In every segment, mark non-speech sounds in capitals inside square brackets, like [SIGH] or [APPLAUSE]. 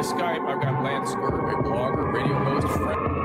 via Skype, I've got Lance Scurv, a blogger, radio host, friend.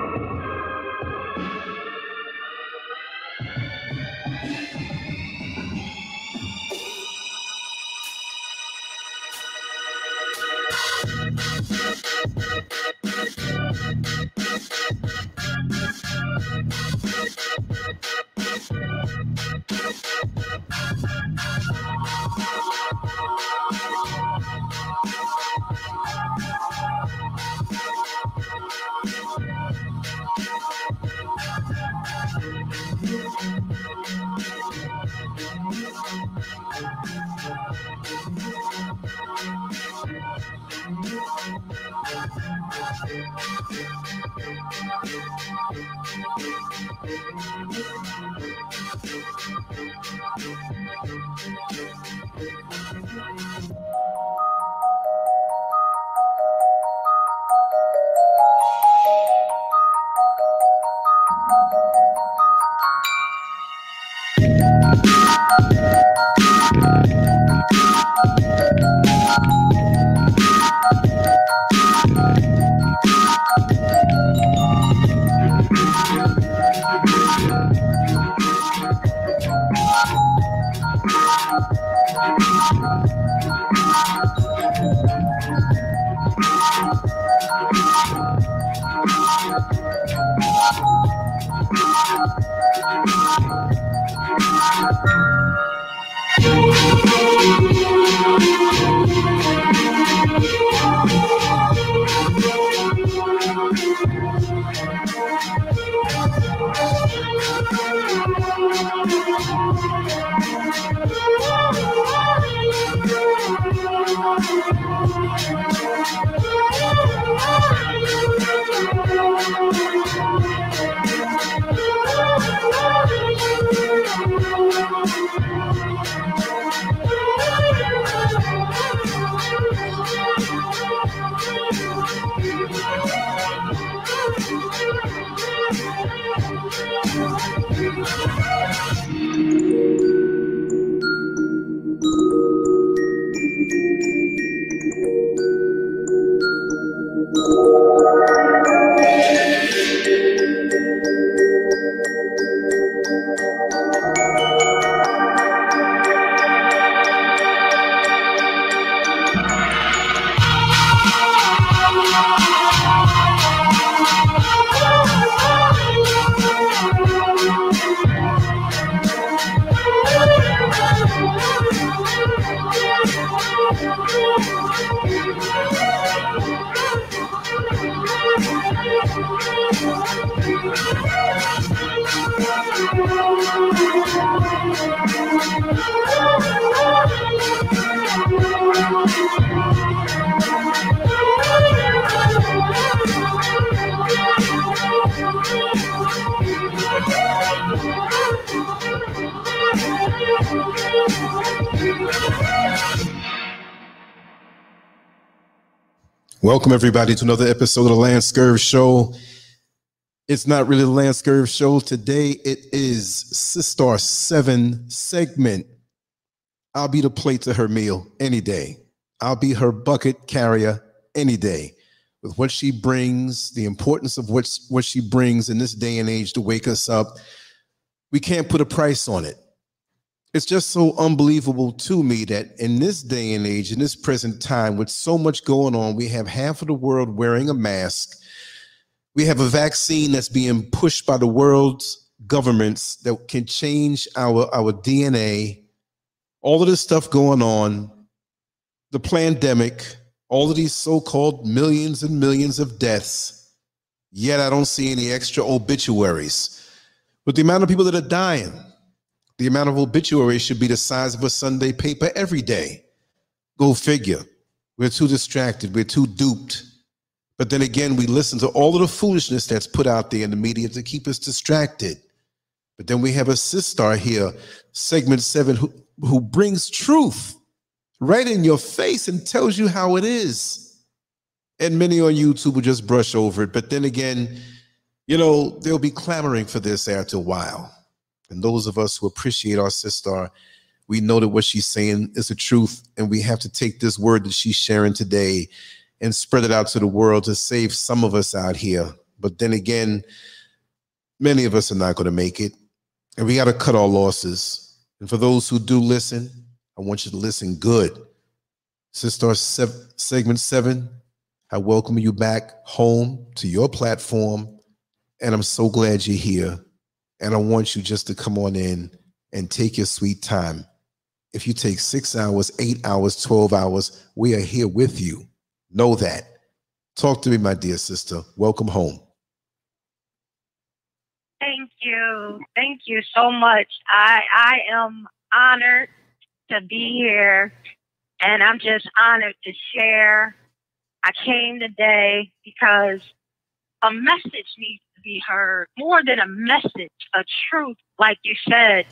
Welcome, everybody, to another episode of the Lance Scurv Show. It's not really the Lance Scurv Show today. It is Sistar 7 segment. I'll be the plate to her meal any day. I'll be her bucket carrier any day. With what she brings, the importance of what, what she brings in this day and age to wake us up, we can't put a price on it it's just so unbelievable to me that in this day and age, in this present time, with so much going on, we have half of the world wearing a mask. We have a vaccine that's being pushed by the world's governments that can change our, our DNA. All of this stuff going on, the pandemic, all of these so called millions and millions of deaths. Yet I don't see any extra obituaries. But the amount of people that are dying, the amount of obituaries should be the size of a Sunday paper every day. Go figure. We're too distracted. We're too duped. But then again, we listen to all of the foolishness that's put out there in the media to keep us distracted. But then we have a Sistar here, Sekhmet seven, who, who brings truth right in your face and tells you how it is. And many on YouTube will just brush over it. But then again, you know, they'll be clamoring for this after a while. And those of us who appreciate our sister, we know that what she's saying is the truth, and we have to take this word that she's sharing today and spread it out to the world to save some of us out here. But then again, many of us are not going to make it. And we got to cut our losses. And for those who do listen, I want you to listen good. Sister Sekhmet seven, I welcome you back home to your platform. And I'm so glad you're here. And I want you just to come on in and take your sweet time. If you take six hours, eight hours, 12 hours, we are here with you. Know that. Talk to me, my dear sister. Welcome home. Thank you. Thank you so much. I I am honored to be here and I'm just honored to share. I came today because a message needs to be heard. More than a message, a truth, like you said,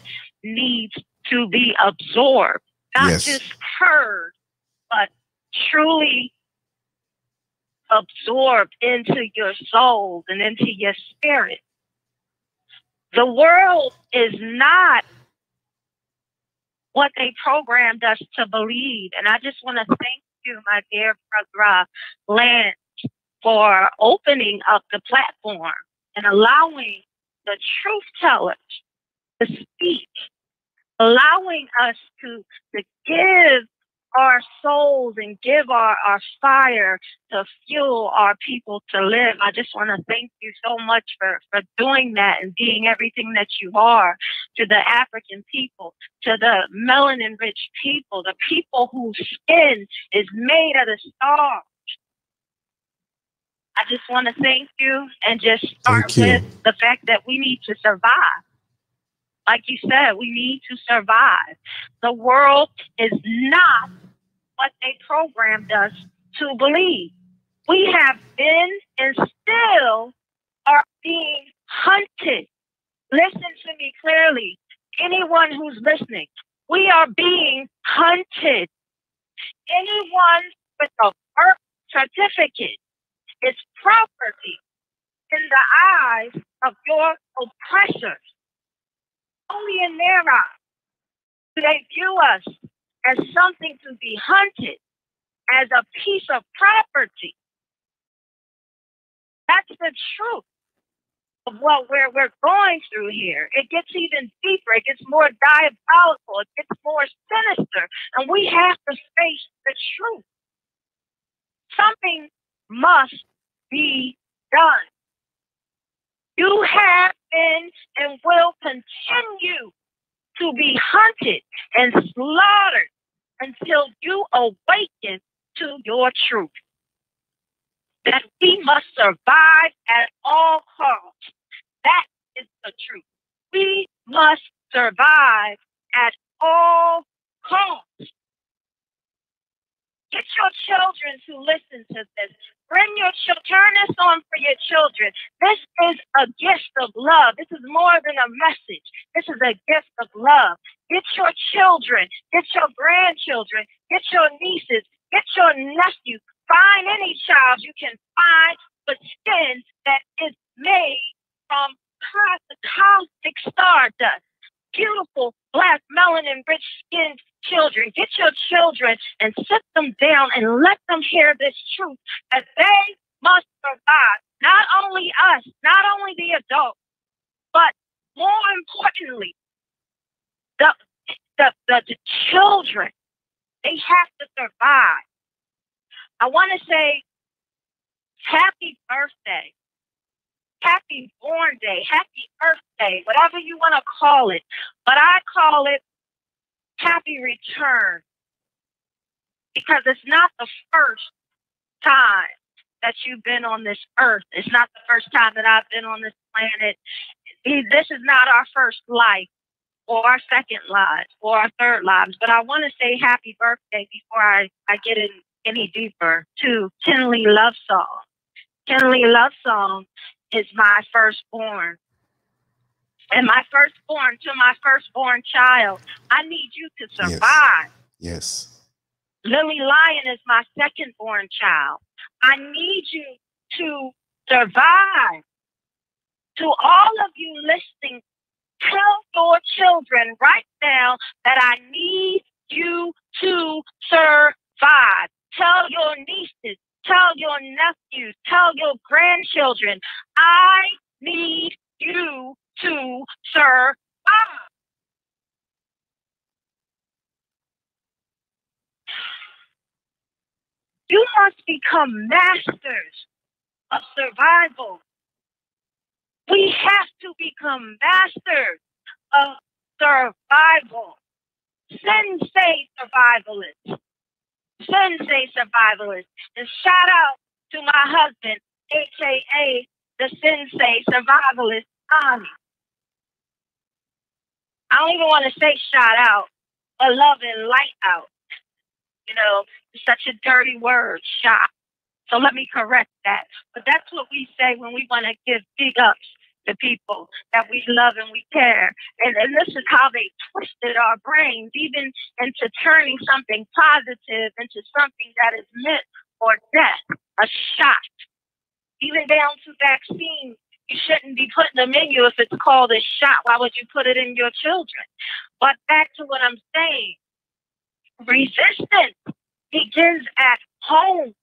needs to be absorbed, not Yes. just heard, but truly absorbed into your soul and into your spirit. The world is not what they programmed us to believe. And I just want to thank you, my dear brother Lance, for opening up the platform and allowing the truth tellers to speak, allowing us to, to give our souls and give our, our fire to fuel our people to live. I just want to thank you so much for, for doing that and being everything that you are to the African people, to the melanin rich people, the people whose skin is made of the stars. I just want to thank you and just start with the fact that we need to survive. Like you said, we need to survive. The world is not what they programmed us to believe. We have been and still are being hunted. Listen to me clearly. Anyone who's listening, we are being hunted. Anyone with a birth certificate is property in the eyes of your oppressors. Only in their eyes do they view us as something to be hunted, as a piece of property. That's the truth of what we're, we're going through here. It gets even deeper, it gets more diabolical, it gets more sinister, and we have to face the truth. Something must be done. You have been and will continue to be hunted and slaughtered until you awaken to your truth. That we must survive at all costs. That is the truth. We must survive at all costs. Get your children to listen to this. Bring your children, turn this on for your children. This is a gift of love. This is more than a message. This is a gift of love. Get your children, get your grandchildren, get your nieces, get your nephews. Find any child you can find with skin that is made from cosmic stardust. Beautiful black melanin rich skinned children. Get your children and sit them down and let them hear this truth that they must survive. Not only us, not only the adults, but more importantly, the, the, the, the children. They have to survive. I want to say happy birthday, happy born day, happy Earth Day, whatever you want to call it. But I call it happy return because it's not the first time that you've been on this earth. It's not the first time that I've been on this planet. This is not our first life or our second lives or our third lives. But I want to say happy birthday before I, I get in any deeper to Kinley Love Song. Kinley Love Song is my firstborn. And my firstborn to my firstborn child, I need you to survive. Yes. Lily Lyon is my secondborn child. I need you to survive. To all of you listening, tell your children right now that I need you to survive. Tell your nieces, tell your nephews, tell your grandchildren, I need you to survive. You must become masters of survival. We have to become masters of survival. Sensei survivalists. Sensei survivalists. And shout out to my husband, aka the Sensei survivalist, Ani. I don't even want to say shout out, but love and light out. You know, such a dirty word, shot. So let me correct that. But that's what we say when we want to give big ups to people that we love and we care. And, and this is how they twisted our brains, even into turning something positive into something that is meant for death, a shot. Even down to vaccines, you shouldn't be putting them in you if it's called a shot. Why would you put it in your children? But back to what I'm saying resistance begins at home.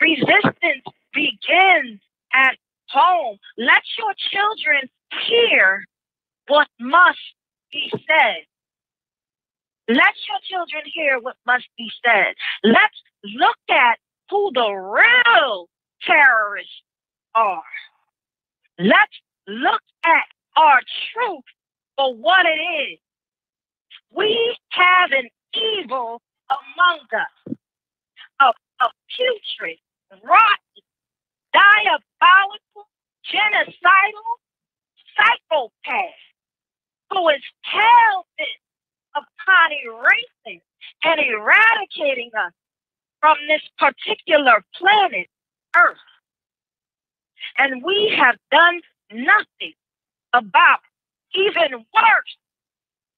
Resistance begins at home. Let your children hear what must be said. Let your children hear what must be said. Let's look at who the real terrorists are. Let's look at our truth for what it is. We have an evil among us, a, a putrid, rotten, diabolical, genocidal psychopath who is hell bent upon erasing and eradicating us from this particular planet, Earth. And we have done nothing about. Even worse,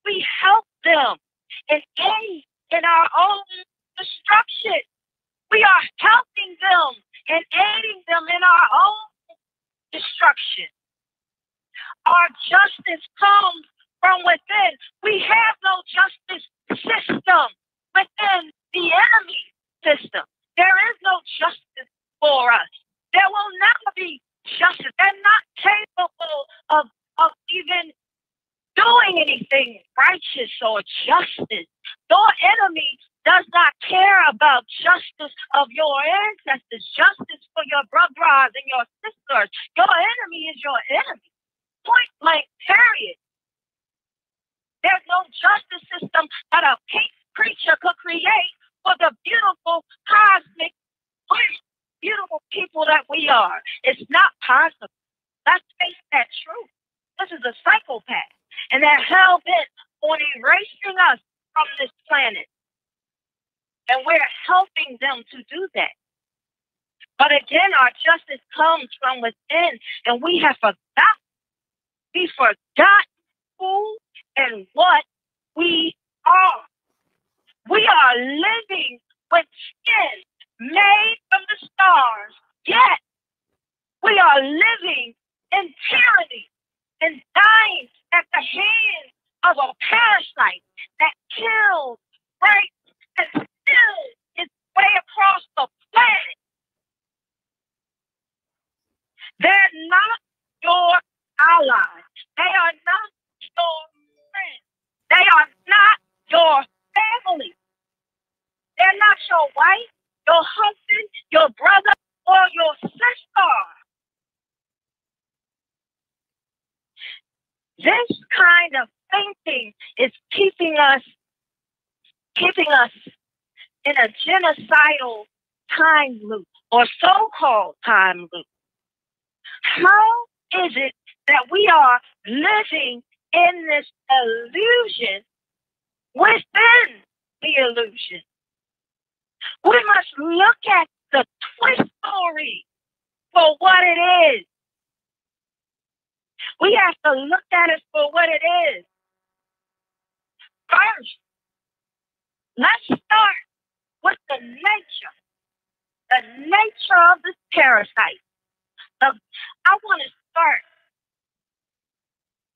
we help them and aid in our own destruction. We are helping them and aiding them in our own destruction. Our justice comes from within. We have no justice system within the enemy system. There is no justice for us. There will never be justice. They're not capable of, of even doing anything righteous or justice. Your enemy does not care about justice of your ancestors, justice for your brothers and your sisters. Your enemy is your enemy. Point blank, period. There's no justice system that a pink creature could create for the beautiful, cosmic, beautiful people that we are. It's not possible. Let's face that truth. This is a psychopath and they're hell bent on erasing us from this planet. And we're helping them to do that. But again, our justice comes from within, and we have forgotten. We forgot who and what we are. We are living with skin made from the stars, yet we are living in tyranny and dying at the hands of a parasite that kills, breaks, and spills its way across the planet. They're not your allies. They are not your friends. They are not your family. They're not your wife, your husband, your brother, or your sister. This kind of thinking is keeping us keeping us in a genocidal time loop or so-called time loop. How is it that we are living in this illusion within the illusion? We must look at the twist story for what it is. We have to look at it for what it is. First, let's start with the nature, the nature of this parasite. The, I want to start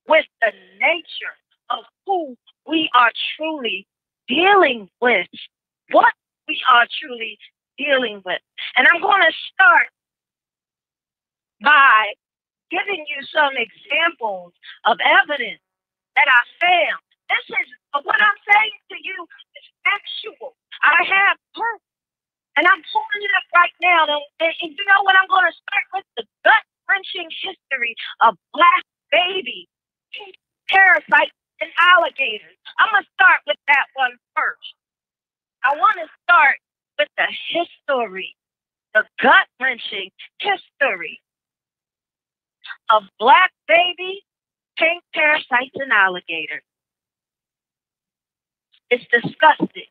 with the nature of who we are truly dealing with, what we are truly dealing with. And I'm going to start by giving you some examples of evidence that I found. This is what I'm saying to you is actual. I have proof. And I'm pulling it up right now. And, and, and you know what? I'm going to start with the gut wrenching history of black baby parasites and alligators. I'm going to start with that one first. I want to start with the history, the gut wrenching history of black baby pink parasites and alligators. It's disgusting.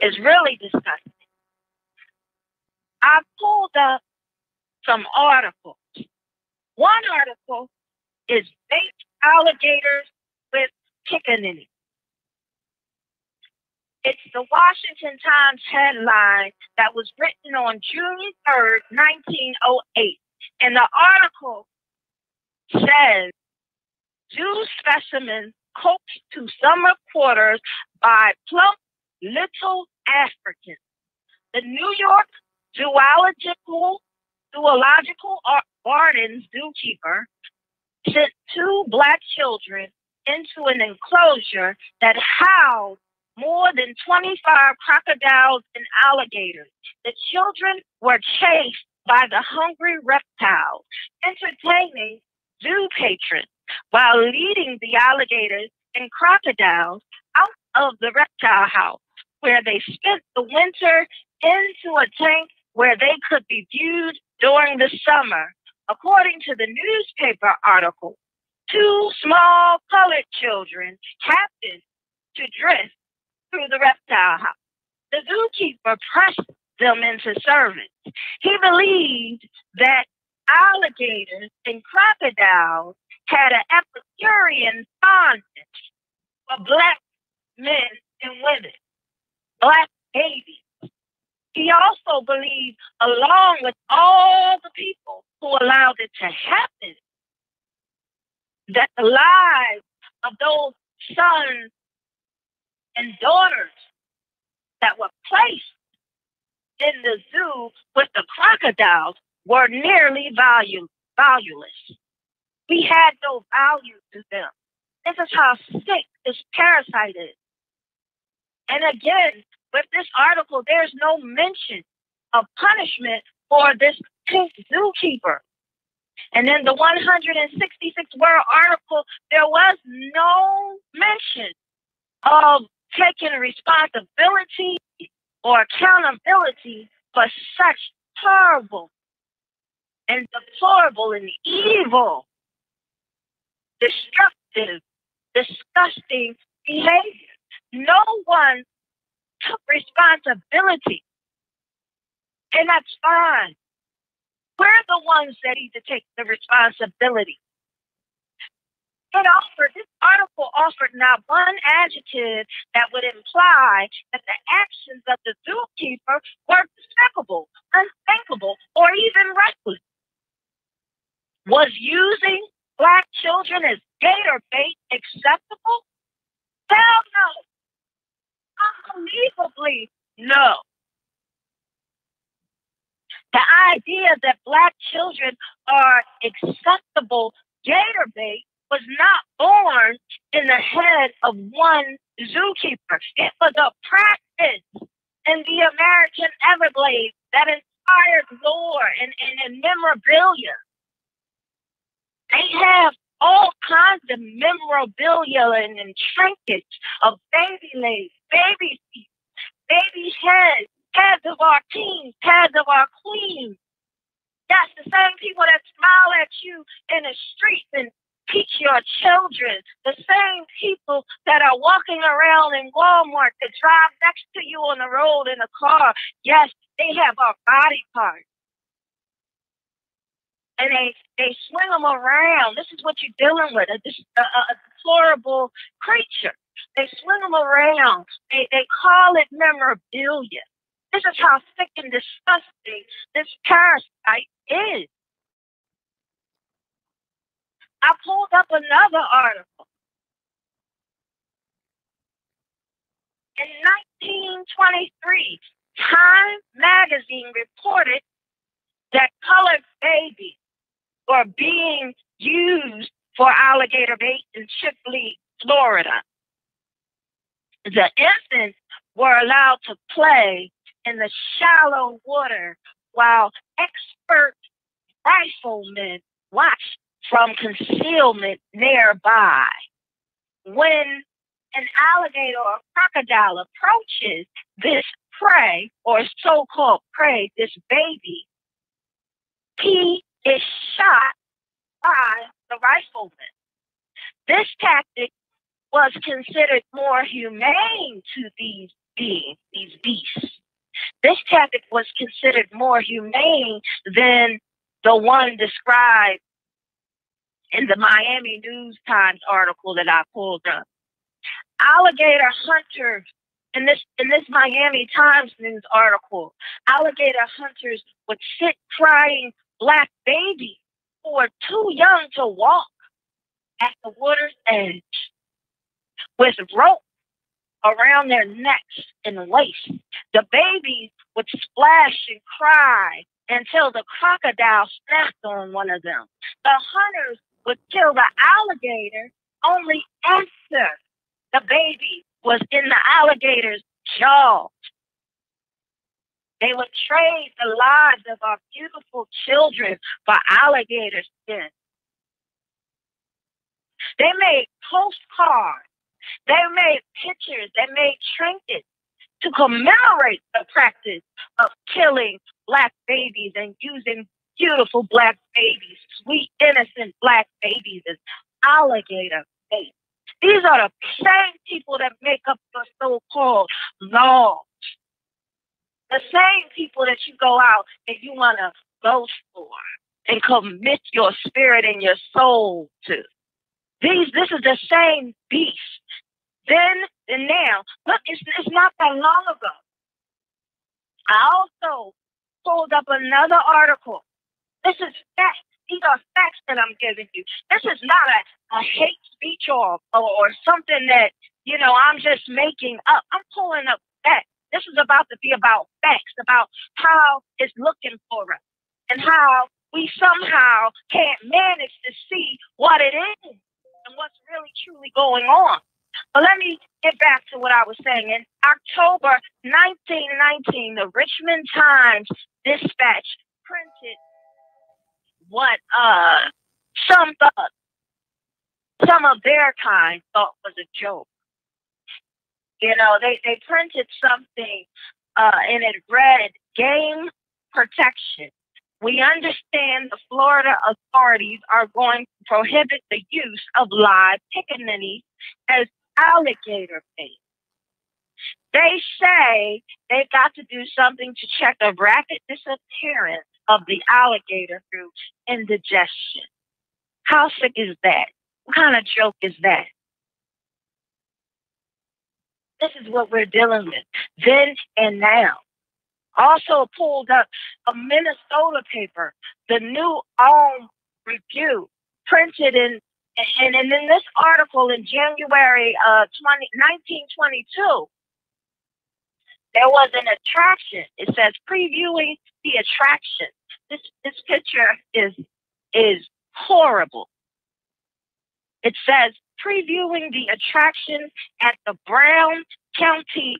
It's really disgusting. I pulled up some articles. One article is baked alligators with pickaninny. It's the Washington Times headline that was written on June 3rd, 1908. And the article says Zoo specimens coaxed to summer quarters by plump little Africans. The New York zoological zoological gardens zookeeper sent two black children into an enclosure that housed more than 25 crocodiles and alligators. The children were chased by the hungry reptiles, entertaining zoo patrons while leading the alligators and crocodiles out of the reptile house, where they spent the winter into a tank where they could be viewed during the summer. According to the newspaper article, two small colored children happened to drift through the reptile house. The zookeeper pressed them into service. He believed that alligators and crocodiles had an Epicurean fondness for black men and women, black babies. He also believed, along with all the people who allowed it to happen, that the lives of those sons and daughters that were placed in the zoo with the crocodiles were nearly value, valueless. We had no value to them. This is how sick this parasite is. And again, with this article, there's no mention of punishment for this zookeeper. And in the 166 word article, there was no mention of taking responsibility or accountability for such horrible and deplorable and evil, destructive, disgusting behavior. No one took responsibility. And that's fine. We're the ones that need to take the responsibility. It offered, this article offered not one adjective that would imply that the actions of the zookeeper were despicable, unthinkable, or even reckless. Was using black children as gator bait acceptable? Hell no. Unbelievably no. The idea that black children are acceptable gator bait was not born in the head of one zookeeper. It was a practice in the American Everglades that inspired lore and, and, and memorabilia. They have all kinds of memorabilia and, and trinkets of baby legs, baby feet, baby heads, heads of our kings, heads of our queens. That's the same people that smile at you in the streets and teach your children, the same people that are walking around in Walmart that drive next to you on the road in a car. Yes, they have our body parts. And they, they swing them around. This is what you're dealing with a, a, a deplorable creature. They swing them around. They, they call it memorabilia. This is how sick and disgusting this parasite is. I pulled up another article. In 1923, Time magazine reported that colored babies were being used for alligator bait in Chipley, Florida. The infants were allowed to play in the shallow water while expert riflemen watched from concealment nearby. When an alligator or crocodile approaches this prey or so called prey, this baby, he is shot by the rifleman. This tactic was considered more humane to these beings, these beasts. This tactic was considered more humane than the one described in the Miami News Times article that I pulled up. Alligator hunters in this in this Miami Times news article, alligator hunters would sit crying black babies who are too young to walk at the water's edge with rope around their necks and waist. The babies would splash and cry until the crocodile snapped on one of them. The hunters would kill the alligator only after the baby was in the alligator's jaws. They would trade the lives of our beautiful children for alligator skin. They made postcards. They made pictures. They made trinkets to commemorate the practice of killing black babies and using beautiful black babies, sweet, innocent black babies as alligator bait. These are the same people that make up the so-called laws. The same people that you go out and you want to boast for and commit your spirit and your soul to. These, this is the same beast. Then and now, look, it's, it's not that long ago. I also pulled up another article. This is facts. These are facts that I'm giving you. This is not a, a hate speech or, or, or something that, you know, I'm just making up. I'm pulling up facts. This is about to be about facts, about how it's looking for us and how we somehow can't manage to see what it is and what's really truly going on. But let me get back to what I was saying. In October 1919, the Richmond Times Dispatch printed what uh, some thought, some of their kind thought was a joke. You know, they, they printed something uh, and it read game protection. We understand the Florida authorities are going to prohibit the use of live pickaninnies as alligator bait. They say they've got to do something to check the rapid disappearance of the alligator through indigestion. How sick is that? What kind of joke is that? This is what we're dealing with then and now. Also pulled up a Minnesota paper, the New Ulm Review, printed in and, and in this article in January uh, 20, 1922, there was an attraction. It says previewing the attraction. This this picture is is horrible. It says previewing the attraction at the Brown County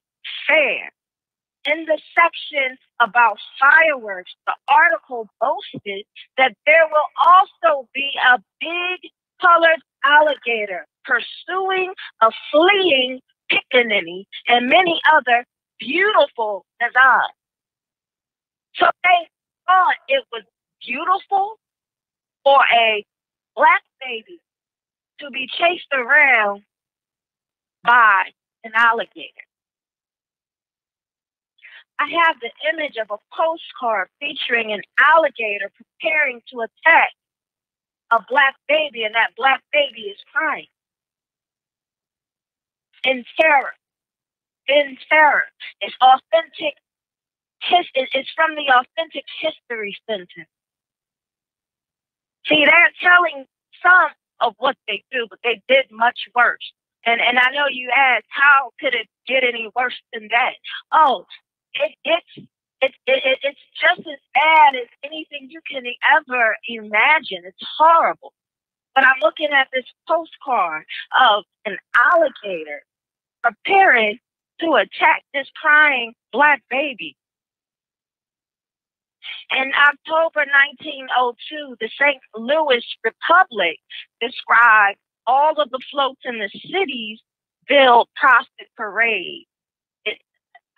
Fair. In the section about fireworks, the article boasted that there will also be a big colored alligator pursuing a fleeing pickaninny and many other beautiful designs. So they thought it was beautiful for a black baby to be chased around by an alligator. I have the image of a postcard featuring an alligator preparing to attack a black baby, and that black baby is crying in terror. In terror. It's authentic. It's from the Authentic History Center. See, they're telling some of what they do, but they did much worse. And and I know you asked, how could it get any worse than that? Oh, it, it's it, it, it's just as bad as anything you can ever imagine. It's horrible. But I'm looking at this postcard of an alligator preparing to attack this crying black baby. In October 1902, the St. Louis Republic described all of the floats in the city's Veiled Prophet Parade.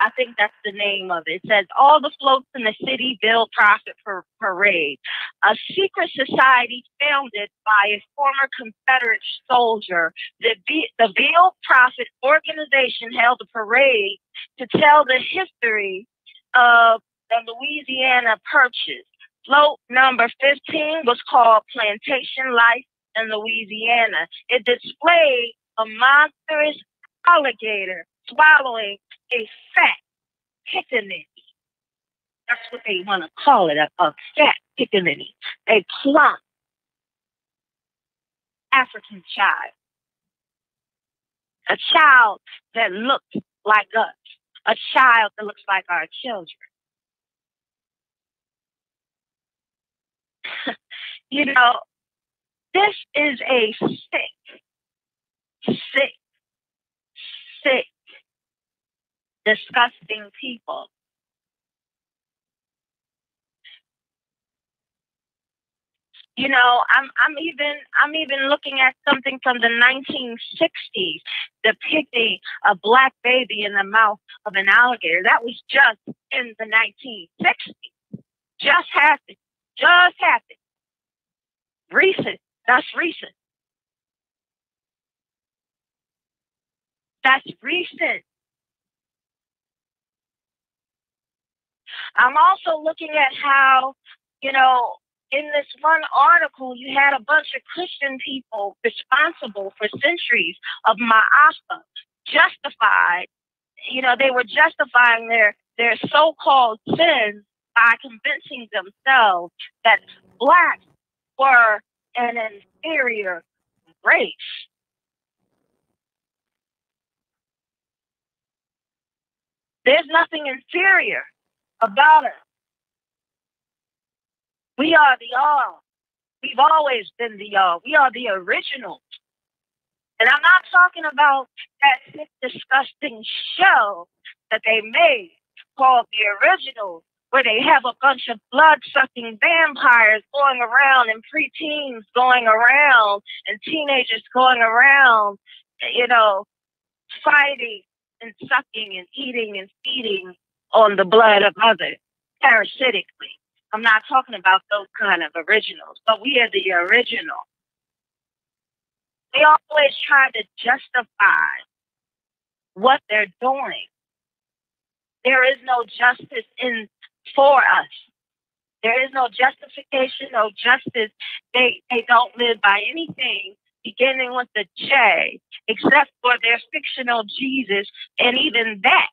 I think that's the name of it. It says all the floats in the city Veiled Prophet Parade, a secret society founded by a former Confederate soldier. The, the Veiled Prophet organization held a parade to tell the history of the Louisiana Purchase. Float number 15 was called Plantation Life in Louisiana. It displayed a monstrous alligator swallowing a fat pickaninny. That's what they want to call it, a, a fat pickaninny, a plump African child, a child that looks like us, a child that looks like our children. [LAUGHS] you know, this is a sick, sick, sick disgusting people. You know, I'm I'm even I'm even looking at something from the 1960s depicting a black baby in the mouth of an alligator. That was just in the 1960s. Just happened. Just happened. Recent. That's recent. That's recent. I'm also looking at how, you know, in this one article, you had a bunch of Christian people responsible for centuries of ma'afa justified. You know, they were justifying their their so-called sins by convincing themselves that blacks were an inferior race. There's nothing inferior about us. We are the all. We've always been the all. We are the original. And I'm not talking about that disgusting show that they made called The Original, where they have a bunch of blood sucking vampires going around and preteens going around and teenagers going around, you know, fighting and sucking and eating and feeding on the blood of others parasitically. I'm not talking about those kind of originals, but we are the original. They always try to justify what they're doing. There is no justice in for us. There is no justification, no justice. They they don't live by anything beginning with the J, except for their fictional Jesus, and even that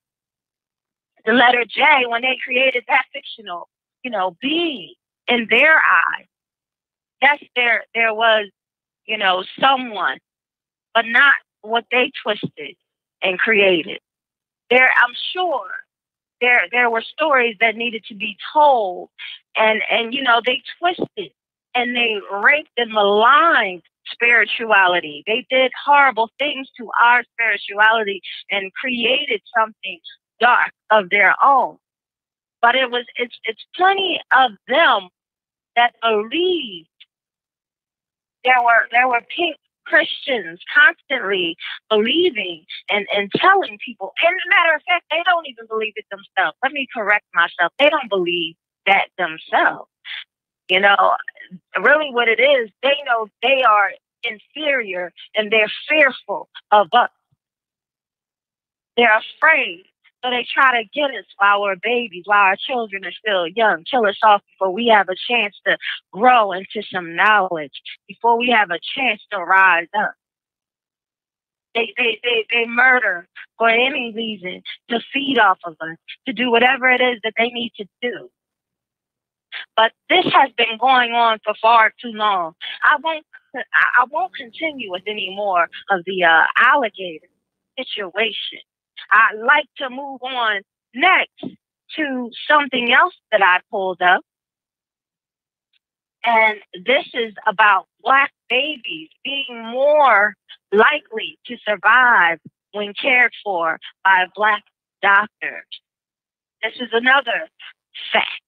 the letter J when they created that fictional, you know, being in their eyes. Yes, there there was, you know, someone, but not what they twisted and created. There, I'm sure there there were stories that needed to be told, and and you know they twisted and they raped and maligned spirituality. They did horrible things to our spirituality and created something dark of their own. But it was it's it's plenty of them that believed there were there were pink Christians constantly believing and, and telling people. And as a matter of fact, they don't even believe it themselves. Let me correct myself. They don't believe that themselves. You know, really what it is, they know they are inferior and they're fearful of us. They're afraid so they try to get us while we're babies, while our children are still young, kill us off before we have a chance to grow into some knowledge, before we have a chance to rise up. They, they, they, they murder for any reason to feed off of us, to do whatever it is that they need to do. But this has been going on for far too long. I won't I won't continue with any more of the uh, alligator situation. I'd like to move on next to something else that I pulled up. And this is about Black babies being more likely to survive when cared for by Black doctors. This is another fact.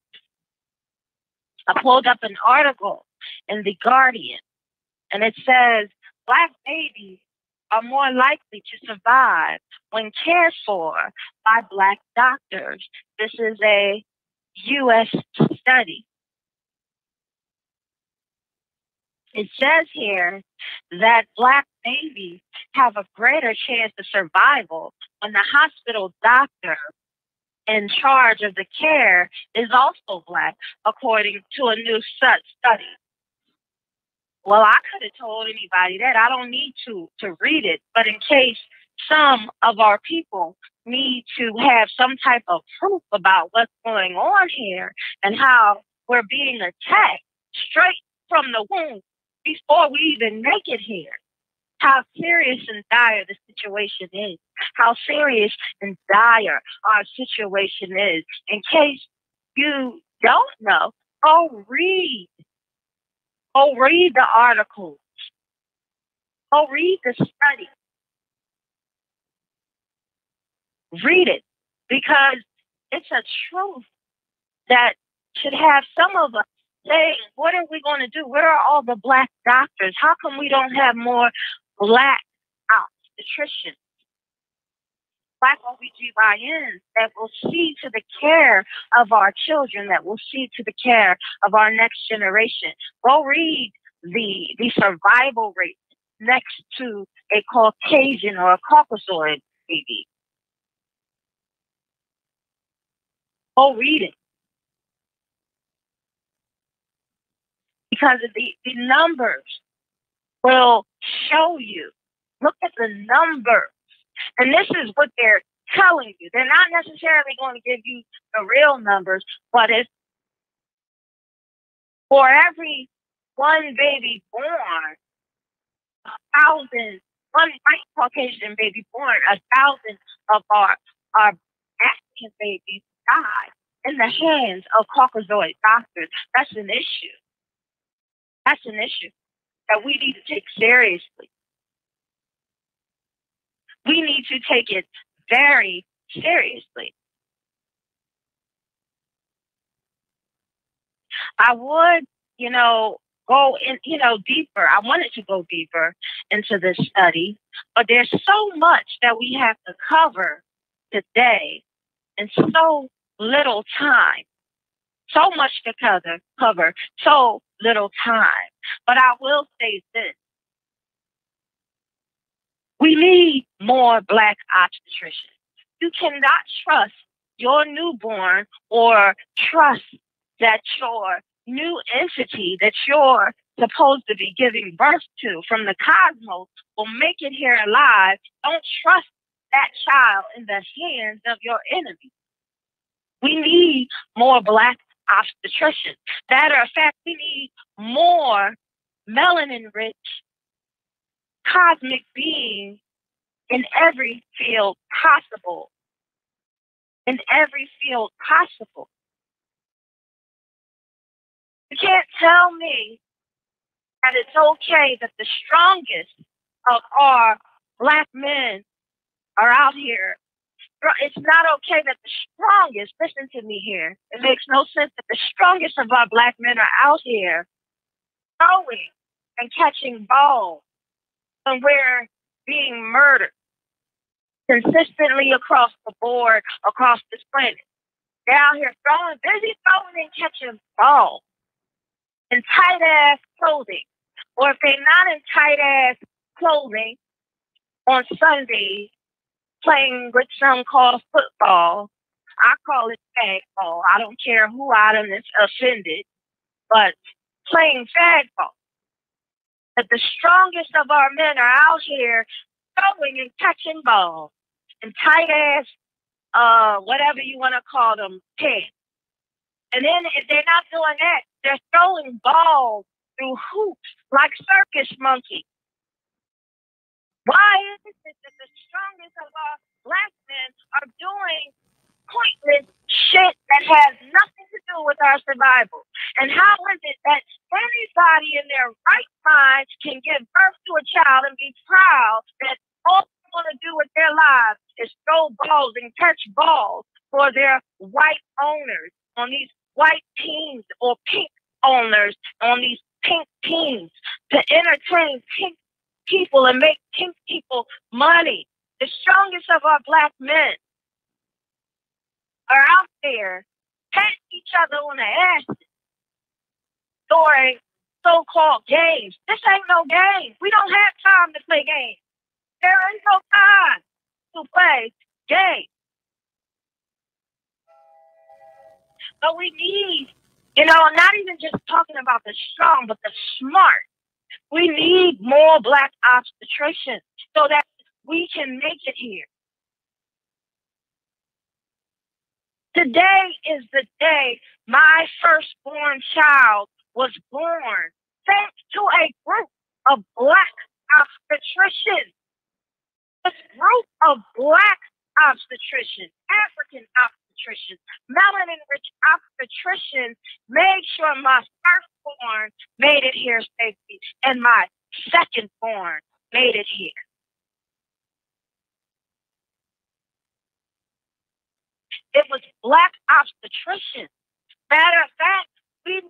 I pulled up an article in The Guardian, and it says Black babies are more likely to survive when cared for by Black doctors. This is a U.S. study. It says here that Black babies have a greater chance of survival when the hospital doctor in charge of the care is also Black, according to a new study. Well, I could have told anybody that. I don't need to to read it, but in case some of our people need to have some type of proof about what's going on here and how we're being attacked straight from the womb before we even make it here. How serious and dire the situation is. How serious and dire our situation is. In case you don't know, go read Go read the articles. Go read the study. Read it because it's a truth that should have some of us saying, what are we going to do? Where are all the black doctors? How come we don't have more black obstetricians? Black OBGYNs that will see to the care of our children, that will see to the care of our next generation. Go read the, the survival rate next to a Caucasian or a Caucasoid baby. Go read it. Because the, the numbers will show you. Look at the numbers and this is what they're telling you. They're not necessarily going to give you the real numbers, but it's for every one baby born, a thousand, one white Caucasian baby born, a thousand of our, our African babies die in the hands of Caucasoid doctors. That's an issue. That's an issue that we need to take seriously we need to take it very seriously. I would, you know, go in, you know, deeper. I wanted to go deeper into this study, but there's so much that we have to cover today and so little time. So much to cover, cover, so little time. But I will say this we need more black obstetricians. You cannot trust your newborn or trust that your new entity that you're supposed to be giving birth to from the cosmos will make it here alive. Don't trust that child in the hands of your enemy. We need more black obstetricians. Matter of fact, we need more melanin rich cosmic being in every field possible. In every field possible. You can't tell me that it's okay that the strongest of our black men are out here. It's not okay that the strongest, listen to me here, it makes no sense that the strongest of our black men are out here throwing and catching balls we're being murdered consistently across the board, across this planet. They're out here throwing, busy throwing and catching balls in tight ass clothing. Or if they're not in tight ass clothing on Sunday, playing with some called football. I call it fag ball. I don't care who out of this offended, but playing fag ball that the strongest of our men are out here throwing and catching balls and tight ass, uh, whatever you want to call them, pants. And then if they're not doing that, they're throwing balls through hoops like circus monkeys. Why is it that the strongest of our black men are doing pointless shit that has nothing to do with our survival. And how is it that anybody in their right mind can give birth to a child and be proud that all they want to do with their lives is throw balls and catch balls for their white owners on these white teams or pink owners on these pink teams to entertain pink people and make pink people money. The strongest of our black men are out there patting each other on the ass during so-called games. This ain't no game. We don't have time to play games. There ain't no time to play games. But we need, you know, not even just talking about the strong, but the smart. We need more black obstetricians so that we can make it here. Today is the day my firstborn child was born, thanks to a group of black obstetricians. This group of black obstetricians, African obstetricians, melanin rich obstetricians made sure my firstborn made it here safely and my secondborn made it here. It was black obstetricians. Matter of fact, we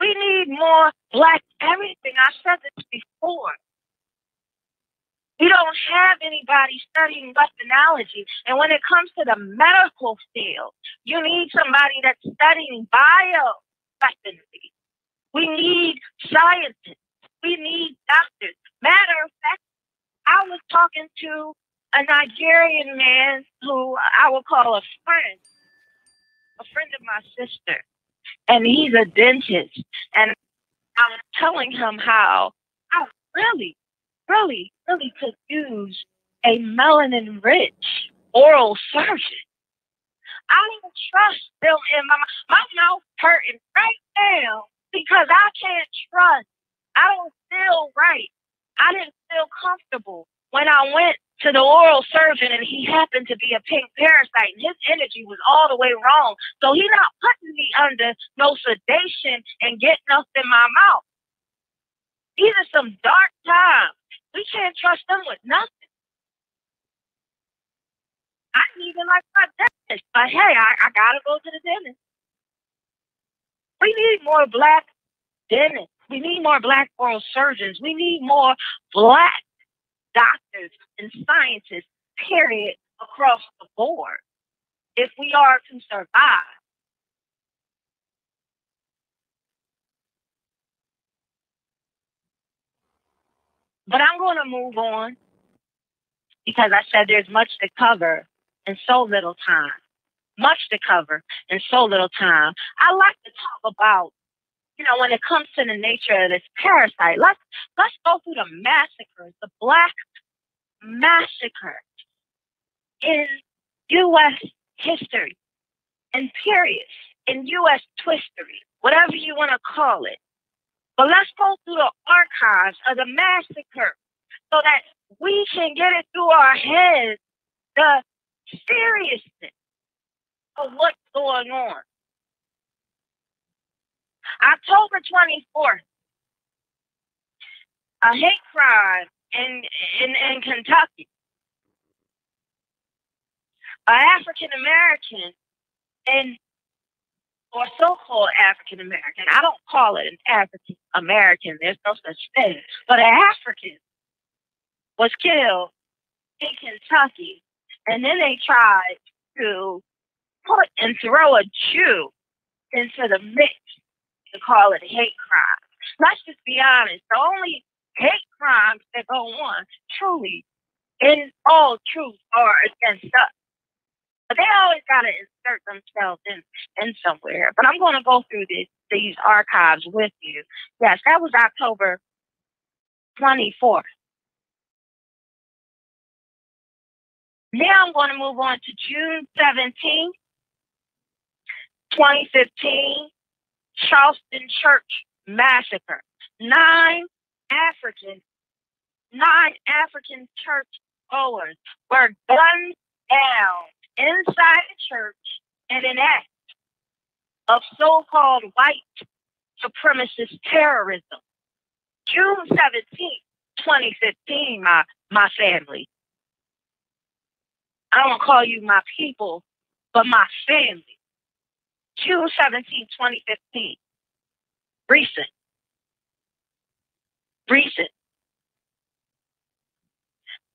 we need more black everything. I said this before. We don't have anybody studying weaponology. And when it comes to the medical field, you need somebody that's studying bio weaponry. We need scientists. We need doctors. Matter of fact, I was talking to a Nigerian man who I would call a friend, a friend of my sister, and he's a dentist. And I was telling him how I really, really, really could use a melanin rich oral surgeon. I don't trust them in my my mouth hurting right now because I can't trust. I don't feel right. I didn't feel comfortable when I went to the oral surgeon and he happened to be a pink parasite and his energy was all the way wrong. So he's not putting me under no sedation and getting us in my mouth. These are some dark times. We can't trust them with nothing. I even like my dentist, but hey, I, I gotta go to the dentist. We need more black dentists. We need more black oral surgeons. We need more black doctors and scientists, period, across the board, if we are to survive. But I'm going to move on because I said there's much to cover in so little time. Much to cover in so little time. I like to talk about you know, when it comes to the nature of this parasite, let's let's go through the massacres, the black massacre in U.S. history and periods in U.S. twistery, whatever you want to call it. But let's go through the archives of the massacre so that we can get it through our heads the seriousness of what's going on. October 24th, a hate crime in in, in Kentucky. An African American and or so-called African American. I don't call it an African American. There's no such thing. But an African was killed in Kentucky, and then they tried to put and throw a Jew into the mix to call it a hate crime. Let's just be honest. The only hate crimes that go on truly, in all truth, are against us. But they always got to insert themselves in, in somewhere. But I'm going to go through this, these archives with you. Yes, that was October 24th. Now I'm going to move on to June 17th, 2015. Charleston Church massacre. Nine African, nine African church goers were gunned down inside the church in an act of so called white supremacist terrorism. June 17, 2015, my, my family. I don't call you my people, but my family. June 17, 2015. Recent. Recent.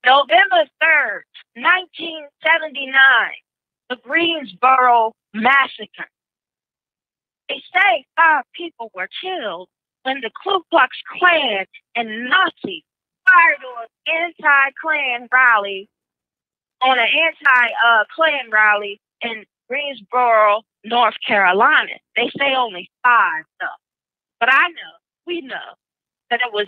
November 3rd, 1979, the Greensboro Massacre. They say five people were killed when the Ku Klux Klan and Nazis fired on anti-Klan rally, on an anti-Klan uh, rally in Greensboro, North Carolina. They say only five, though. But I know, we know, that it was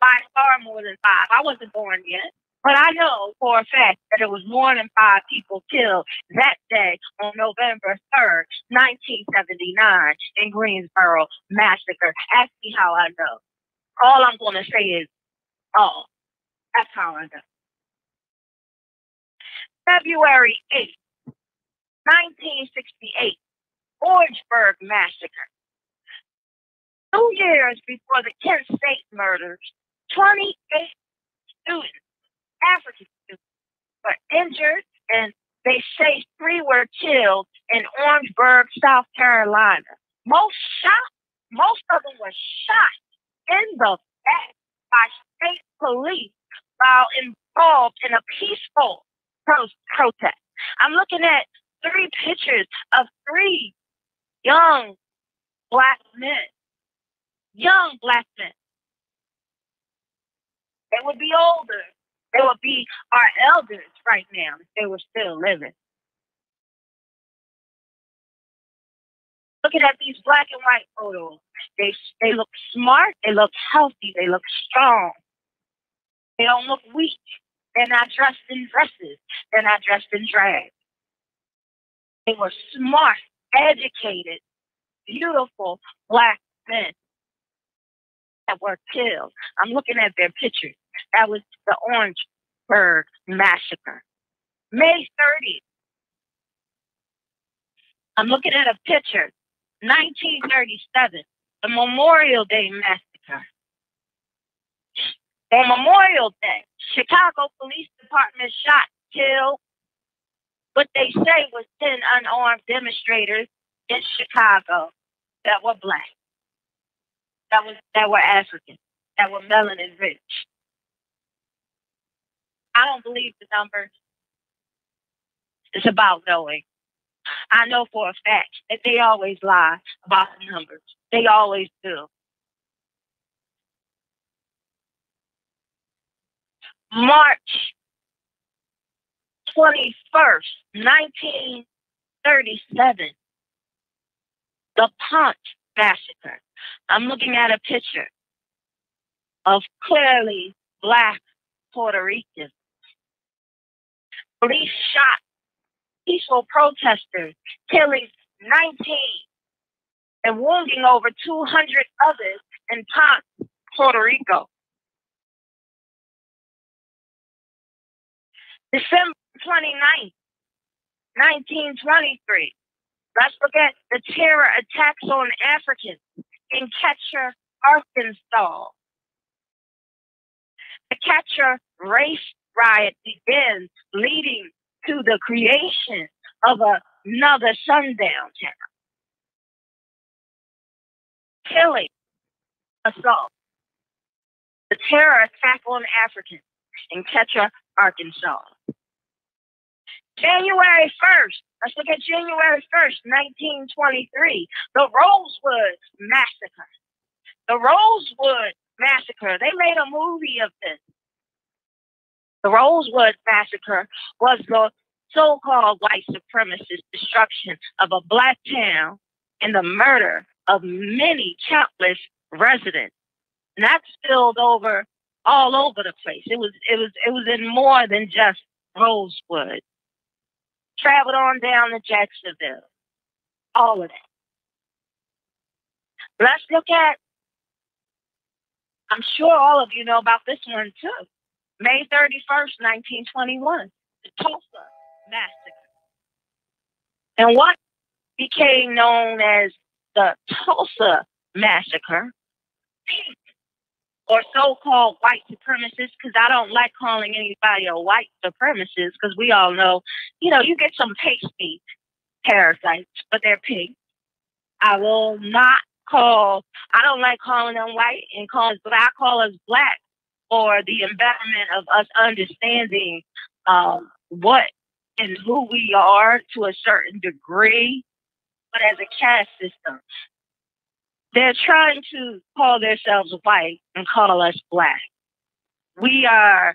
by far more than five. I wasn't born yet. But I know for a fact that it was more than five people killed that day on November 3rd, 1979, in Greensboro Massacre. Ask me how I know. All I'm going to say is, oh, that's how I know. February 8th, 1968, Orangeburg Massacre. Two years before the Kent State murders, 28 students African students, were injured, and they say three were killed in Orangeburg, South Carolina. Most shot, most of them were shot in the back by state police while involved in a peaceful pro- protest. I'm looking at three pictures of three young black men, young black men. They would be older they would be our elders right now if they were still living. Looking at these black and white photos, they they look smart, they look healthy, they look strong. They don't look weak. They're not dressed in dresses. They're not dressed in drag. They were smart, educated, beautiful black men that were killed. I'm looking at their pictures. That was the Orangeburg Massacre. May 30th. I'm looking at a picture. 1937, the Memorial Day Massacre. On Memorial Day, Chicago Police Department shot, killed what they say was 10 unarmed demonstrators in Chicago that were black, that was that were African, that were melanin rich. I don't believe the numbers. It's about knowing. I know for a fact that they always lie about the numbers. They always do. March 21st, 1937, the Ponce Massacre. I'm looking at a picture of clearly black Puerto Ricans Police shot peaceful protesters, killing 19 and wounding over 200 others in Ponce, Puerto Rico. December 29th, 1923. Let's look at the terror attacks on Africans in Catcher, Arkansas. The Catcher race riot begins, leading to the creation of another sundown town. Killing, assault, the terror attack on Africans in Catcher, Arkansas. January 1st, let's look at January 1st, 1923, the Rosewood Massacre. The Rosewood Massacre, they made a movie of this. The Rosewood Massacre was the so called white supremacist destruction of a black town and the murder of many countless residents. And that spilled over all over the place. It was it was it was in more than just Rosewood. Traveled on down to Jacksonville. All of that. Let's look at I'm sure all of you know about this one too. May 31st, 1921, the Tulsa Massacre. And what became known as the Tulsa Massacre, or so-called white supremacists, because I don't like calling anybody a white supremacist, because we all know, you know, you get some pasty parasites, but they're pink. I will not call, I don't like calling them white and calling, but I call us black for the embodiment of us understanding um, what and who we are to a certain degree, but as a caste system. They're trying to call themselves white and call us black. We are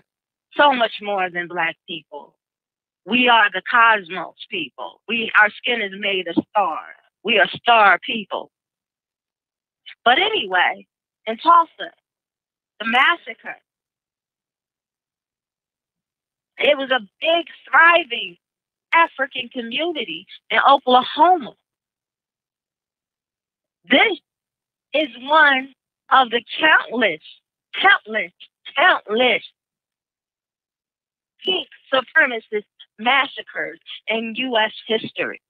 so much more than black people. We are the cosmos people. We our skin is made of stars. We are star people. But anyway, in Tulsa, the massacre, it was a big, thriving African community in Oklahoma. This is one of the countless, countless, countless pink supremacist massacres in U.S. history.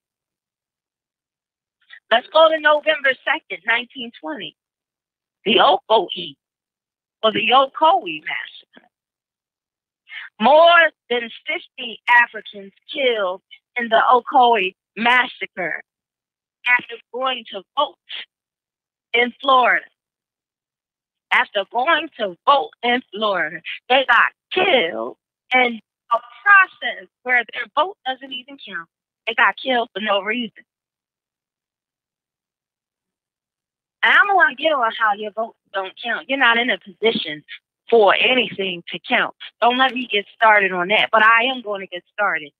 Let's go to November 2nd, 1920. The Ocoee, or the Ocoee massacre. More than 50 Africans killed in the Ocoee massacre after going to vote in Florida. After going to vote in Florida, they got killed in a process where their vote doesn't even count. They got killed for no reason. And I don't want to get on how your votes don't count. You're not in a position for anything to count. Don't let me get started on that, but I am going to get started.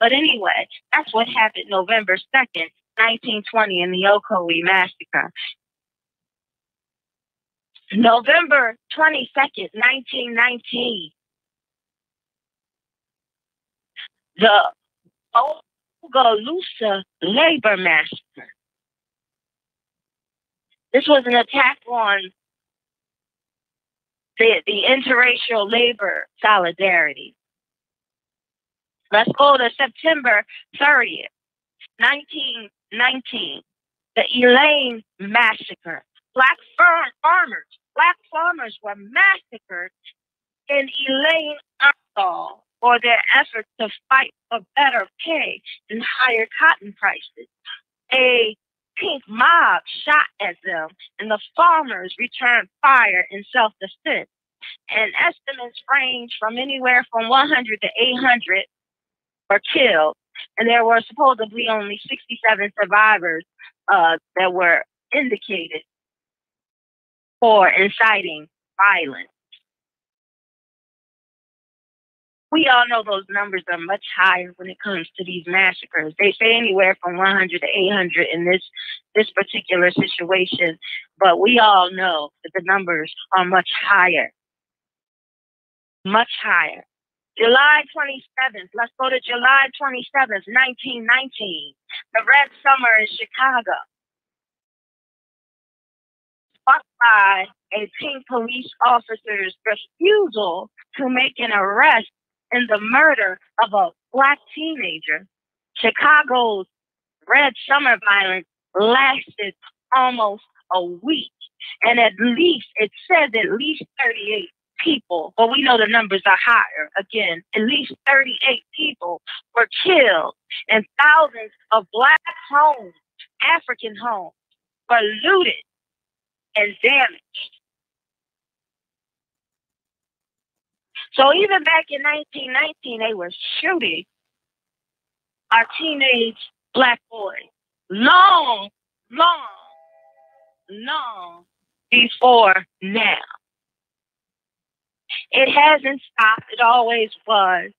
But anyway, that's what happened November 2nd, 1920 in the Ocoee Massacre. November 22nd, 1919, the Bogalusa Labor Massacre. This was an attack on the, the interracial labor solidarity. Let's go to September 30th, 1919, the Elaine Massacre. Black farm, farmers, black farmers were massacred in Elaine, Arkansas for their efforts to fight for better pay and higher cotton prices. A pink mob shot at them, and the farmers returned fire in self defense. And estimates range from anywhere from 100 to 800 were killed, and there were supposedly only 67 survivors uh, that were indicated for inciting violence. we all know those numbers are much higher when it comes to these massacres. They say anywhere from 100 to 800 in this this particular situation, but we all know that the numbers are much higher. Much higher. July 27th, let's go to July 27th, 1919, the Red Summer in Chicago. By a pink police officer's refusal to make an arrest in the murder of a black teenager, Chicago's Red Summer violence lasted almost a week. And at least, it says at least 38 people, but we know the numbers are higher. Again, at least 38 people were killed, and thousands of black homes, African homes, were looted and damaged. So even back in 1919, they were shooting our teenage black boys long, long, long before now. It hasn't stopped. It always was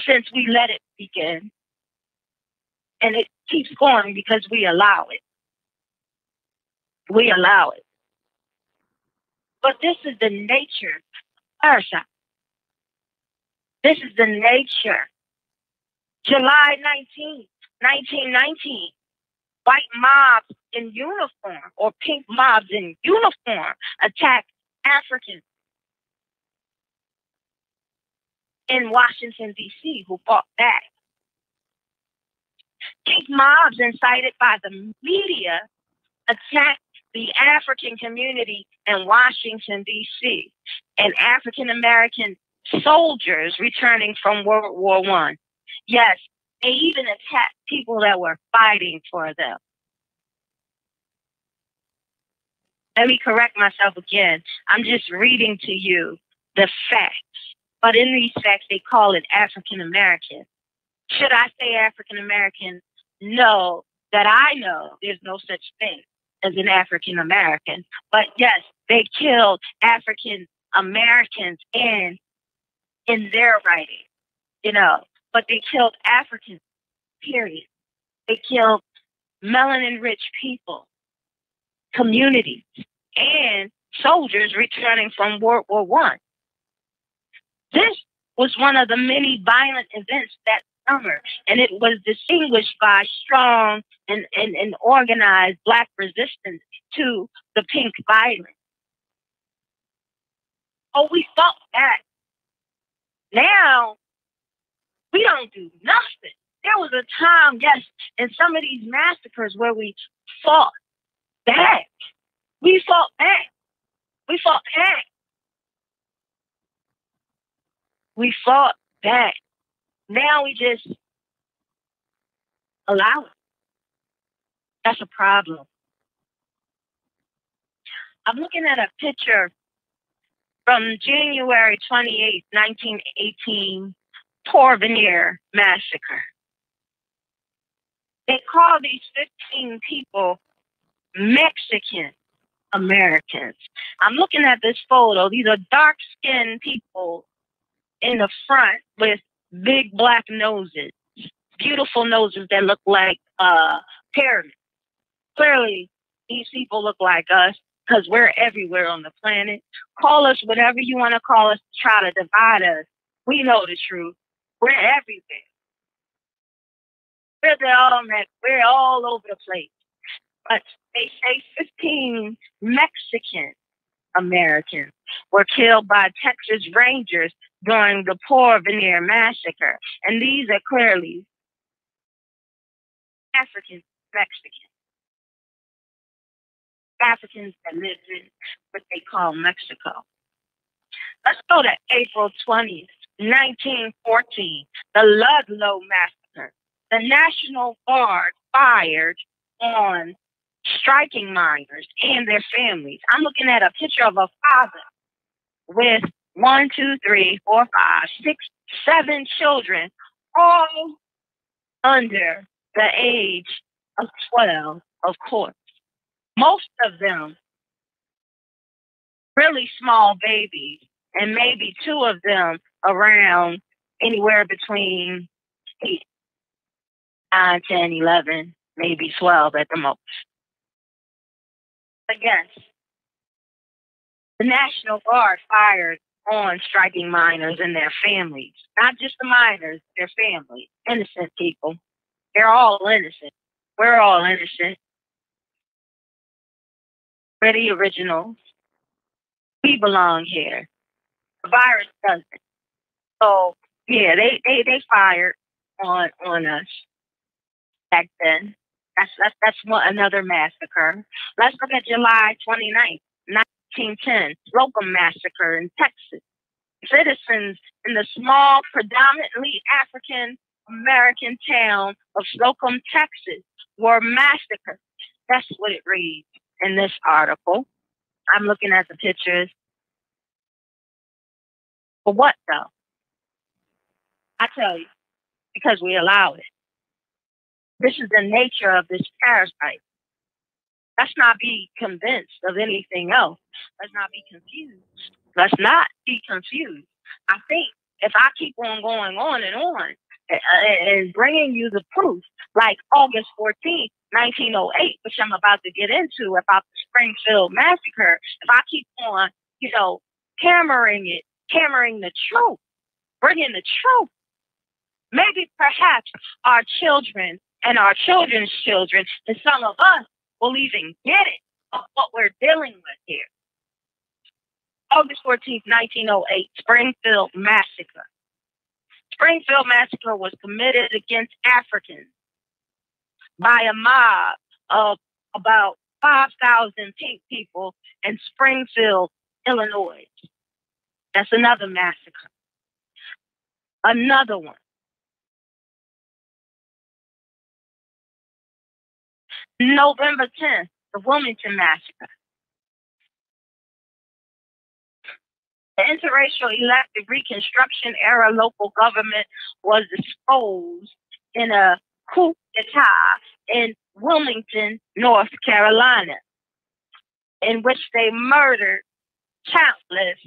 since we let it begin. And it keeps going because we allow it. We allow it. But this is the nature Ersha. This is the nature. July 19, 1919, white mobs in uniform or pink mobs in uniform attacked Africans in Washington, D.C., who fought back. Pink mobs incited by the media attacked the African community in Washington, D.C., and African American soldiers returning from World War One. Yes, they even attacked people that were fighting for them. Let me correct myself again. I'm just reading to you the facts. But in these facts, they call it African American. Should I say African American? No, that I know there's no such thing as an African American. But yes, they killed African Americans in in their writing, you know. But they killed Africans, period. They killed melanin rich people, communities, and soldiers returning from World War One. This was one of the many violent events that summer, and it was distinguished by strong and, and, and organized Black resistance to the pink violence. Oh, we fought back. Now, we don't do nothing. There was a time, yes, in some of these massacres where we fought back. We fought back. We fought back. We fought back. Now we just allow it. That's a problem. I'm looking at a picture from January 28, 1918, Porvenir massacre. They call these 15 people Mexican Americans. I'm looking at this photo. These are dark skinned people in the front with big black noses, beautiful noses that look like uh, pyramids. Clearly, these people look like us because we're everywhere on the planet. Call us whatever you want to call us try to divide us. We know the truth. We're everywhere. We're all we're all over the place. But they say 15 Mexican Americans were killed by Texas Rangers during the Poor Porvenir massacre. And these are clearly African Mexicans. Africans that lived in what they call Mexico. Let's go to April 20th, 1914, the Ludlow Massacre. The National Guard fired on striking miners and their families. I'm looking at a picture of a father with one, two, three, four, five, six, seven children, all under the age of 12, of course. Most of them really small babies, and maybe two of them around anywhere between 8, 9, 10, 11, maybe 12 at the most. Again, the National Guard fired on striking miners and their families. Not just the miners, their families. Innocent people. They're all innocent. We're all innocent. We're the originals. We belong here. The virus doesn't. So yeah, they, they, they fired on on us back then. That's that's that's another massacre. Let's look at July 29th, 1910, Slocum Massacre in Texas. Citizens in the small, predominantly African American town of Slocum, Texas, were massacred. That's what it reads in this article. I'm looking at the pictures. For what though? I tell you, because we allow it. This is the nature of this parasite. Let's not be convinced of anything else. Let's not be confused. Let's not be confused. I think if I keep on going on and on and bringing you the proof, like August 14th, 1908, which I'm about to get into about the Springfield massacre, if I keep on, you know, hammering it, hammering the truth, bringing the truth, maybe perhaps our children and our children's children and some of us will even get it of what we're dealing with here. August 14th, 1908, Springfield Massacre. Springfield Massacre was committed against Africans by a mob of about 5,000 pink people in Springfield, Illinois. That's another massacre. Another one. November 10th, the Wilmington Massacre. The interracial elected Reconstruction era local government was exposed in a coup d'etat in Wilmington, North Carolina, in which they murdered countless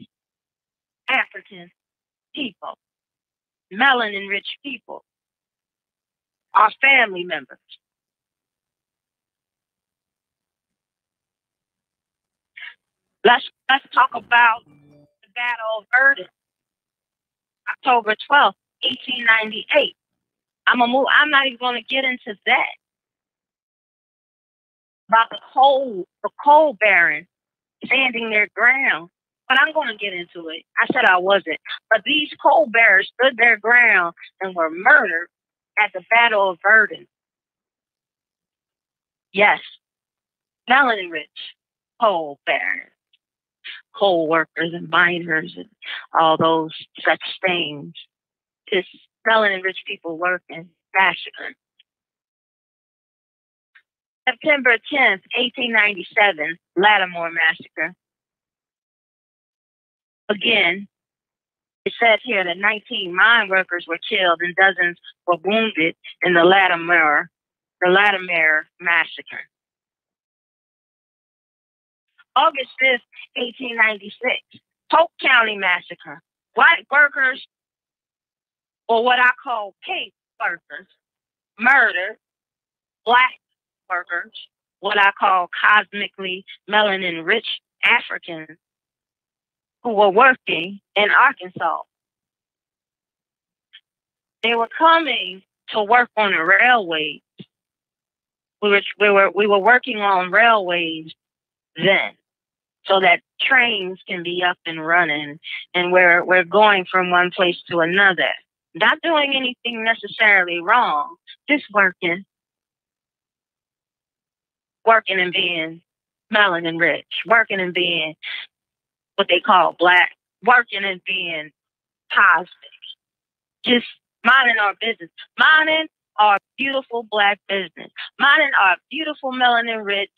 African people, melanin rich people, our family members. Let's let's talk about the Battle of Virden, October 12th, 1898. I'm a move. I'm not even going to get into that. About the coal, the coal baron standing their ground. But I'm going to get into it. I said I wasn't. But these coal barons stood their ground and were murdered at the Battle of Virden. Yes, melanin rich coal barons, coal workers and miners and all those such things. It's melanin rich people work in massacred. September 10th, 1897, Lattimer Massacre. Again, it says here that 19 mine workers were killed and dozens were wounded in the Lattimer, the Lattimer Massacre. August 5th, 1896, Polk County Massacre. White workers or what I call pink workers, murdered black workers, what I call cosmically melanin rich Africans who were working in Arkansas. They were coming to work on the railways. We were, we were, we were working on railways then so that trains can be up and running and we're, we're going from one place to another. Not doing anything necessarily wrong, just working. Working and being melanin rich, working and being what they call black, working and being positive. Just minding our business, minding our beautiful black business, minding our beautiful melanin rich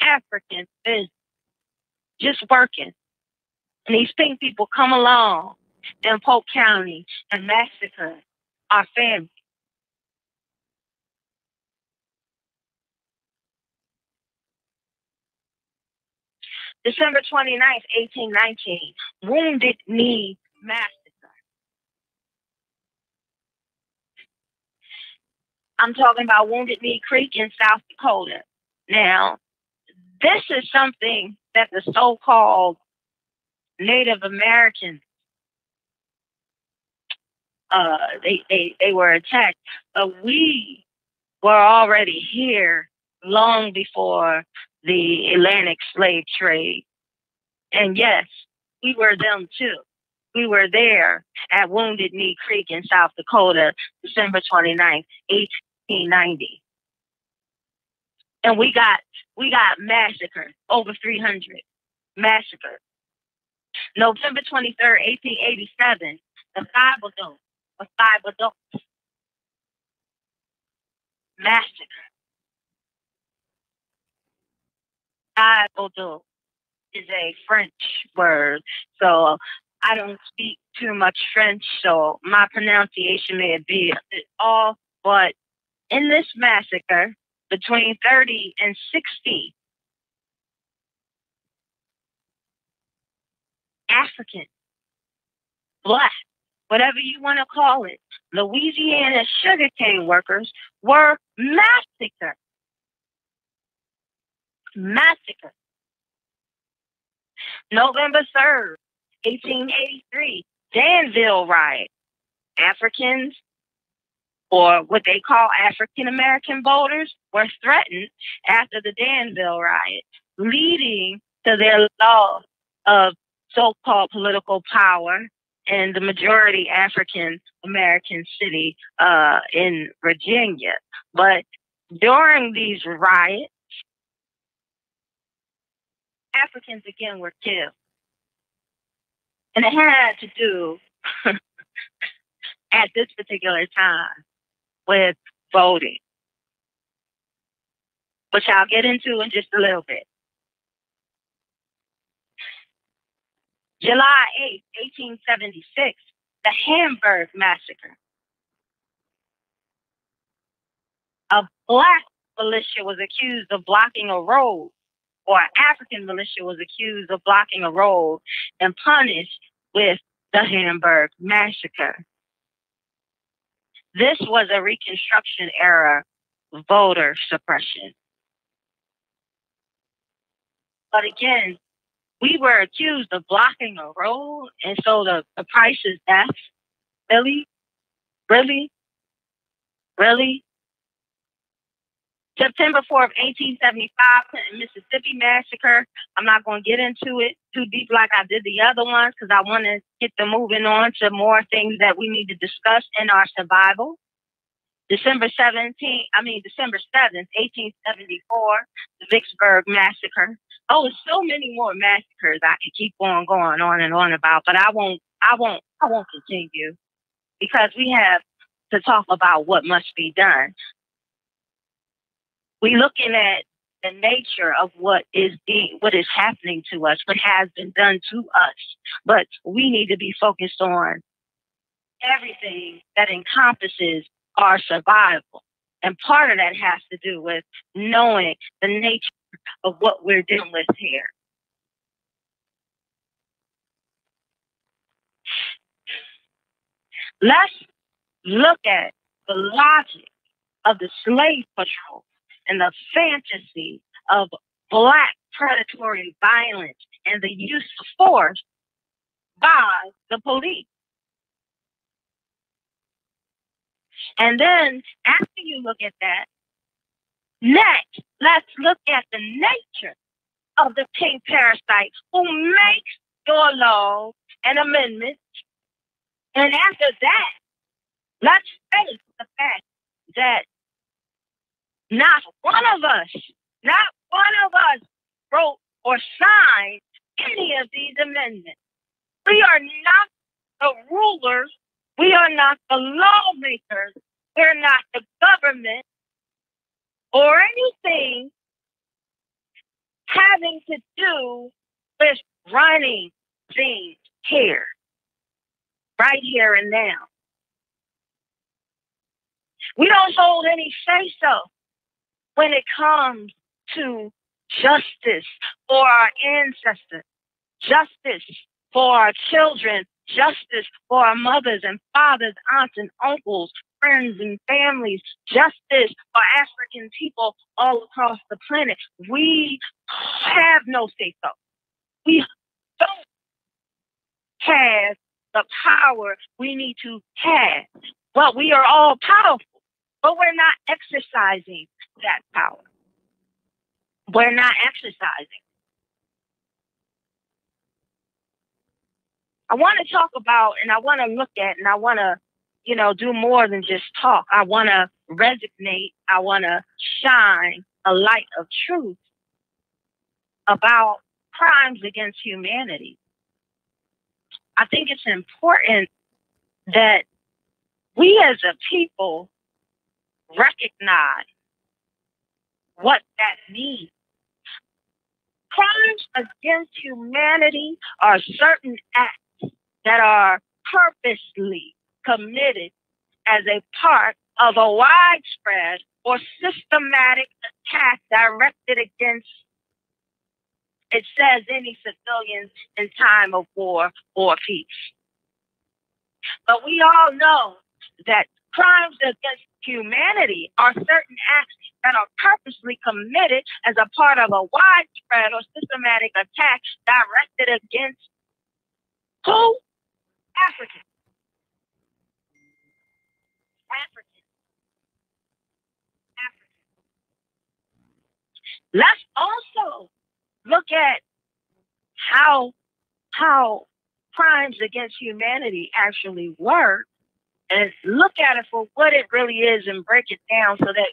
African business. Just working. And these pink people come along in Polk County and massacre our family. December 29th, 1819, Wounded Knee Massacre. I'm talking about Wounded Knee Creek in South Dakota. Now, this is something that the so called Native Americans uh, they, they, they were attacked. But we were already here long before the Atlantic slave trade. And yes, we were them too. We were there at Wounded Knee Creek in South Dakota, December 29th, 1890. And we got we got massacred, over 300 massacred. November 23rd, 1887, the Bible Dome of five adults. Massacre. Bible is a French word, so I don't speak too much French, so my pronunciation may be a bit off. But in this massacre, between 30 and 60 African, black, whatever you want to call it, Louisiana sugarcane workers were massacred. Massacred. November 3rd, 1883, Danville riot. Africans, or what they call African American voters, were threatened after the Danville riot, leading to their loss of so called political power in the majority African American city uh, in Virginia. But during these riots, Africans again were killed. And it had to do [LAUGHS] at this particular time with voting, which I'll get into in just a little bit. July 8, 1876, the Hamburg Massacre. A black militia was accused of blocking a road, or an African militia was accused of blocking a road and punished with the Hamburg Massacre. This was a Reconstruction era voter suppression. But again, we were accused of blocking a road, and so the, the price is death. Really? Really? Really? September 4th, 1875, Clinton, Mississippi massacre. I'm not going to get into it too deep like I did the other ones because I want to get them moving on to more things that we need to discuss in our survival. December 17th, I mean, December 7th, 1874, the Vicksburg massacre. Oh, there's so many more massacres I could keep on going on and on about, but I won't, I won't, I won't continue because we have to talk about what must be done. We're looking at the nature of what is being, what is happening to us, what has been done to us, but we need to be focused on everything that encompasses our survival. And part of that has to do with knowing the nature of what we're dealing with here. Let's look at the logic of the slave patrol and the fantasy of black predatory violence and the use of force by the police. And then after you look at that, next, let's look at the nature of the pink parasite who makes your law and amendments. And after that, let's face the fact that not one of us, not one of us wrote or signed any of these amendments. We are not the rulers. We are not the lawmakers. We're not the government or anything having to do with running things here, right here and now. We don't hold any say so when it comes to justice for our ancestors, justice for our children, justice for our mothers and fathers, aunts and uncles, friends and families, justice for African people all across the planet. We have no say so. We don't have the power we need to have. Well, we are all powerful, but we're not exercising that power. We're not exercising. I want to talk about and I want to look at and I want to, you know, do more than just talk. I want to resonate. I want to shine a light of truth about crimes against humanity. I think it's important that we as a people recognize what that means. Crimes against humanity are certain acts that are purposely committed as a part of a widespread or systematic attack directed against, it says, any civilians in time of war or peace. But we all know that crimes against humanity are certain acts that are purposely committed as a part of a widespread or systematic attack directed against who? Africans. Africans. Let's also look at how how crimes against humanity actually work and look at it for what it really is and break it down so that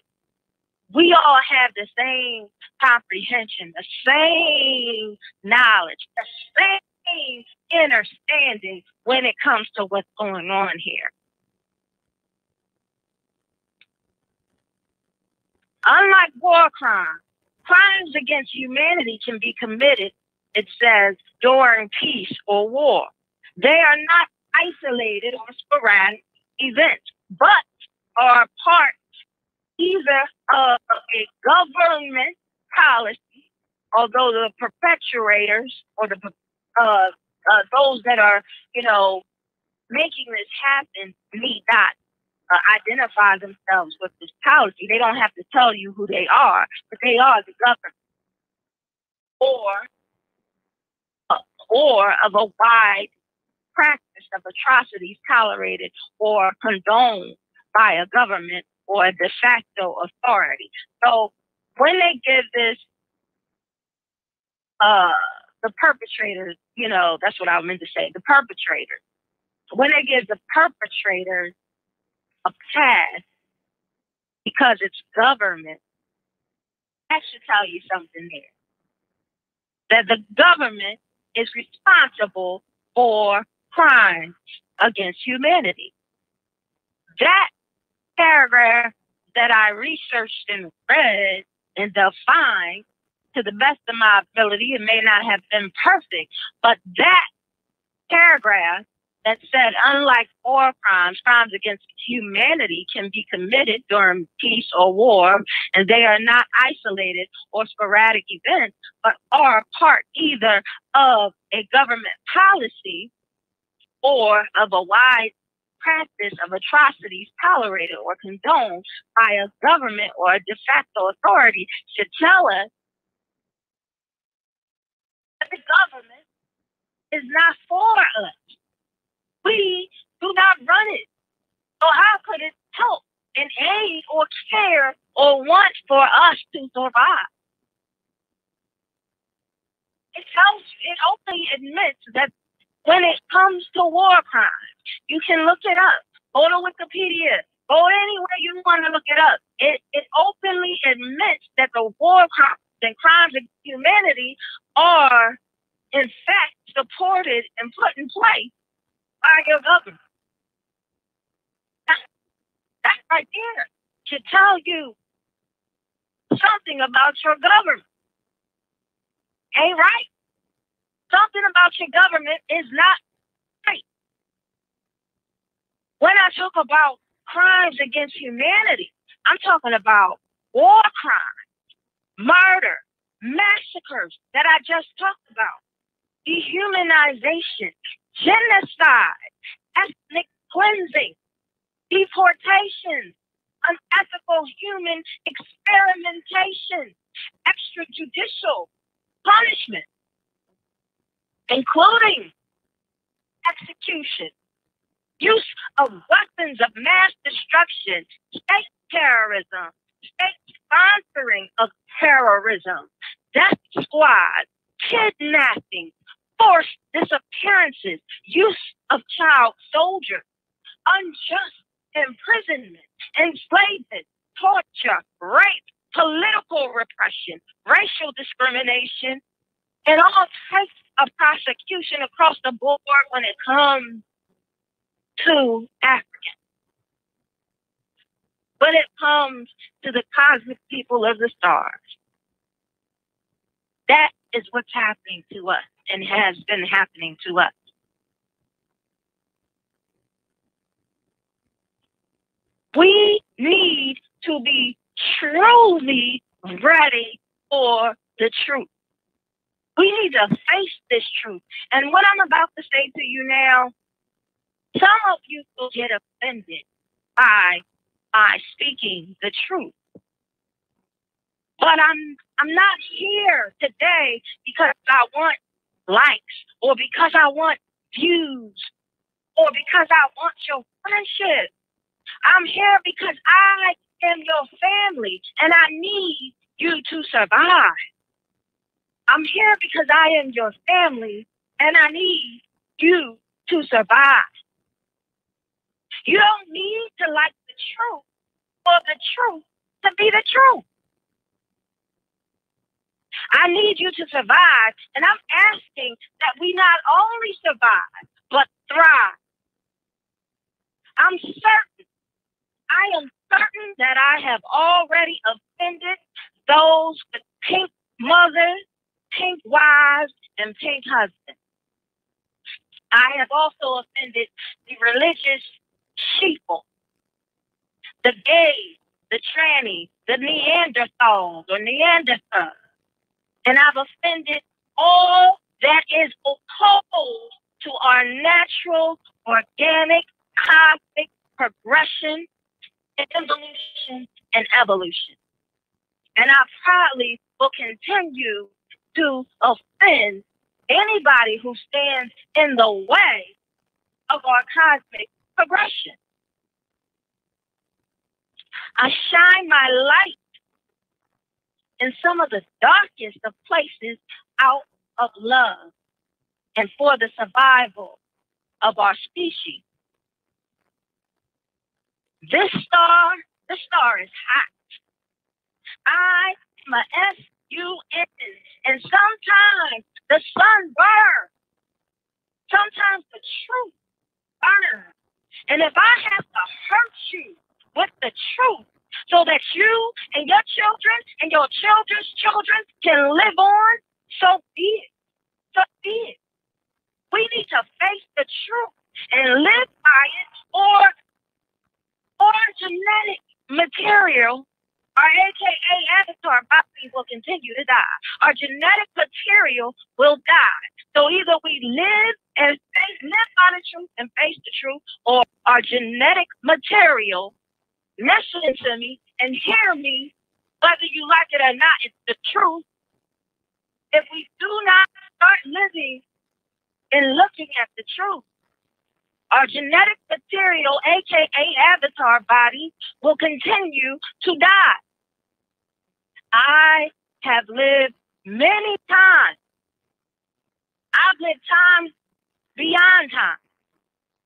we all have the same comprehension, the same knowledge, the same understanding when it comes to what's going on here. Unlike war crimes, crimes against humanity can be committed, it says, during peace or war. They are not isolated or sporadic events, but are part either of a government policy, although the perpetrators or the uh, uh, those that are, you know, making this happen need not uh, identify themselves with this policy. They don't have to tell you who they are, but they are the government. Or, uh, or of a wide practice of atrocities tolerated or condoned by a government or de facto authority. So when they give this, uh, the perpetrators, you know, that's what I meant to say, the perpetrators, when they give the perpetrators a pass because it's government, that should tell you something there. That the government is responsible for crimes against humanity. That paragraph that I researched and read and defined to the best of my ability, it may not have been perfect, but that paragraph that said, unlike war crimes, crimes against humanity can be committed during peace or war, and they are not isolated or sporadic events, but are part either of a government policy or of a wide practice of atrocities tolerated or condoned by a government or a de facto authority should tell us that the government is not for us. We do not run it. So how could it help and aid or care or want for us to survive? It tells it openly admits that when it comes to war crimes, you can look it up. Go to Wikipedia. Go anywhere you want to look it up. It, it openly admits that the war crimes and crimes against humanity are, in fact, supported and put in place by your government. That, that right there should tell you something about your government. Ain't right? Something about your government is not right. When I talk about crimes against humanity, I'm talking about war crimes, murder, massacres that I just talked about, dehumanization, genocide, ethnic cleansing, deportation, unethical human experimentation, extrajudicial punishment, including execution, use of weapons of mass destruction, state terrorism, state sponsoring of terrorism, death squad, kidnapping, forced disappearances, use of child soldiers, unjust imprisonment, enslavement, torture, rape, political repression, racial discrimination, and all types of prosecution across the board when it comes to Africans. When it comes to the cosmic people of the stars. That is what's happening to us and has been happening to us. We need to be truly ready for the truth. We need to face this truth. And what I'm about to say to you now, some of you will get offended by by speaking the truth. But I'm I'm not here today because I want likes or because I want views or because I want your friendship. I'm here because I am your family and I need you to survive. I'm here because I am your family and I need you to survive. You don't need to like the truth for the truth to be the truth. I need you to survive. And I'm asking that we not only survive, but thrive. I'm certain, I am certain that I have already offended those with pink mothers, pink wives, and pink husbands. I have also offended the religious sheeple, the gays, the trannies, the Neanderthals or Neanderthals. And I've offended all that is opposed to our natural, organic, cosmic progression, evolution, and evolution. And I proudly will continue to offend anybody who stands in the way of our cosmic progression. I shine my light in some of the darkest of places out of love and for the survival of our species. This star, the star is hot. I am a S-U-N, and sometimes the sun burns. Sometimes the truth burns. And if I have to hurt you with the truth so that you and your children and your children's children can live on, so be it. So be it. We need to face the truth and live by it, or or genetic material, our AKA avatar bodies will continue to die. Our genetic material will die. So either we live and face, live by the truth and face the truth, or our genetic material listen to me and hear me, whether you like it or not. It's the truth. If we do not start living and looking at the truth, our genetic material, aka avatar body, will continue to die. I have lived many times. I've lived times beyond time,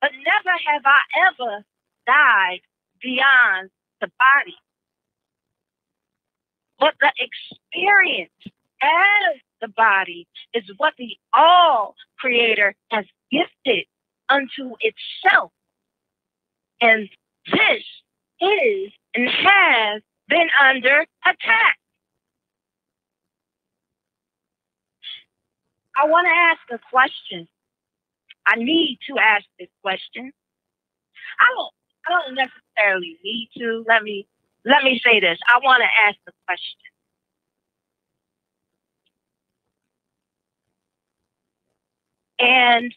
but never have I ever died beyond the body. But the experience as the body is what the all creator has gifted unto itself. And this is and has been under attack. I want to ask a question. I need to ask this question. I don't I don't necessarily need to. Let me let me say this. I want to ask the question. And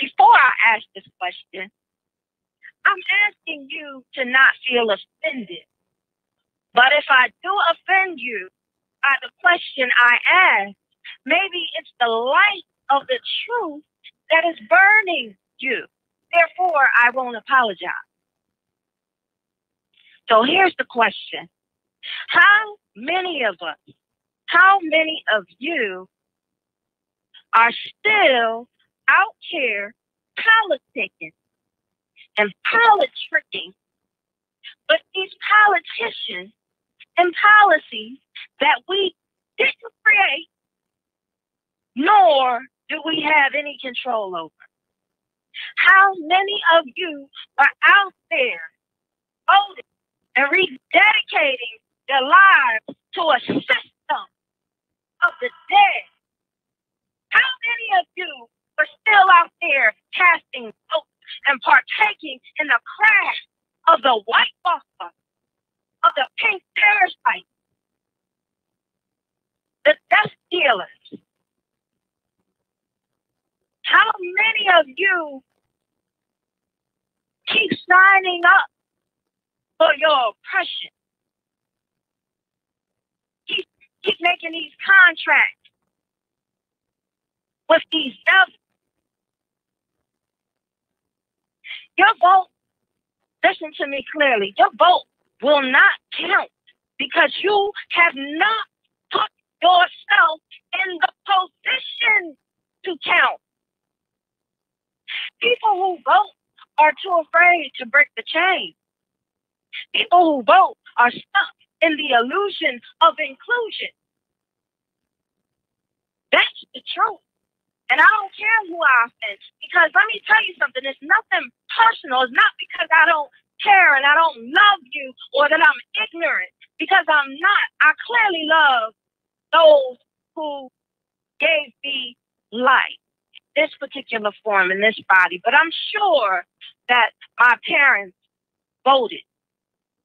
before I ask this question, I'm asking you to not feel offended. But if I do offend you by the question I ask, maybe it's the light of the truth that is burning you. Therefore, I won't apologize. So here's the question How many of us, how many of you are still out here politicking and politicking but these politicians and policies that we didn't create, nor do we have any control over. How many of you are out there voting and rededicating their lives to a system of the dead? How many of you are still out there casting votes and partaking in the crash of the white walker, of the pink parasite, the death dealers? How many of you keep signing up for your oppression? Keep, keep making these contracts with these devils. Your vote, listen to me clearly, your vote will not count because you have not put yourself in the position to count. People who vote are too afraid to break the chain. People who vote are stuck in the illusion of inclusion. That's the truth. And I don't care who I offend because let me tell you something. It's nothing personal. It's not because I don't care and I don't love you or that I'm ignorant because I'm not. I clearly love those who gave me life, this particular form in this body. But I'm sure that my parents voted.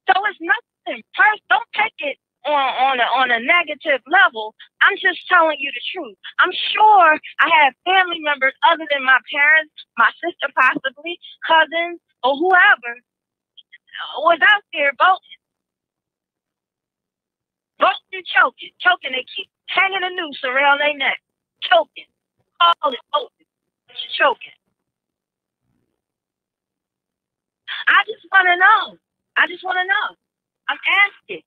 So it's nothing personal. Don't take it on, on, a, on a negative level. I'm just telling you the truth. I'm sure I have family members other than my parents, my sister possibly, cousins, or whoever uh, was out there voting. Voting choking. Choking. They keep hanging a noose around their neck. Choking. Call it voting. Choking. I just want to know. I just want to know. I'm asking.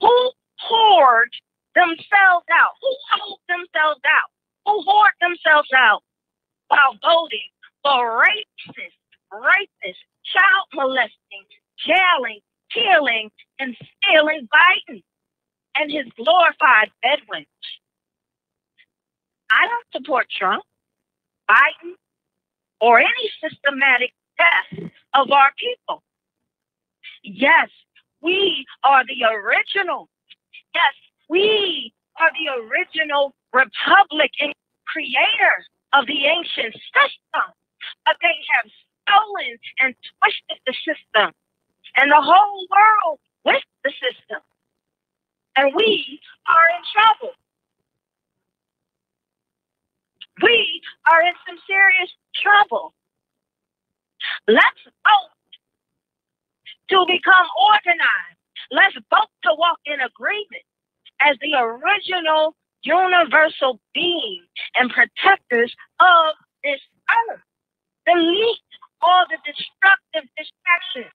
Who hoard themselves out? Who hold themselves out? Who hoard themselves out while voting for racist, racist, child molesting, jailing, killing, and stealing Biden and his glorified bedouins? I don't support Trump, Biden, or any systematic death of our people. Yes, we are the original. Yes, we are the original republic and creator of the ancient system. But they have stolen and twisted the system and the whole world with the system. And we are in trouble. We are in some serious trouble. Let's vote to become organized. Let's vote to walk in agreement as the original universal being and protectors of this earth. Delete all the destructive distractions.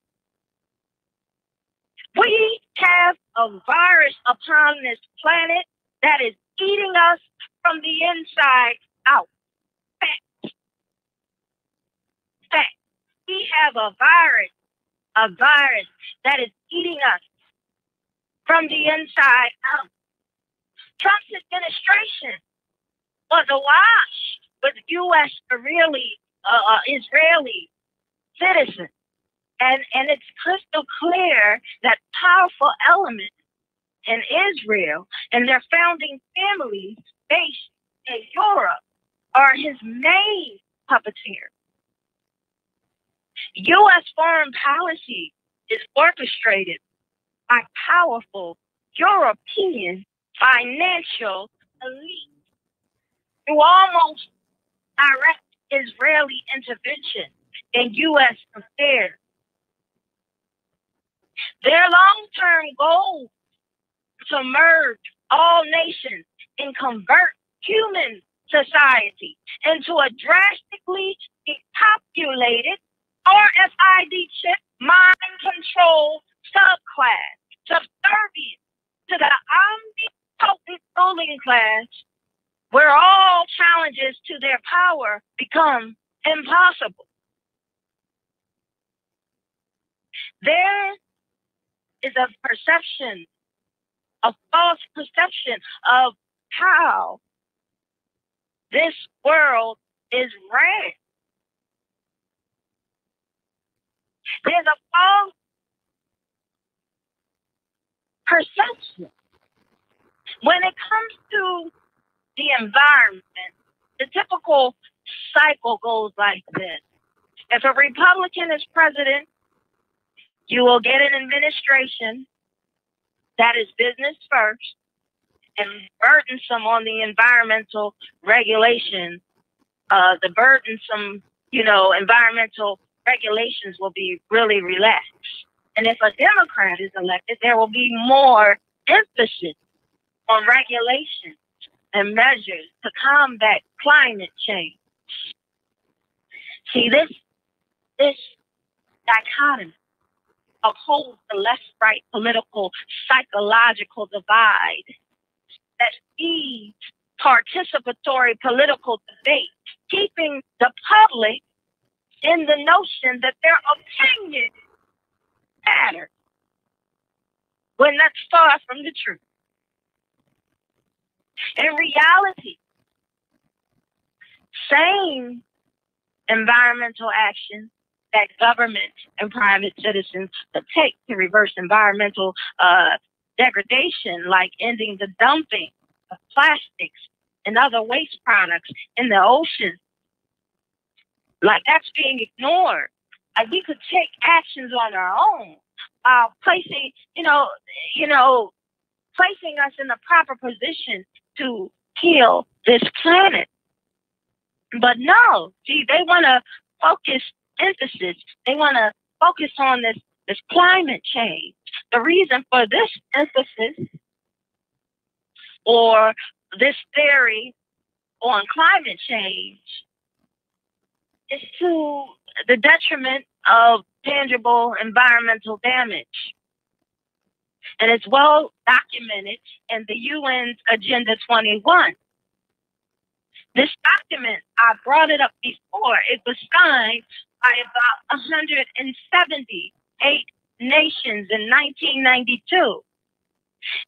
We have a virus upon this planet that is eating us from the inside out. Fact. Fact. We have a virus a virus that is eating us from the inside out. Trump's administration was awash with U.S. Israeli, uh, uh, Israeli citizens. And, and it's crystal clear that powerful elements in Israel and their founding families based in Europe are his main puppeteers. U.S. foreign policy is orchestrated by powerful European financial elites through almost direct Israeli intervention in U.S. affairs. Their long term goal to merge all nations and convert human society into a drastically depopulated RFID chip mind control subclass, subservient to the omnipotent ruling class, where all challenges to their power become impossible. There is a perception, a false perception of how this world is ran. There's a false perception. When it comes to the environment, the typical cycle goes like this. If a Republican is president, you will get an administration that is business first and burdensome on the environmental regulation, uh, the burdensome, you know, environmental regulations will be really relaxed. And if a Democrat is elected, there will be more emphasis on regulations and measures to combat climate change. See, this this dichotomy upholds the left-right political psychological divide that feeds participatory political debate, keeping the public in the notion that their opinion matters when that's far from the truth. In reality, same environmental action that government and private citizens take to reverse environmental uh, degradation, like ending the dumping of plastics and other waste products in the ocean. Like that's being ignored. Like we could take actions on our own, uh, placing, you know, you know, placing us in the proper position to heal this planet. But no, see, they want to focus emphasis. They want to focus on this this climate change. The reason for this emphasis or this theory on climate change is to the detriment of tangible environmental damage. And it's well documented in the UN's Agenda 21. This document, I brought it up before, it was signed by about 178 nations in 1992.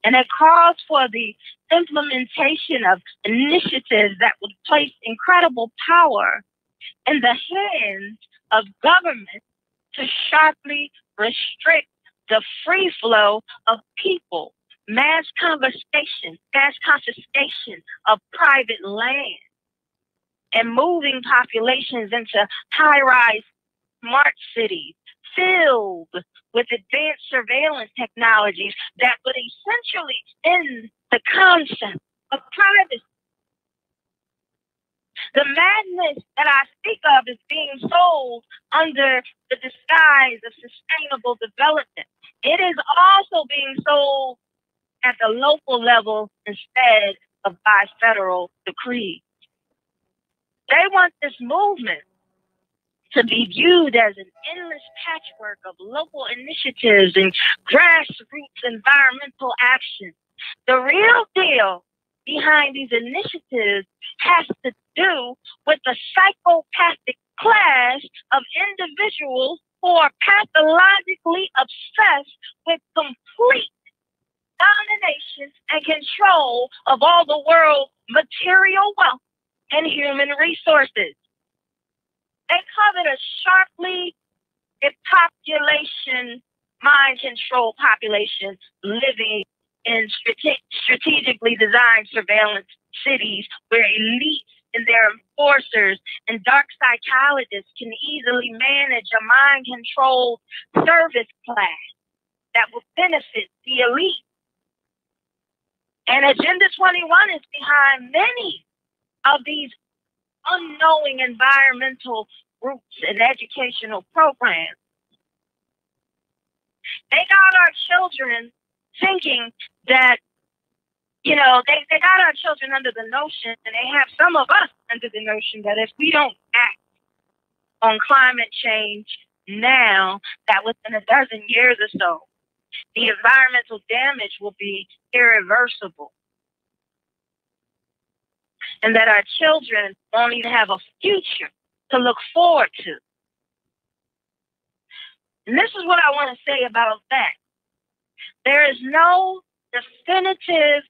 And it calls for the implementation of initiatives that would place incredible power in the hands of government to sharply restrict the free flow of people, mass conversation, mass confiscation of private land, and moving populations into high rise smart cities filled with advanced surveillance technologies that would essentially end the concept of privacy. The madness that I speak of is being sold under the disguise of sustainable development. It is also being sold at the local level instead of by federal decree. They want this movement to be viewed as an endless patchwork of local initiatives and grassroots environmental action. The real deal behind these initiatives has to do with the psychopathic class of individuals who are pathologically obsessed with complete domination and control of all the world's material wealth and human resources. They covet a sharply population, mind control population living in strate- strategically designed surveillance cities where elites and their enforcers and dark psychologists can easily manage a mind controlled service class that will benefit the elite. And Agenda 21 is behind many of these unknowing environmental groups and educational programs. They got our children thinking that, you know, they, they got our children under the notion, and they have some of us under the notion that if we don't act on climate change now, that within a dozen years or so, the environmental damage will be irreversible and that our children won't even have a future to look forward to. And this is what I want to say about that. There is no definitive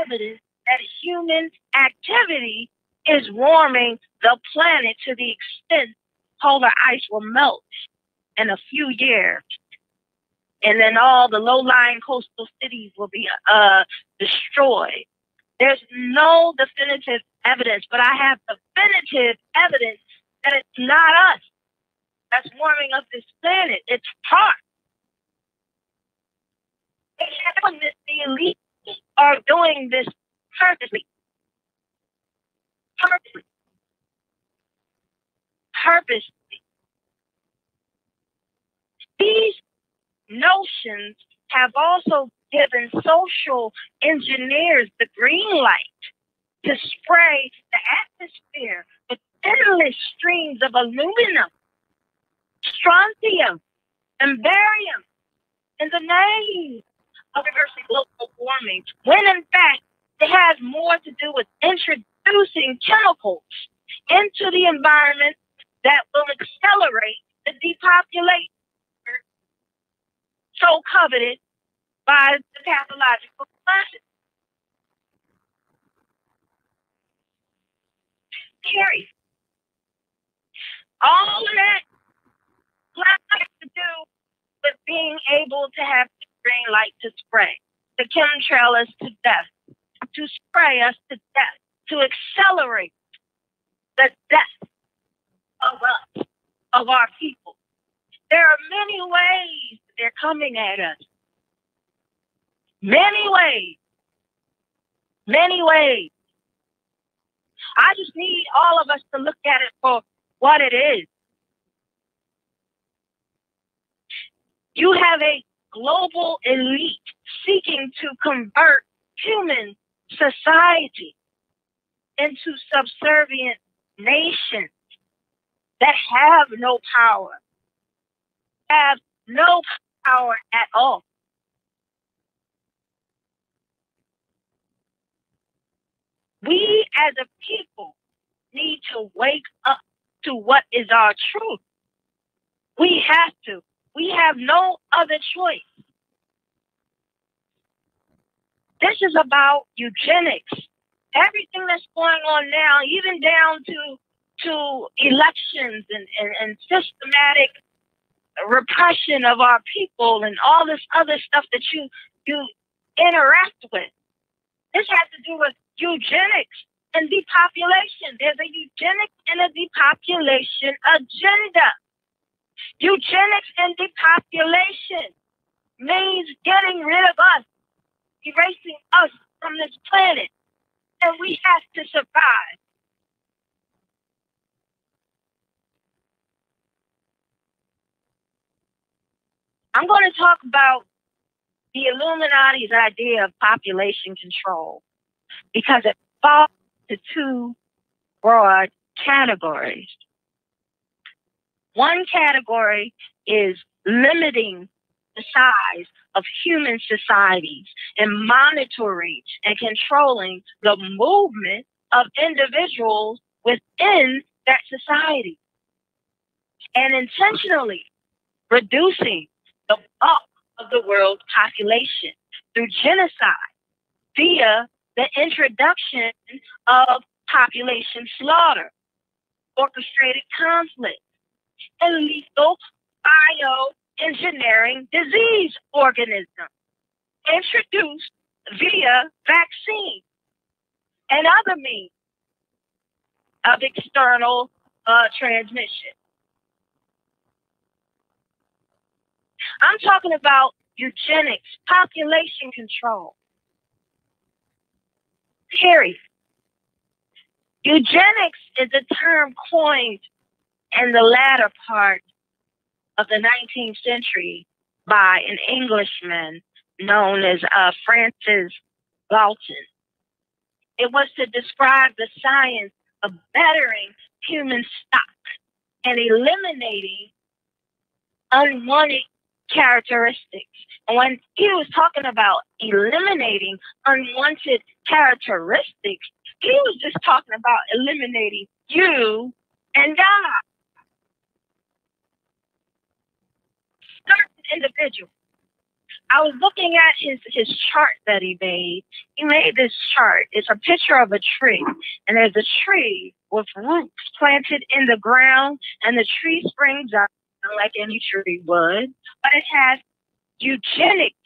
evidence that human activity is warming the planet to the extent polar ice will melt in a few years. And then all the low lying coastal cities will be uh, destroyed. There's no definitive evidence, but I have definitive evidence that it's not us that's warming up this planet. It's part. The elite are doing this purposely. Purposely. Purposely. These notions have also given social engineers the green light to spray the atmosphere with endless streams of aluminum, strontium, and barium in the name of reversing global warming, when in fact it has more to do with introducing chemicals into the environment that will accelerate the depopulation so coveted by the pathological classes. Carrie, All of that has to do with being able to have green light to spray, to chemtrail us to death, to spray us to death, to accelerate the death of us, of our people. There are many ways they're coming at us. Many ways. Many ways. I just need all of us to look at it for what it is. You have a global elite seeking to convert human society into subservient nations that have no power, have no power at all. We as a people need to wake up to what is our truth. We have to. We have no other choice. This is about eugenics. Everything that's going on now, even down to to elections and, and, and systematic repression of our people and all this other stuff that you you interact with. This has to do with eugenics and depopulation. There's a eugenics and a depopulation agenda. Eugenics and depopulation means getting rid of us, erasing us from this planet, and we have to survive. I'm going to talk about the Illuminati's idea of population control because it falls into two broad categories. One category is limiting the size of human societies and monitoring and controlling the movement of individuals within that society. And intentionally reducing the bulk of the world population through genocide via the introduction of population slaughter, orchestrated conflict, and lethal bioengineering disease organisms introduced via vaccine and other means of external uh, transmission. I'm talking about eugenics, population control. Period. Eugenics is a term coined in the latter part of the 19th century by an Englishman known as uh, Francis Galton. It was to describe the science of bettering human stock and eliminating unwanted characteristics. And when he was talking about eliminating unwanted characteristics, he was just talking about eliminating you and God. Certain individual. I was looking at his his chart that he made. He made this chart. It's a picture of a tree, and there's a tree with roots planted in the ground, and the tree springs up like any tree would, but it has eugenics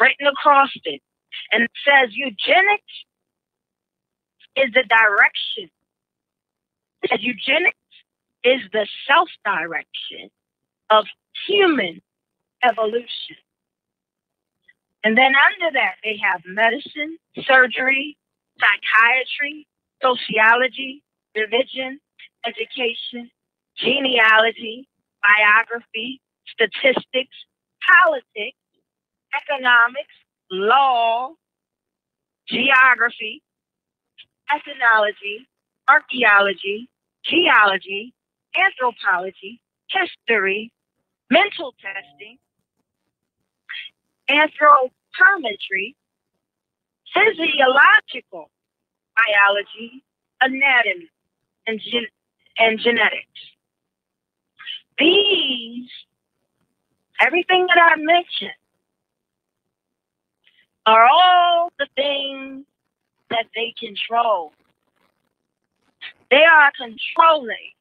written across it. And it says eugenics is the direction. That eugenics is the self direction of human evolution. And then under that, they have medicine, surgery, psychiatry, sociology, religion, education, genealogy, biography, statistics, politics, economics, law, geography, ethnology, archaeology, geology, anthropology, history, mental testing, anthropometry, physiological biology, anatomy, and, gen- and genetics. These, everything that I mentioned, are all the things that they control. They are controlling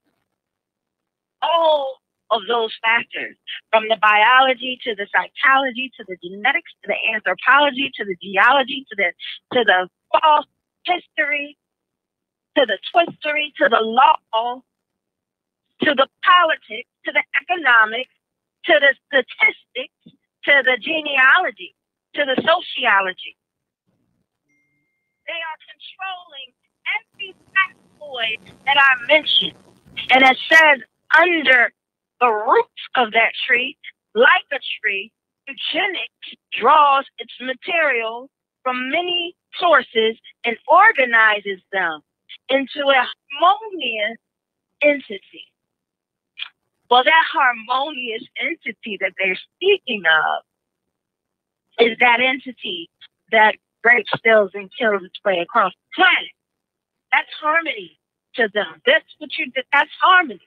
all of those factors, from the biology to the psychology to the genetics to the anthropology to the geology to the to the false history to the twistery to the law to the politics to the economics to the statistics to the genealogy to the sociology. They are controlling every factoid that I mentioned. And it says under the roots of that tree, like a tree, eugenics draws its material from many sources and organizes them into a harmonious entity. Well, that harmonious entity that they're speaking of is that entity that breaks, steals, and kills its way across the planet. That's harmony to them. That's what you. That's harmony.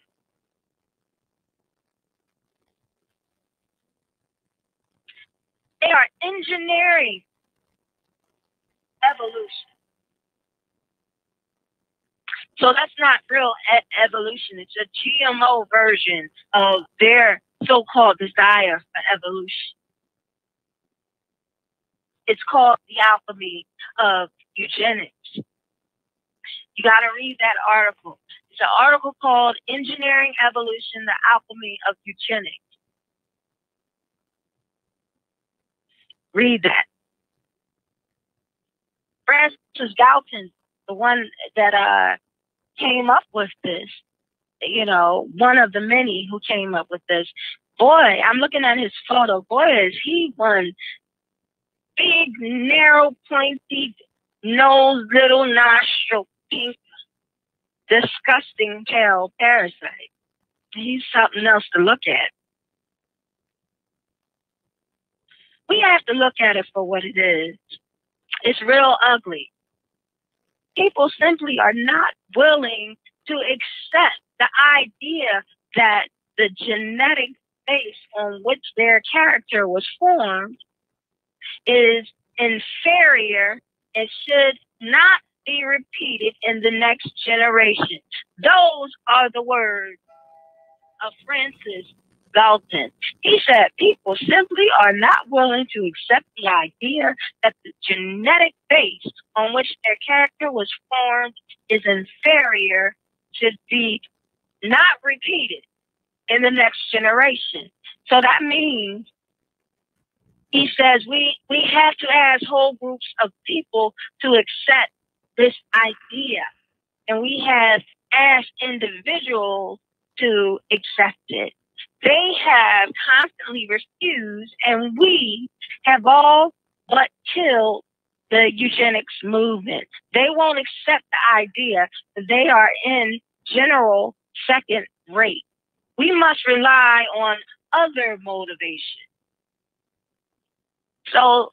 They are engineering evolution. So that's not real e- evolution. It's a GMO version of their so-called desire for evolution. It's called the alchemy of eugenics. You got to read that article. It's an article called Engineering Evolution, the Alchemy of Eugenics. Read that. Francis Galton, the one that uh, came up with this, you know, one of the many who came up with this. Boy, I'm looking at his photo. Boy, is he one big, narrow, pointy nose, little nostril, pink, disgusting tail parasite. He's something else to look at. We have to look at it for what it is. It's real ugly. People simply are not willing to accept the idea that the genetic base on which their character was formed is inferior and should not be repeated in the next generation. Those are the words of Francis He said people simply are not willing to accept the idea that the genetic base on which their character was formed is inferior to be not repeated in the next generation. So that means he says we, we have to ask whole groups of people to accept this idea. And we have asked individuals to accept it. They have constantly refused, and we have all but killed the eugenics movement. They won't accept the idea that they are in general second rate. We must rely on other motivation. So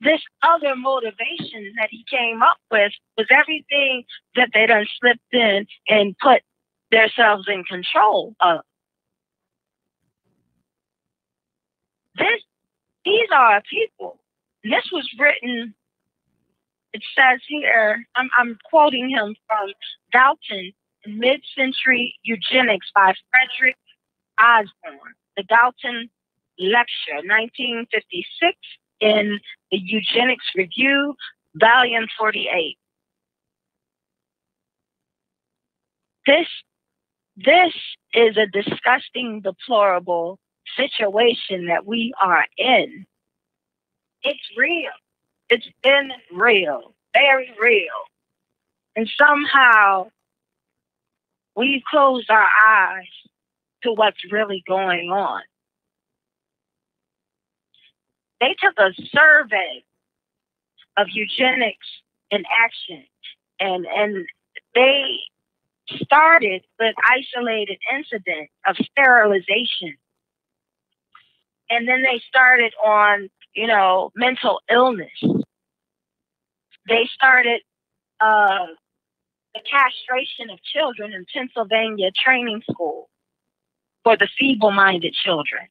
this other motivation that he came up with was everything that they done slipped in and put themselves in control of. This, these are people. This was written. It says here. I'm, I'm quoting him from Galton, Mid-Century Eugenics by Frederick Osborn. The Galton Lecture, 1956, in the Eugenics Review, Volume 48. This, this is a disgusting, deplorable situation that we are in. It's real. It's been real, very real. And somehow we've closed our eyes to what's really going on they took a survey of eugenics in action and and they started with isolated incident of sterilization and then they started on you know mental illness they started uh, the castration of children in pennsylvania training school for the feeble-minded children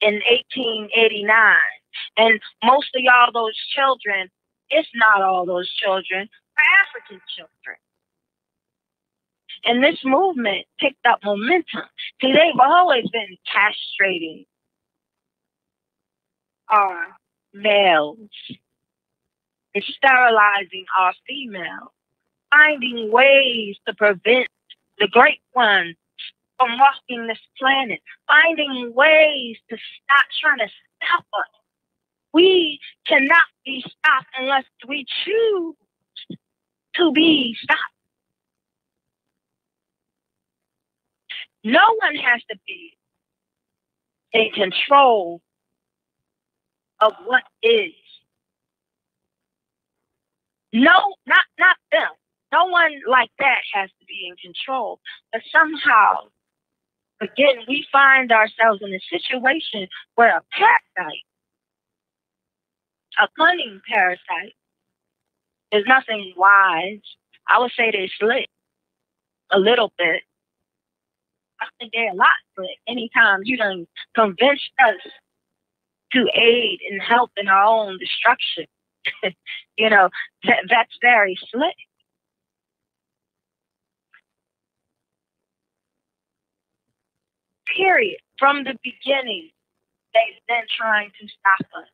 in 1889. And most of y'all, those children, it's not all those children, are African children. And this movement picked up momentum. See, they've always been castrating our males and sterilizing our females, finding ways to prevent the great ones from walking this planet, finding ways to stop trying to stop us. We cannot be stopped unless we choose to be stopped. No one has to be in control of what is. No, not not them. No one like that has to be in control. But somehow, again, we find ourselves in a situation where a parasite, a cunning parasite, is nothing wise. I would say they're slick a little bit. I think they're a lot slick. Anytime you done convinced us to aid and help in our own destruction, [LAUGHS] you know, that, that's very slick. Period. From the beginning, they've been trying to stop us.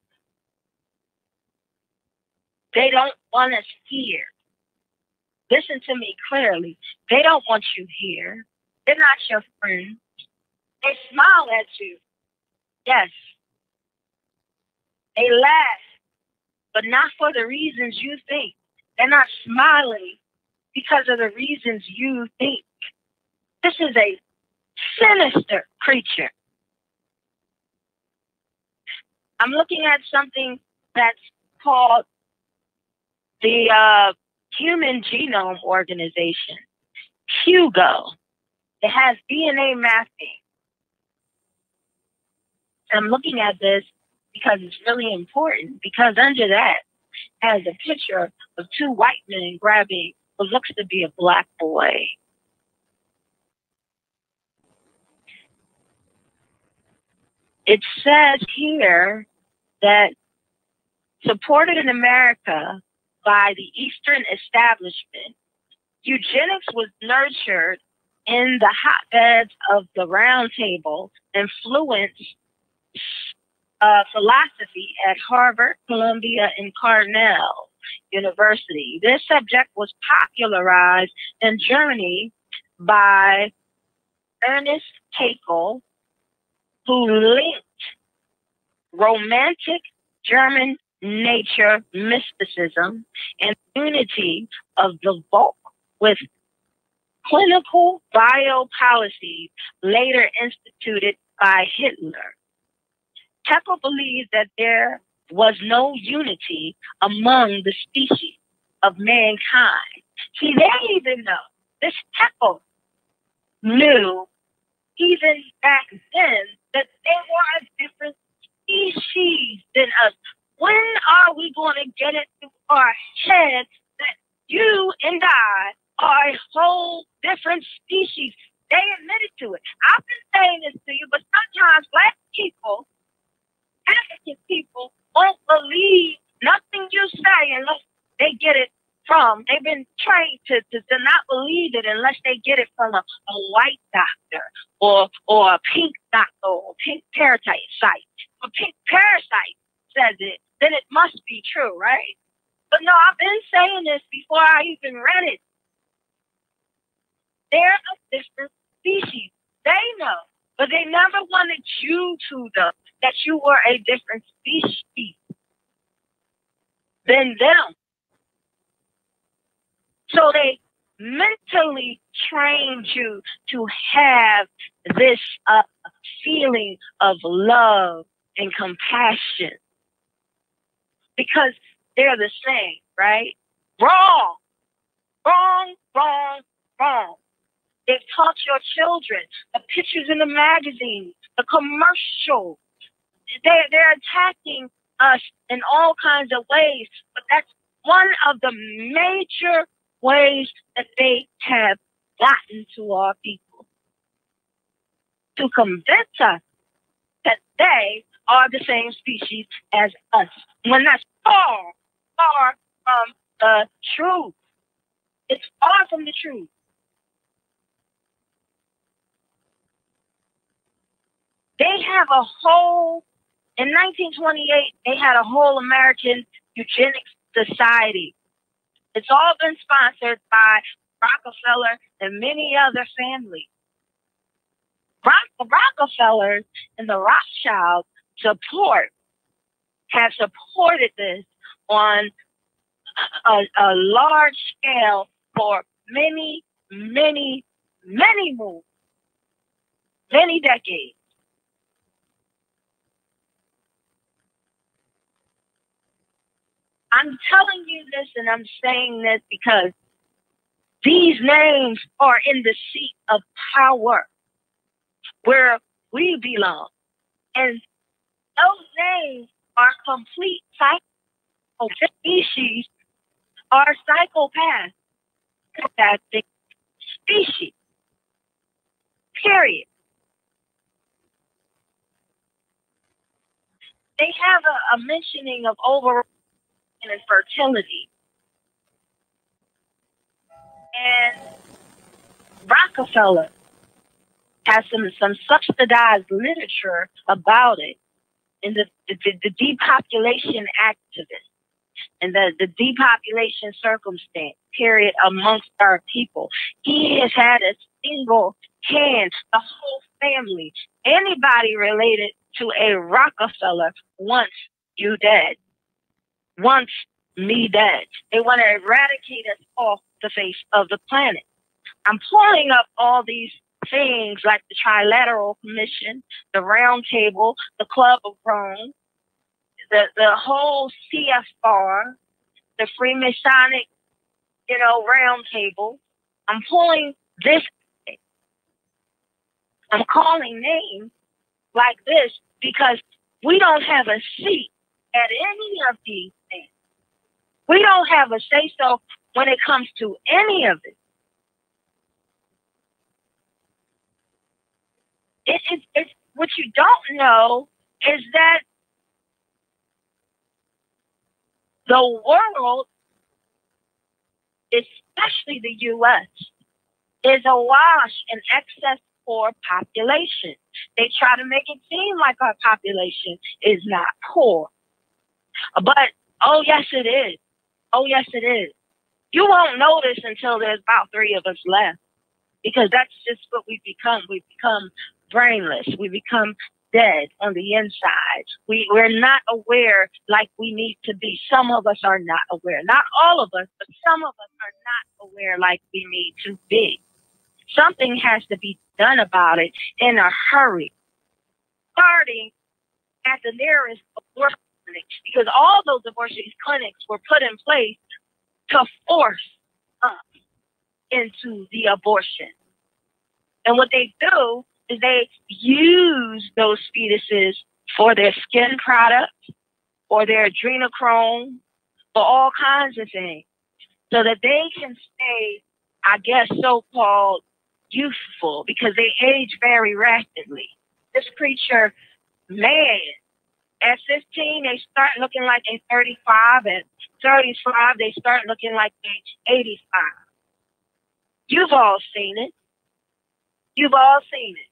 They don't want us here. Listen to me clearly. They don't want you here. They're not your friends. They smile at you. Yes. They laugh, but not for the reasons you think. They're not smiling because of the reasons you think. This is a sinister creature. I'm looking at something that's called the uh, Human Genome Organization, HUGO. It has DNA mapping. I'm looking at this because it's really important because under that has a picture of two white men grabbing what looks to be a black boy. It says here that supported in America by the Eastern establishment, eugenics was nurtured in the hotbeds of the Round Table, influenced uh, philosophy at Harvard, Columbia, and Cornell University. This subject was popularized in Germany by Ernst Haeckel, who linked romantic German nature mysticism and unity of the Volk with clinical biopolicies later instituted by Hitler. Haeckel believed that there was no unity among the species of mankind. See, they even know, this Haeckel knew even back then that they were a different species than us. When are we going to get it through our heads that you and I are a whole different species? They admitted to it. I've been saying this to you, but sometimes black people African people won't believe nothing you say unless they get it from. They've been trained to, to, to not believe it unless they get it from a, a white doctor or or a pink doctor or pink parasite site. A pink parasite says it, then it must be true, right? But no, I've been saying this before I even read it. They're a different species. They know, but they never wanted you to know that you were a different species than them. So they mentally trained you to have this uh, feeling of love and compassion because they're the same, right? Wrong, wrong, wrong, wrong. They've taught your children the pictures in the magazines, the commercials, they they're attacking us in all kinds of ways, but that's one of the major ways that they have gotten to our people to convince us that they are the same species as us. When that's far, far from the truth. It's far from the truth. They have a whole in 1928, they had a whole American Eugenics Society. It's all been sponsored by Rockefeller and many other families. Rock, the Rockefellers and the Rothschilds support have supported this on a, a large scale for many, many, many moves, many decades. I'm telling you this and I'm saying this because these names are in the seat of power where we belong. And those names are complete psycho species are psychopaths. species. Period. They have a, a mentioning of over and fertility. And Rockefeller has some, some subsidized literature about it in the, the, the depopulation activist and the, the depopulation circumstance period amongst our people. He has had a single hand, the whole family, anybody related to a Rockefeller once you dead. Wants me dead. They want to eradicate us off the face of the planet. I'm pulling up all these things like the Trilateral Commission, the Round Table, the Club of Rome, the, the whole CFR, the Freemasonic, you know, Round Table. I'm pulling this. I'm calling names like this because we don't have a seat at any of these. We don't have a say so when it comes to any of it. it, it, it, what you don't know is that the world, especially the U.S., is awash in excess poor population. They try to make it seem like our population is not poor. But, oh, yes, it is. Oh, yes, it is. You won't notice until there's about three of us left because that's just what we become. We become brainless. We become dead on the inside. We, we're not aware like we need to be. Some of us are not aware. Not all of us, but some of us are not aware like we need to be. Something has to be done about it in a hurry. Starting at the nearest abortion because all those abortion clinics were put in place to force us into the abortion. And what they do is they use those fetuses for their skin products or their adrenochrome for all kinds of things so that they can stay, I guess, so called youthful because they age very rapidly. This creature, man, at 15, they start looking like they're 35. At 35, they start looking like they're 85. You've all seen it. You've all seen it.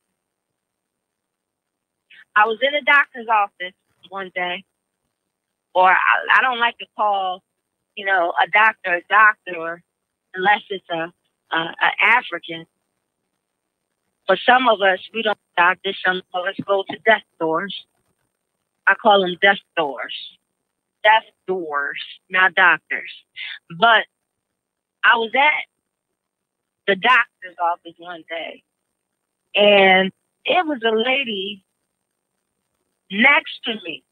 I was in a doctor's office one day, or I, I don't like to call, you know, a doctor a doctor unless it's a, a, a African. For some of us, we don't doctors. Some of us go to death doors. I call them death doors. Death doors, not doctors. But I was at the doctor's office one day, and it was a lady next to me.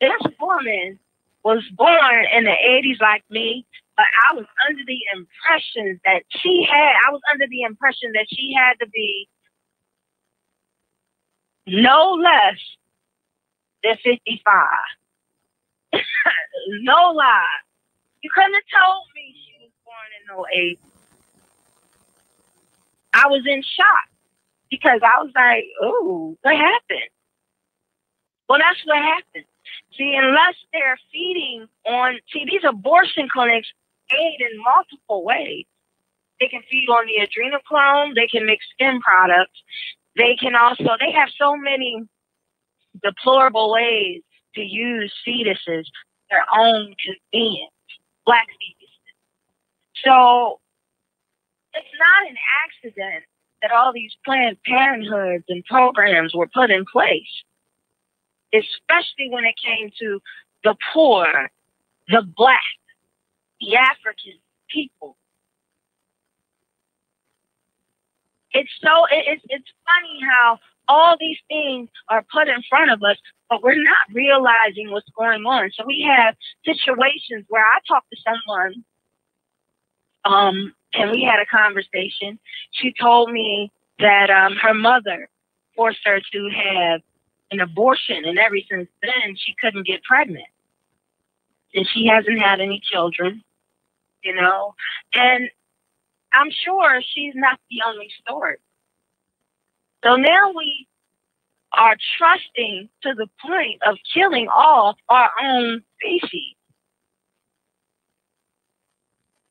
This woman was born in the 80s like me, but I was under the impression that she had, I was under the impression that she had to be no less than 55. [LAUGHS] no lie. You couldn't have told me she was born in no 80. I was in shock because I was like, oh, what happened? Well, that's what happened. See, unless they're feeding on, see, these abortion clinics aid in multiple ways. They can feed on the adrenochrome, they can make skin products, they can also they have so many deplorable ways to use fetuses for their own convenience, black fetuses. So it's not an accident that all these Planned Parenthoods and programs were put in place, especially when it came to the poor, the black, the African people. It's so it's it's funny how all these things are put in front of us, but we're not realizing what's going on. So we have situations where I talk to someone, um, and we had a conversation. She told me that um, her mother forced her to have an abortion, and ever since then she couldn't get pregnant, and she hasn't had any children. You know, and I'm sure she's not the only story. So now we are trusting to the point of killing off our own species.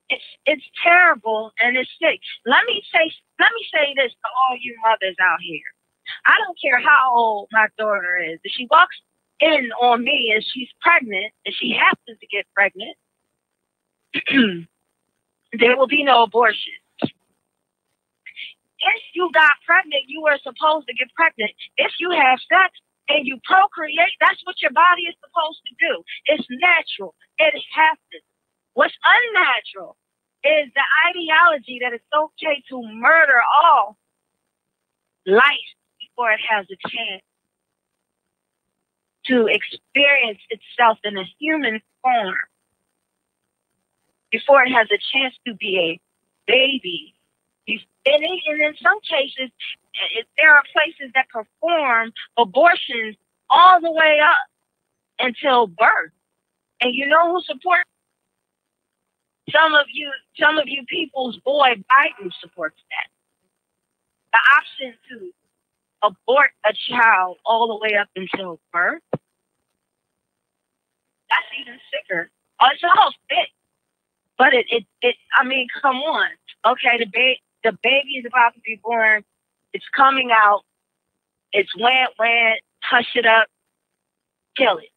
It's it's terrible and it's sick. Let me say let me say this to all you mothers out here. I don't care how old my daughter is. If she walks in on me and she's pregnant and she happens to get pregnant, [CLEARS THROAT] there will be no abortion if you got pregnant, you were supposed to get pregnant. If you have sex and you procreate, that's what your body is supposed to do. It's natural. It happens. What's unnatural is the ideology that it's okay to murder all life before it has a chance to experience itself in a human form, before it has a chance to be a baby and, and in some cases, it, there are places that perform abortions all the way up until birth. And you know who supports some of you some of you people's boy Biden supports that. The option to abort a child all the way up until birth. That's even sicker. Oh, it's all fit. But it, it, it I mean, come on. Okay, the ba- the baby is about to be born. It's coming out. It's wet, wet. Hush it up. Kill it.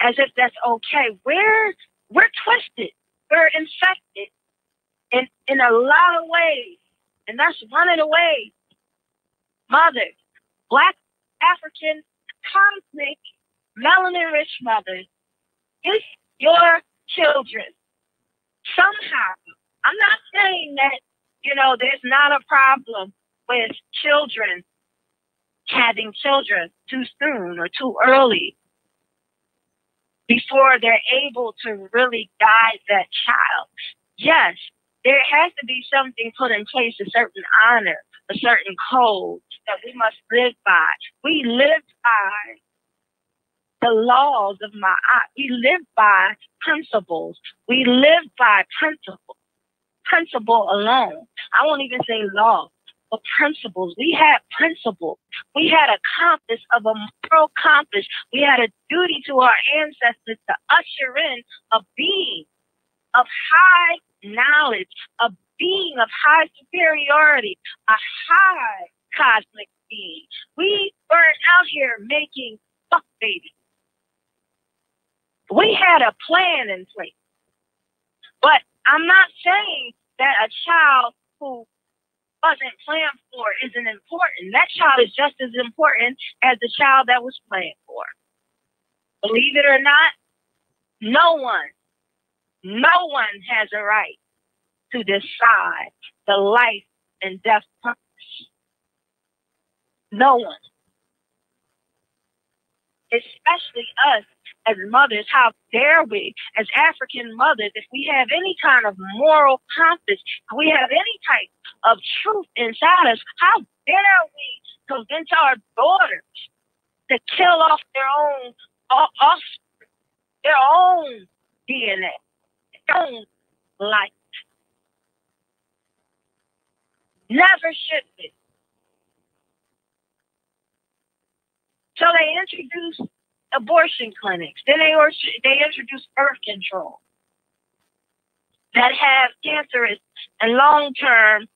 As if that's okay. We're we're twisted. We're infected in in a lot of ways, and that's one of the ways. Mothers, black, African, cosmic, melanin-rich mothers, is your children somehow. I'm not saying that you know, there's not a problem with children having children too soon or too early before they're able to really guide that child. Yes, there has to be something put in place, a certain honor, a certain code that we must live by. We live by the laws of my we live by principles. We live by principles principle alone. I won't even say law, but principles. We had principles. We had a compass of a moral compass. We had a duty to our ancestors to usher in a being of high knowledge, a being of high superiority, a high cosmic being. We weren't out here making fuck babies. We had a plan in place. But I'm not saying that a child who wasn't planned for isn't important. That child is just as important as the child that was planned for. Believe it or not, no one, no one has a right to decide the life and death purpose. No one. Especially us as mothers, how dare we, as African mothers, if we have any kind of moral compass, if we have any type of truth inside us, how dare we convince our daughters to kill off their own uh, offspring, their own DNA, their own life? Never should be. So they introduced abortion clinics. Then they they introduce birth control that have cancerous and long term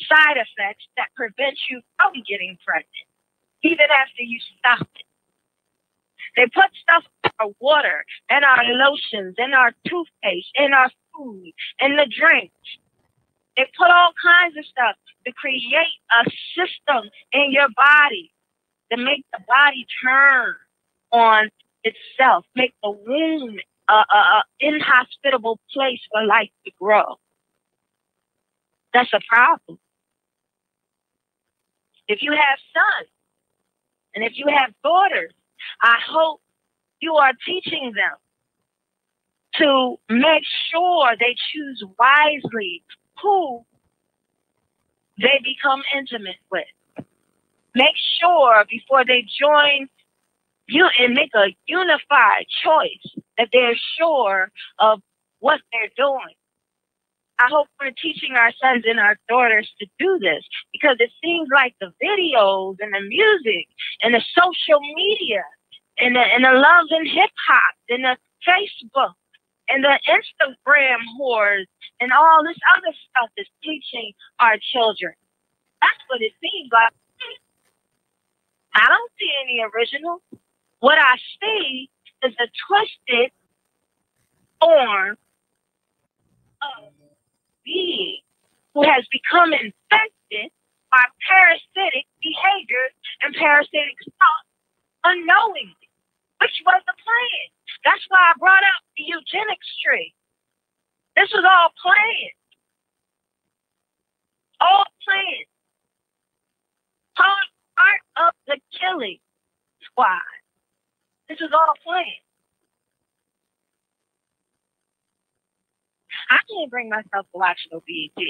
side effects that prevent you from getting pregnant, even after you stop it. They put stuff in our water, in our lotions, in our toothpaste, in our food, in the drinks. They put all kinds of stuff to create a system in your body to make the body turn on itself, make the womb an inhospitable place for life to grow. That's a problem. If you have sons and if you have daughters, I hope you are teaching them to make sure they choose wisely who they become intimate with. Make sure before they join you and make a unified choice that they're sure of what they're doing. I hope we're teaching our sons and our daughters to do this because it seems like the videos and the music and the social media and the, and the love and hip hop and the Facebook and the Instagram whores and all this other stuff is teaching our children. That's what it seems like. I don't see any original. What I see is a twisted form of being who has become infected by parasitic behaviors and parasitic thoughts unknowingly, which was the plan. That's why I brought up the eugenics tree. This was all planned. All planned. Part, part of the killing squad. This is all planned. I can't bring myself to watch no BET.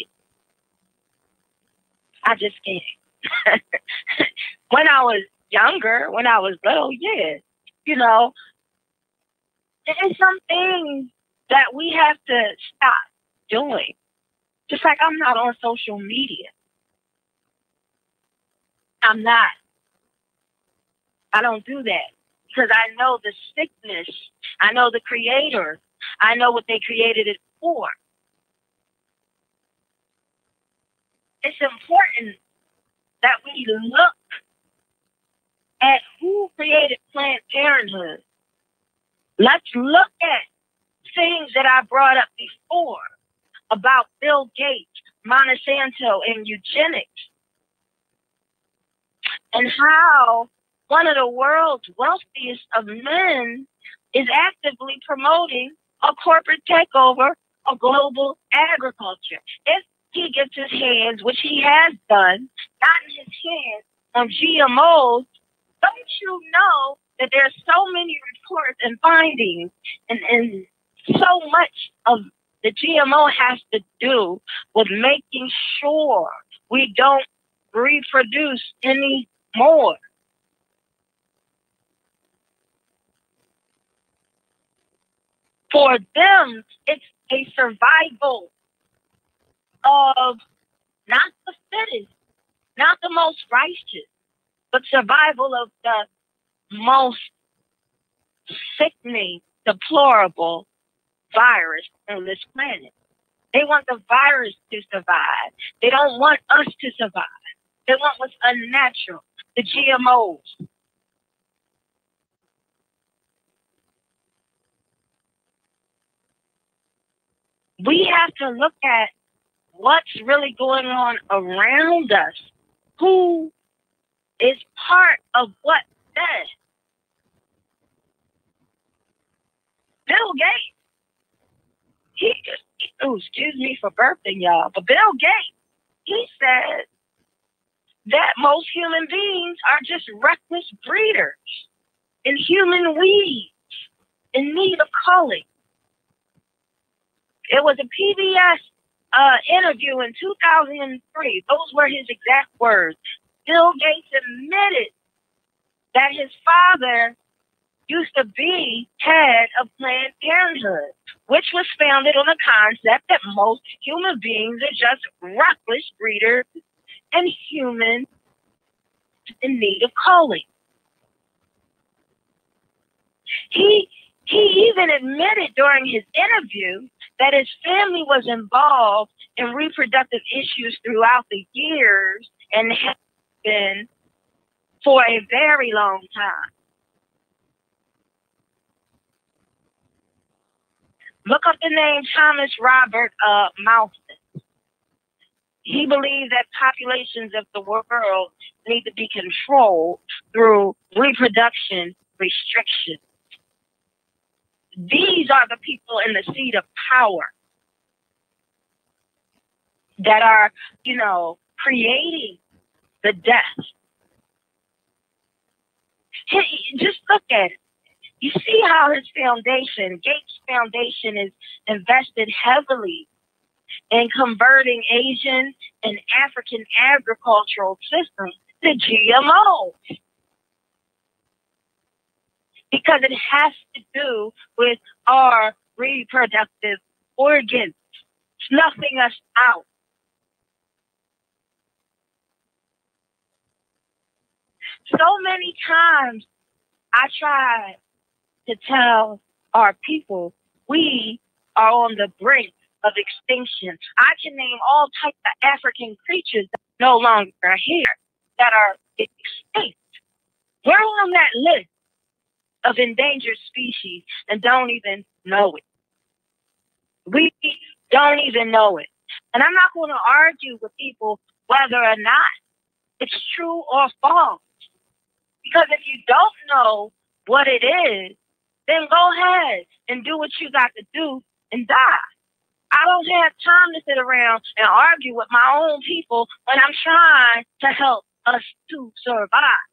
I just can't. [LAUGHS] when I was younger, when I was little, yeah, you know, there's some things that we have to stop doing. Just like I'm not on social media. I'm not. I don't do that because I know the sickness. I know the creator. I know what they created it for. It's important that we look at who created Planned Parenthood. Let's look at things that I brought up before about Bill Gates, Monsanto, and eugenics, and how one of the world's wealthiest of men is actively promoting a corporate takeover of global agriculture. If he gets his hands, which he has done, gotten his hands on GMOs, don't you know that there are so many reports and findings and, and so much of the GMO has to do with making sure we don't reproduce any more. For them, it's a survival of not the fittest, not the most righteous, but survival of the most sickening, deplorable virus on this planet. They want the virus to survive. They don't want us to survive. They want what's unnatural, the GMOs. We have to look at what's really going on around us. Who is part of what then? Bill Gates he just, oh, excuse me for birthing y'all, but Bill Gates, he said that most human beings are just reckless breeders and human weeds in need of culling. It was a PBS uh, interview in 2003. Those were his exact words. Bill Gates admitted that his father used to be head of Planned Parenthood, which was founded on the concept that most human beings are just reckless breeders and humans in need of culling. He he even admitted during his interview that his family was involved in reproductive issues throughout the years and have been for a very long time. Look up the name Thomas Robert uh, Malthus. He believed that populations of the world need to be controlled through reproduction restrictions. These are the people in the seat of power that are, you know, creating the death. Just look at it. You see how his foundation, Gates Foundation, is invested heavily in converting Asian and African agricultural systems to GMOs. Because it has to do with our reproductive organs, snuffing us out. So many times I tried to tell our people we are on the brink of extinction. I can name all types of African creatures that no longer are here, that are extinct. We're on that list of endangered species and don't even know it. We don't even know it. And I'm not going to argue with people whether or not it's true or false. Because if you don't know what it is, then go ahead and do what you got to do and die. I don't have time to sit around and argue with my own people when I'm trying to help us to survive.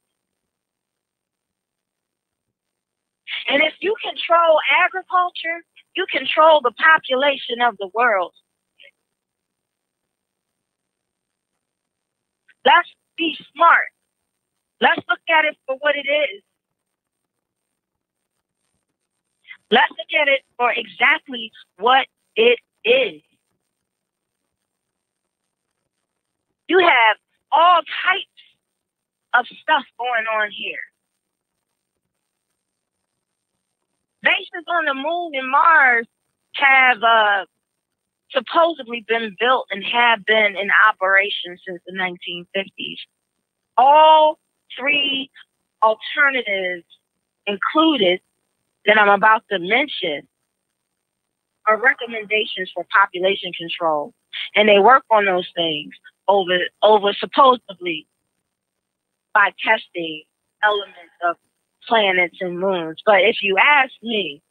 And if you control agriculture, you control the population of the world. Let's be smart. Let's look at it for what it is. Let's look at it for exactly what it is. You have all types of stuff going on here. Bases on the moon and Mars have uh, supposedly been built and have been in operation since the 1950s. All three alternatives included that I'm about to mention are recommendations for population control. And they work on those things over over supposedly by testing elements of planets and moons. But if you ask me,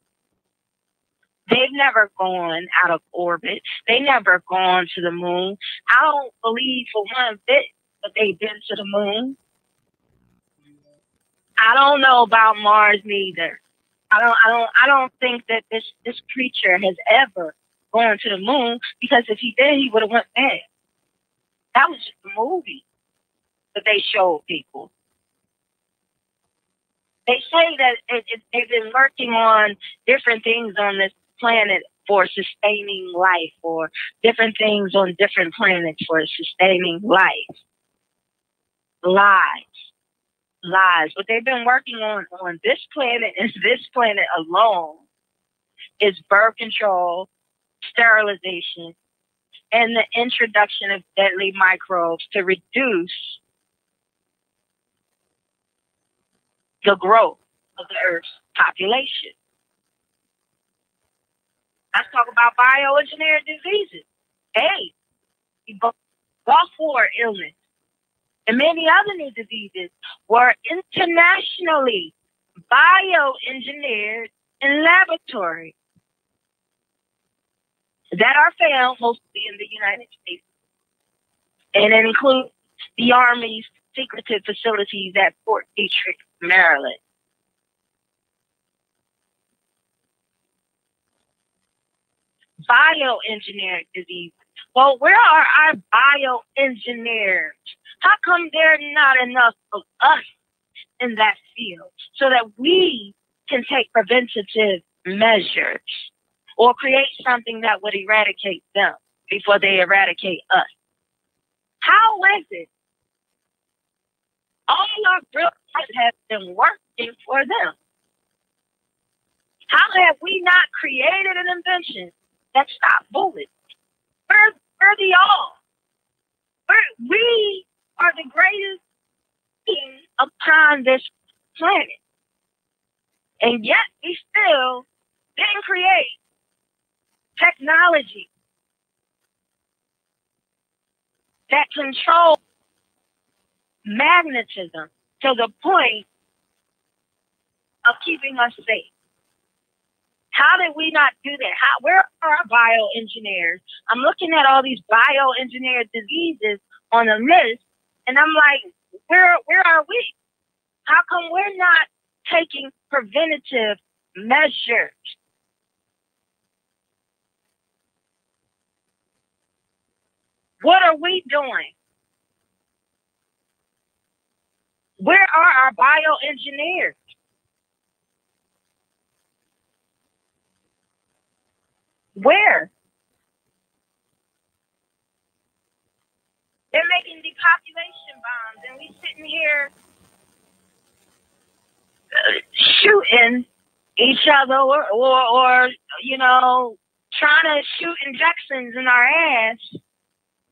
they've never gone out of orbit. They never gone to the moon. I don't believe for one bit that they've been to the moon. I don't know about Mars neither. I don't I don't I don't think that this this creature has ever gone to the moon because if he did he would have went back. That was just a movie that they showed people. They say that it, it, they've been working on different things on this planet for sustaining life, or different things on different planets for sustaining life. Lies lies. What they've been working on on this planet is [LAUGHS] this planet alone is birth control, sterilization, and the introduction of deadly microbes to reduce the growth of the Earth's population. Let's talk about bioengineered diseases. AIDS, Gulf War illness, and many other new diseases were internationally bioengineered in laboratories that are found mostly in the United States. And it includes the Army's secretive facilities at Fort Detrick, Maryland. Bioengineered diseases. Well, where are our bioengineers? How come there are not enough of us in that field so that we can take preventative measures or create something that would eradicate them before they eradicate us? How is it? All our brilliant have been working for them. How have we not created an invention that stop bullets. We're, we're the all. We're, we are the greatest being upon this planet. And yet we still didn't create technology that control magnetism to the point of keeping us safe. How did we not do that? How, where are our bioengineers? I'm looking at all these bioengineered diseases on the list, and I'm like, where where are we? How come we're not taking preventative measures? What are we doing? Where are our bioengineers? Where? They're making depopulation bombs, and we sitting here uh, shooting each other, or, or, or you know, trying to shoot injections in our ass,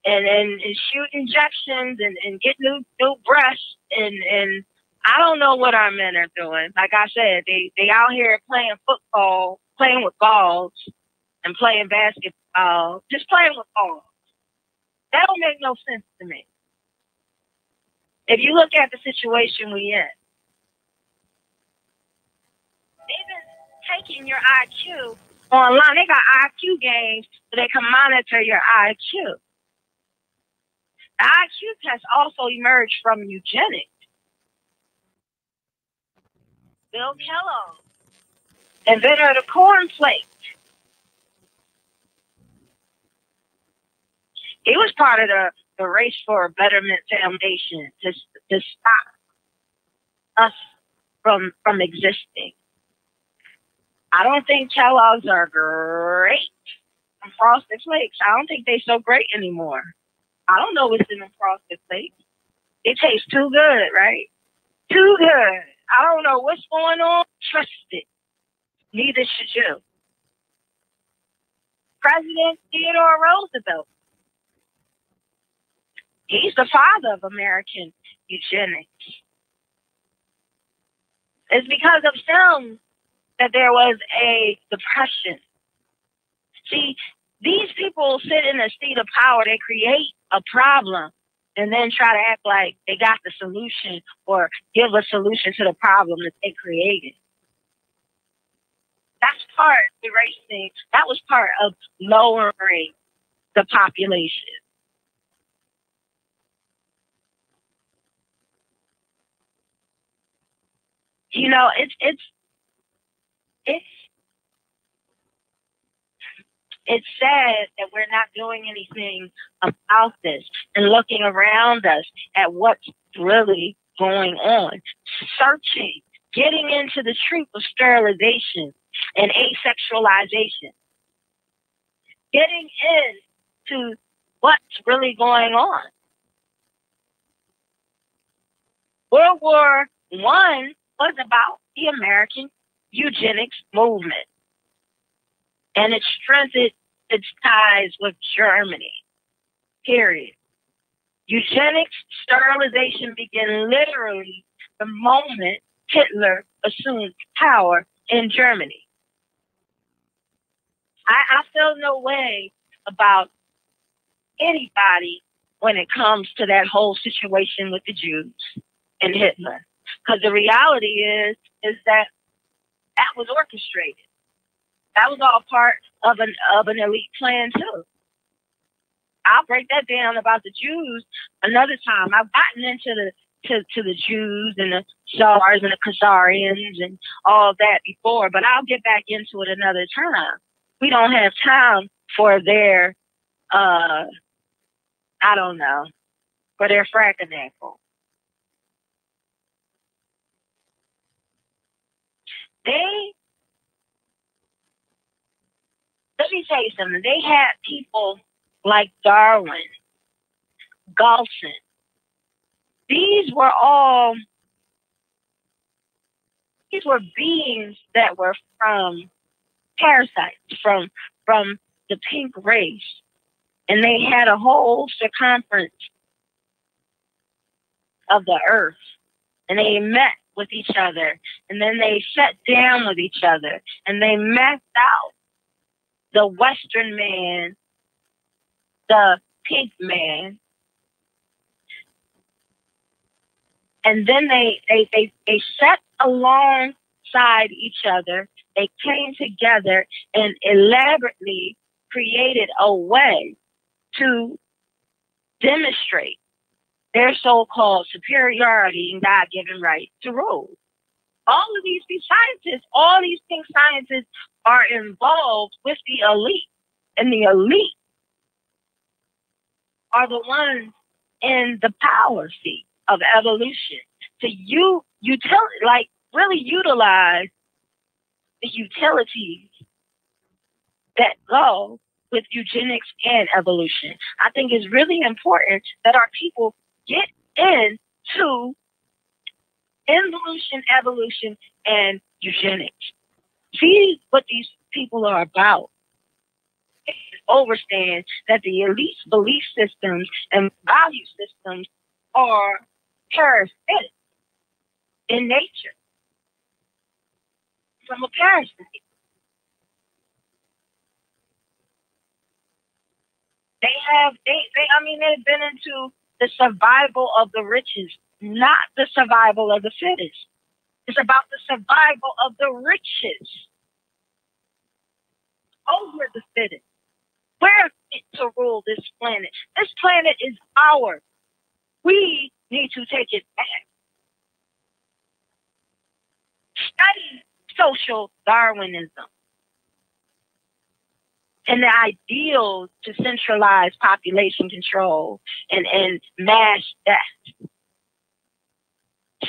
and and, and shoot injections, and, and get new new breasts, and and I don't know what our men are doing. Like I said, they they out here playing football, playing with balls and playing basketball, just playing with balls. That don't make no sense to me. If you look at the situation we in, they've been taking your IQ online. They got IQ games so they can monitor your IQ. IQ test also emerged from eugenics. Bill Kellogg, inventor of the cornflake, He was part of the, the Race for a Betterment Foundation to, to stop us from from existing. I don't think Kellogg's are great. Frosted Flakes, I don't think they're so great anymore. I don't know what's in the Frosted Flakes. It tastes too good, right? Too good. I don't know what's going on. Trust it. Neither should you. President Theodore Roosevelt He's the father of American eugenics. It's because of him that there was a depression. See, these people sit in a seat of power, they create a problem and then try to act like they got the solution or give a solution to the problem that they created. That's part erasing, that was part of lowering the population. you know, it's it's it's it's sad that we're not doing anything about this and looking around us at what's really going on, searching, getting into the truth of sterilization and asexualization, getting into what's really going on. World War One was about the American eugenics movement. And it strengthened its ties with Germany. Period. Eugenics sterilization began literally the moment Hitler assumed power in Germany. I, I feel no way about anybody when it comes to that whole situation with the Jews and Hitler. Because the reality is, is that that was orchestrated. That was all part of an of an elite plan too. I'll break that down about the Jews another time. I've gotten into the to, to the Jews and the Czars and the Khazarians and all that before, but I'll get back into it another time. We don't have time for their uh I don't know, for their fracking they let me tell you something. They had people like Darwin, Galton. These were all these were beings that were from parasites, from from the pink race, and they had a whole circumference of the earth, and they met with each other, and then they sat down with each other, and they mapped out the Western man, the pink man, and then they they they, they sat alongside each other. They came together and elaborately created a way to demonstrate their so-called superiority and God-given right to rule. All of these, these scientists, all these pink scientists are involved with the elite, and the elite are the ones in the power seat of evolution to you tell like really utilize the utilities that go with eugenics and evolution. I think it's really important that our people get into involution, evolution, and eugenics. See what these people are about. Overstand that the elite's belief systems and value systems are parasitic in nature from a parasite. They have, they, they, I mean, they've been into the survival of the richest, not the survival of the fittest. It's about the survival of the richest over the fittest. We're fit to rule this planet. This planet is ours. We need to take it back. Study social Darwinism and the ideals to centralize population control and, and mass death.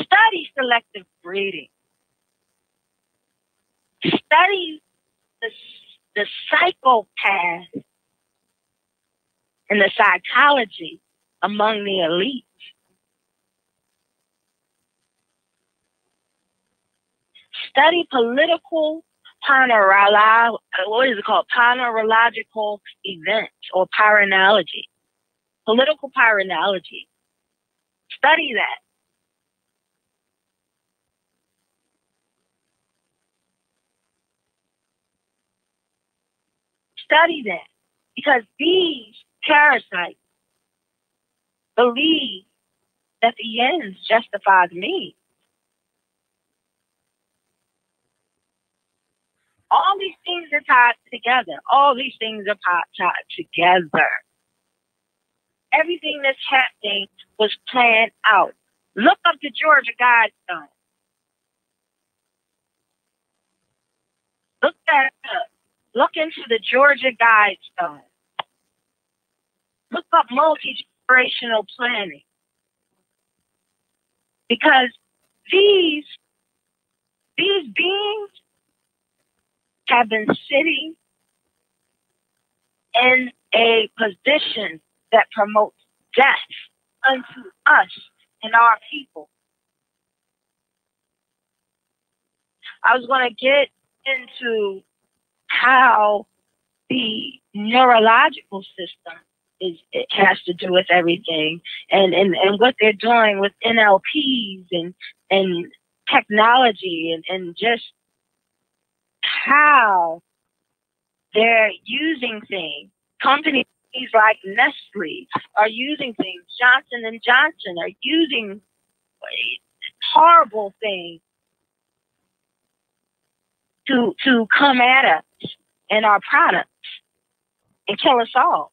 Study selective breeding. Study the, the psychopath and the psychology among the elite. Study political panorama, what is it called? Panorological events or ponerology. Political ponerology. Study that. Study that. Because these parasites believe that the ends justify the means. All these things are tied together. All these things are tied together. Everything that's happening was planned out. Look up the Georgia Guidestone. Look that up. Look into the Georgia Guidestone. Look up multi-generational planning. Because these these beings have been sitting in a position that promotes death unto us and our people. I was going to get into how the neurological system is it has to do with everything and, and, and what they're doing with NLPs and and technology and, and just how they're using things. Companies like Nestle are using things. Johnson and Johnson are using horrible things to to come at us and our products and kill us all.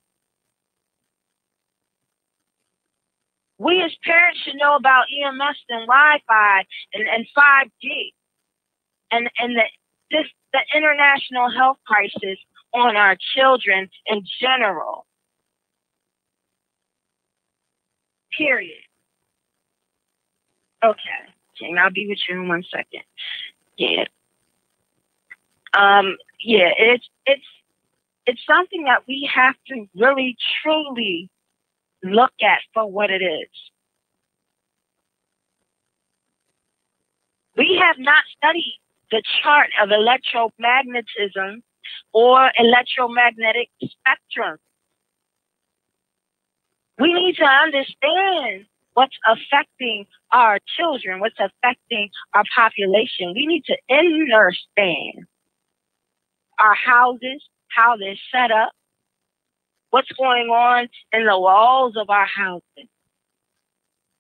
We as parents should know about EMS and Wi-Fi and, and 5G and, and the, this the international health crisis on our children in general. Period. Okay. Okay, I'll be with you in one second. Yeah. Um, yeah, it's it's it's something that we have to really truly look at for what it is. We have not studied the chart of electromagnetism or electromagnetic spectrum. We need to understand what's affecting our children, what's affecting our population. We need to understand our houses, how they're set up, what's going on in the walls of our houses.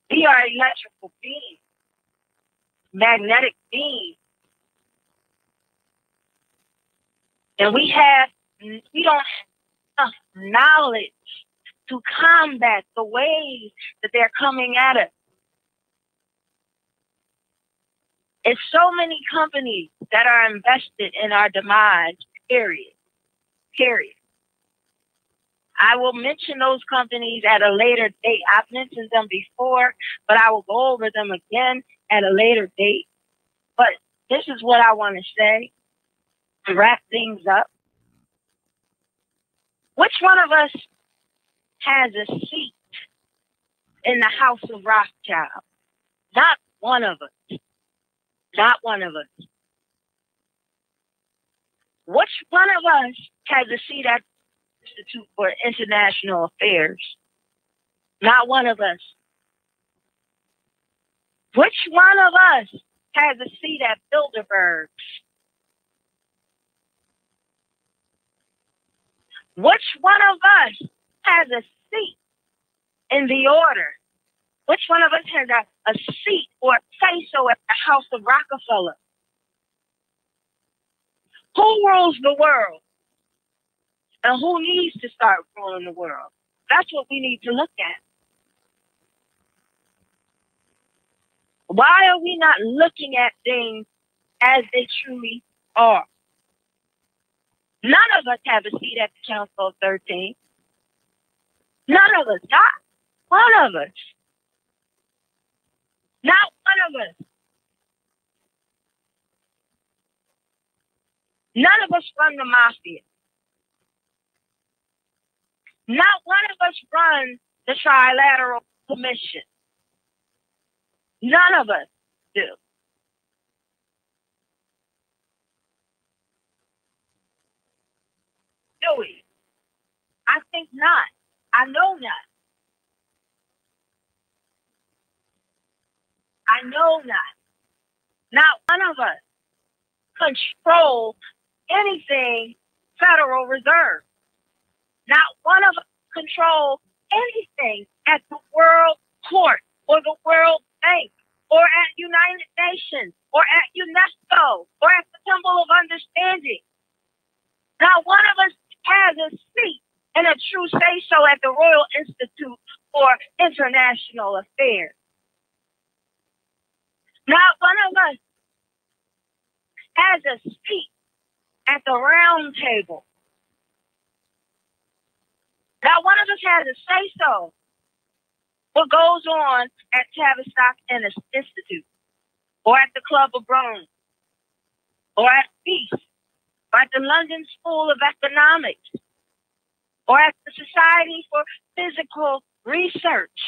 We are electrical beings, magnetic beings. And we have, we don't have enough knowledge to combat the ways that they're coming at us. It's so many companies that are invested in our demise, period. Period. I will mention those companies at a later date. I've mentioned them before, but I will go over them again at a later date. But this is what I want to say to wrap things up. Which one of us has a seat in the house of Rothschild. Not one of us. Not one of us. Which one of us has a seat at the Institute for International Affairs? Not one of us. Which one of us has a seat at Bilderberg's? Which one of us has a seat in the order? Which one of us has a, a seat or say so at the House of Rockefeller? Who rules the world? And who needs to start ruling the world? That's what we need to look at. Why are we not looking at things as they truly are? None of us have a seat at the Council of 13. None of us. Not one of us. Not one of us. None of us run the mafia. Not one of us run the trilateral commission. None of us do. Do we? I think not. I know not. I know not. Not one of us control anything Federal Reserve. Not one of us controls anything at the World Court or the World Bank or at United Nations or at UNESCO or at the Temple of Understanding. Not one of us has a seat and a true say so at the Royal Institute for International Affairs. Not one of us has a seat at the round table. Not one of us has a say so what goes on at Tavistock Institute or at the Club of Rome or at Peace or at the London School of Economics or at the Society for Psychical Research.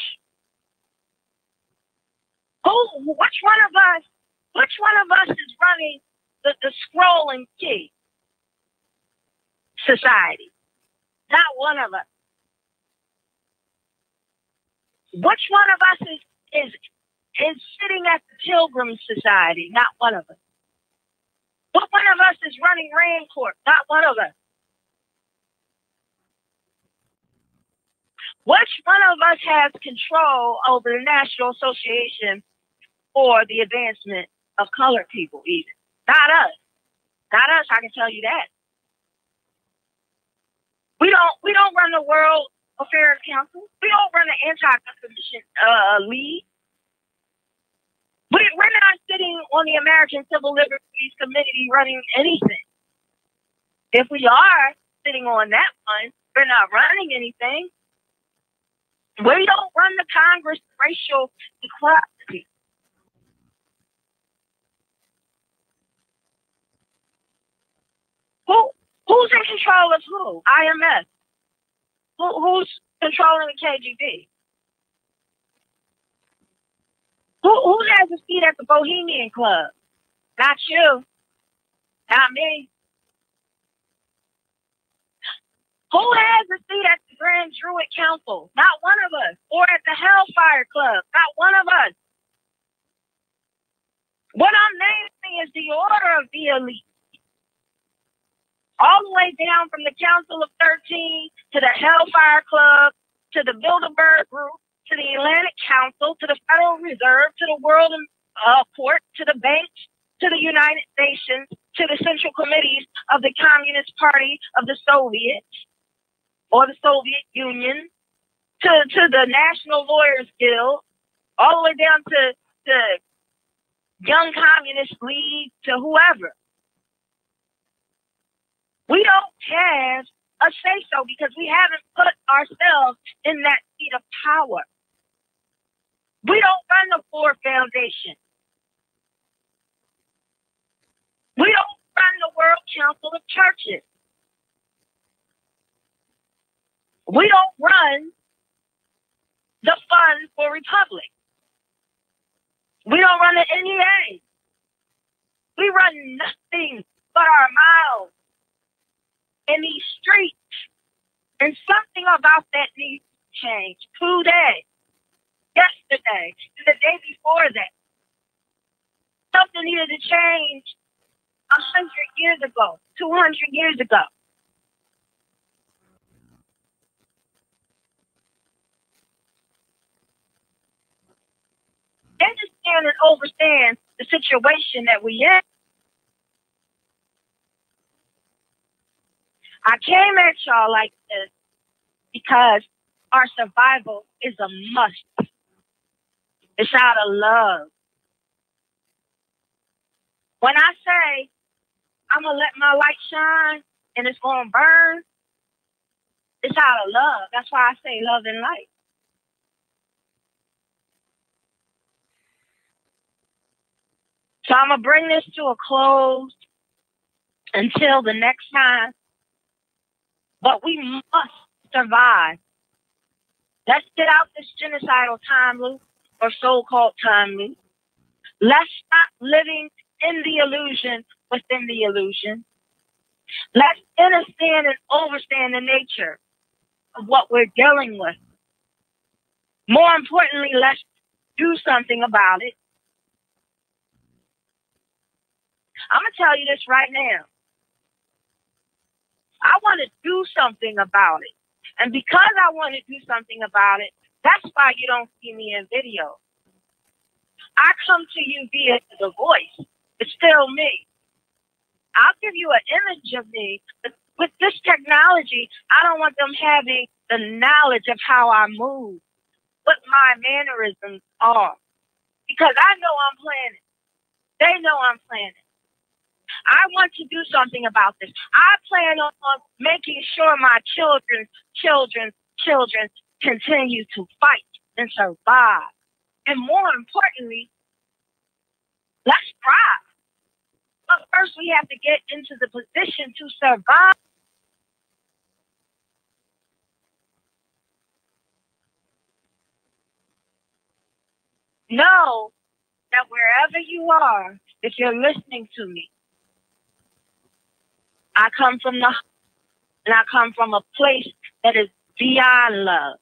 Who, which one of us, which one of us is running the, the scrolling key society? Not one of us. Which one of us is, is, is sitting at the Pilgrim Society? Not one of us. What one of us is running Rand Corp? Not one of us. Which one of us has control over the National Association for the Advancement of Colored People, even? Not us. Not us, I can tell you that. We don't we don't run the World Affairs Council. We don't run the Anti-Commission uh, League. We, we're not sitting on the American Civil Liberties Committee running anything. If we are sitting on that one, we're not running anything. We don't run the Congress racial equality. Who who's in control of who? IMF. Who, who's controlling the KGB? Who who has a seat at the Bohemian Club? Not you. Not me. Who has a seat at the Grand Druid Council? Not one of us. Or at the Hellfire Club? Not one of us. What I'm naming is the order of the elite. All the way down from the Council of 13 to the Hellfire Club to the Bilderberg Group to the Atlantic Council to the Federal Reserve to the World uh, Court to the banks to the United Nations to the central committees of the Communist Party of the Soviets or the Soviet Union to, to the National Lawyers Guild, all the way down to, to Young Communist League, to whoever. We don't have a say so because we haven't put ourselves in that seat of power. We don't run the Ford Foundation. We don't run the World Council of Churches. We don't run the Fund for Republic. We don't run the NEA. We run nothing but our mouths in these streets. And something about that needs to change today, yesterday, and the day before that. Something needed to change a hundred years ago, two hundred years ago. understand and overstand the situation that we're in. I came at y'all like this because our survival is a must. It's out of love. When I say I'm gonna let my light shine and it's gonna burn, it's out of love. That's why I say love and light. So I'm to bring this to a close until the next time. But we must survive. Let's get out this genocidal time loop or so called time loop. Let's stop living in the illusion within the illusion. Let's understand and understand the nature of what we're dealing with. More importantly, let's do something about it. I'm going to tell you this right now. I want to do something about it. And because I want to do something about it, that's why you don't see me in video. I come to you via the voice. It's still me. I'll give you an image of me, but with this technology, I don't want them having the knowledge of how I move, what my mannerisms are. Because I know I'm planning. They know I'm planning. I want to do something about this. I plan on making sure my children's children's children continue to fight and survive. And more importantly, let's thrive. But first, we have to get into the position to survive. Know that wherever you are, if you're listening to me, I come from the and I come from a place that is beyond love.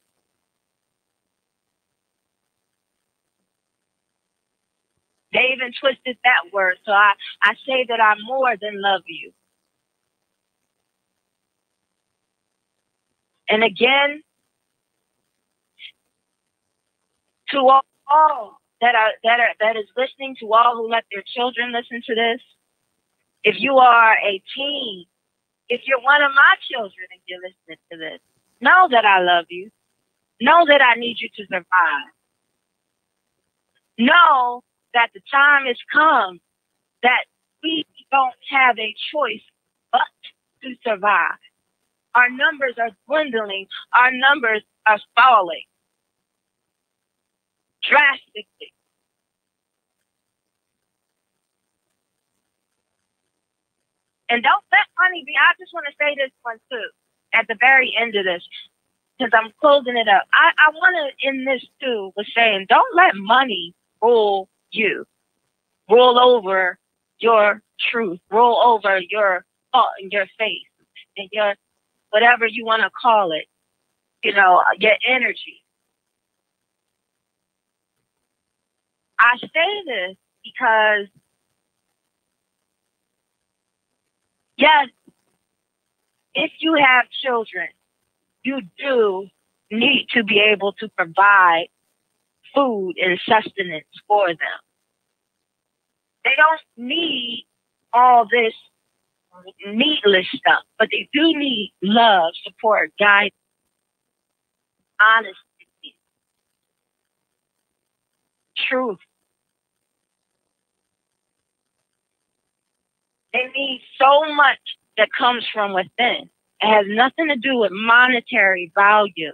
They even twisted that word, so I, I say that I more than love you. And again, to all, all that are that are that is listening, to all who let their children listen to this, if you are a teen, if you're one of my children and you're listening to this, know that I love you. Know that I need you to survive. Know that the time has come that we don't have a choice but to survive. Our numbers are dwindling. Our numbers are falling drastically. And don't let money be. I just want to say this one too at the very end of this because I'm closing it up. I, I want to end this too with saying don't let money rule you, rule over your truth, rule over your thought and your faith and your whatever you want to call it, you know, your energy. I say this because, yes, if you have children, you do need to be able to provide food and sustenance for them. They don't need all this needless stuff, but they do need love, support, guidance, honesty, truth. They need so much that comes from within. It has nothing to do with monetary value.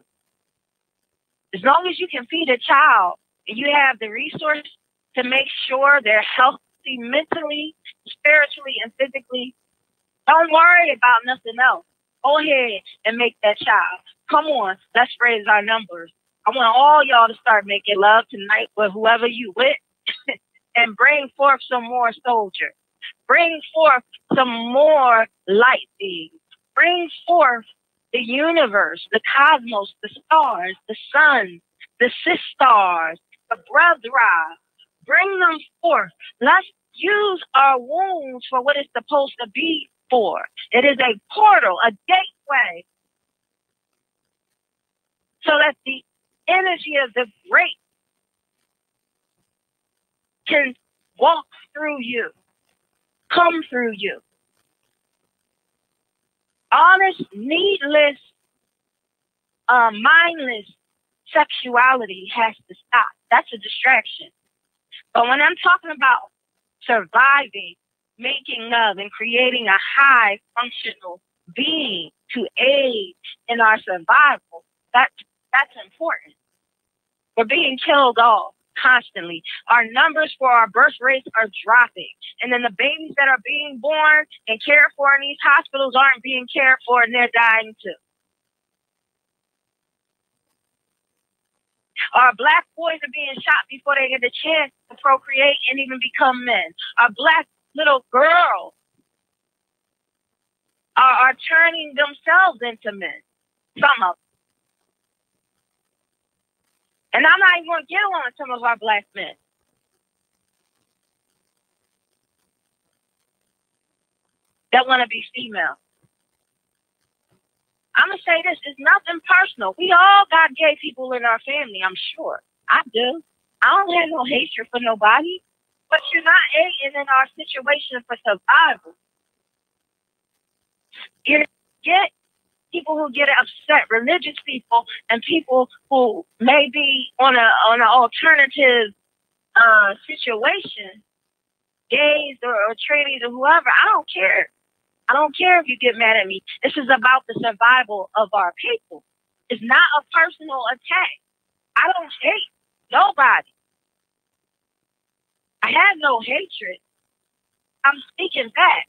As long as you can feed a child and you have the resource to make sure they're healthy mentally, spiritually, and physically, don't worry about nothing else. Go ahead and make that child. Come on, let's raise our numbers. I want all y'all to start making love tonight with whoever you with [LAUGHS] and bring forth some more soldiers. Bring forth some more light beings. Bring forth the universe, the cosmos, the stars, the sun, the sisters, the brethren. Bring them forth. Let's use our wounds for what it's supposed to be for. It is a portal, a gateway, so that the energy of the great can walk through you, come through you. Honest, needless, uh, mindless sexuality has to stop. That's a distraction. But when I'm talking about surviving, making love, and creating a high functional being to aid in our survival, that's that's important. We're being killed off constantly. Our numbers for our birth rates are dropping. And then the babies that are being born and cared for in these hospitals aren't being cared for and they're dying too. Our black boys are being shot before they get the chance to procreate and even become men. Our black little girls are, are turning themselves into men. Some of them. And I'm not even going to get on some of our black men. That want to be female. I'm gonna say this: it's nothing personal. We all got gay people in our family. I'm sure. I do. I don't have no hatred for nobody, but you're not aiding in our situation for survival. You get people who get upset, religious people, and people who may be on a on an alternative uh, situation, gays or, or tradies or whoever. I don't care. I don't care if you get mad at me. This is about the survival of our people. It's not a personal attack. I don't hate nobody. I have no hatred. I'm speaking back.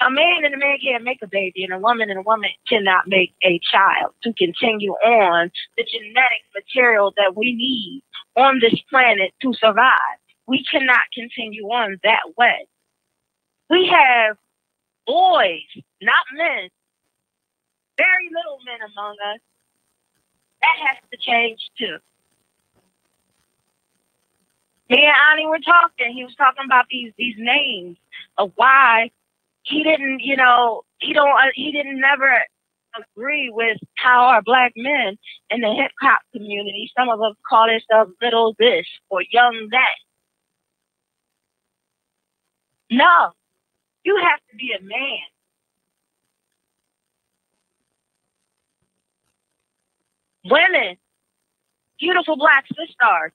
A man and a man can't make a baby, and a woman and a woman cannot make a child to continue on the genetic material that we need on this planet to survive. We cannot continue on that way. We have boys, not men, very little men among us. That has to change too. Me and Ani were talking. He was talking about these these names of why he didn't, you know, he don't, uh, he didn't never agree with how our black men in the hip hop community, some of us call themselves little this or young that. No, you have to be a man. Women, beautiful black sisters.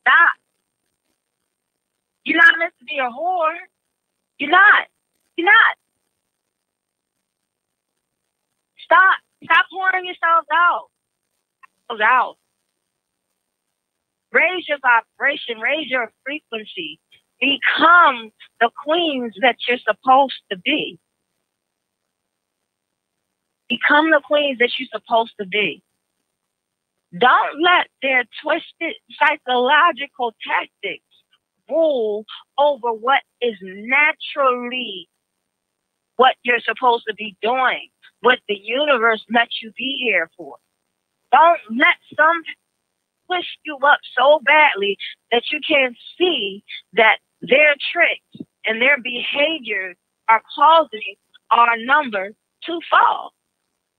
Stop. You're not meant to be a whore. You're not. You're not. Stop. Stop pouring yourselves out. Out. Raise your vibration, raise your frequency. Become the queens that you're supposed to be. Become the queens that you're supposed to be. Don't let their twisted psychological tactics rule over what is naturally what you're supposed to be doing, what the universe lets you be here for. Don't let some push you up so badly that you can't see that their tricks and their behaviors are causing our numbers to fall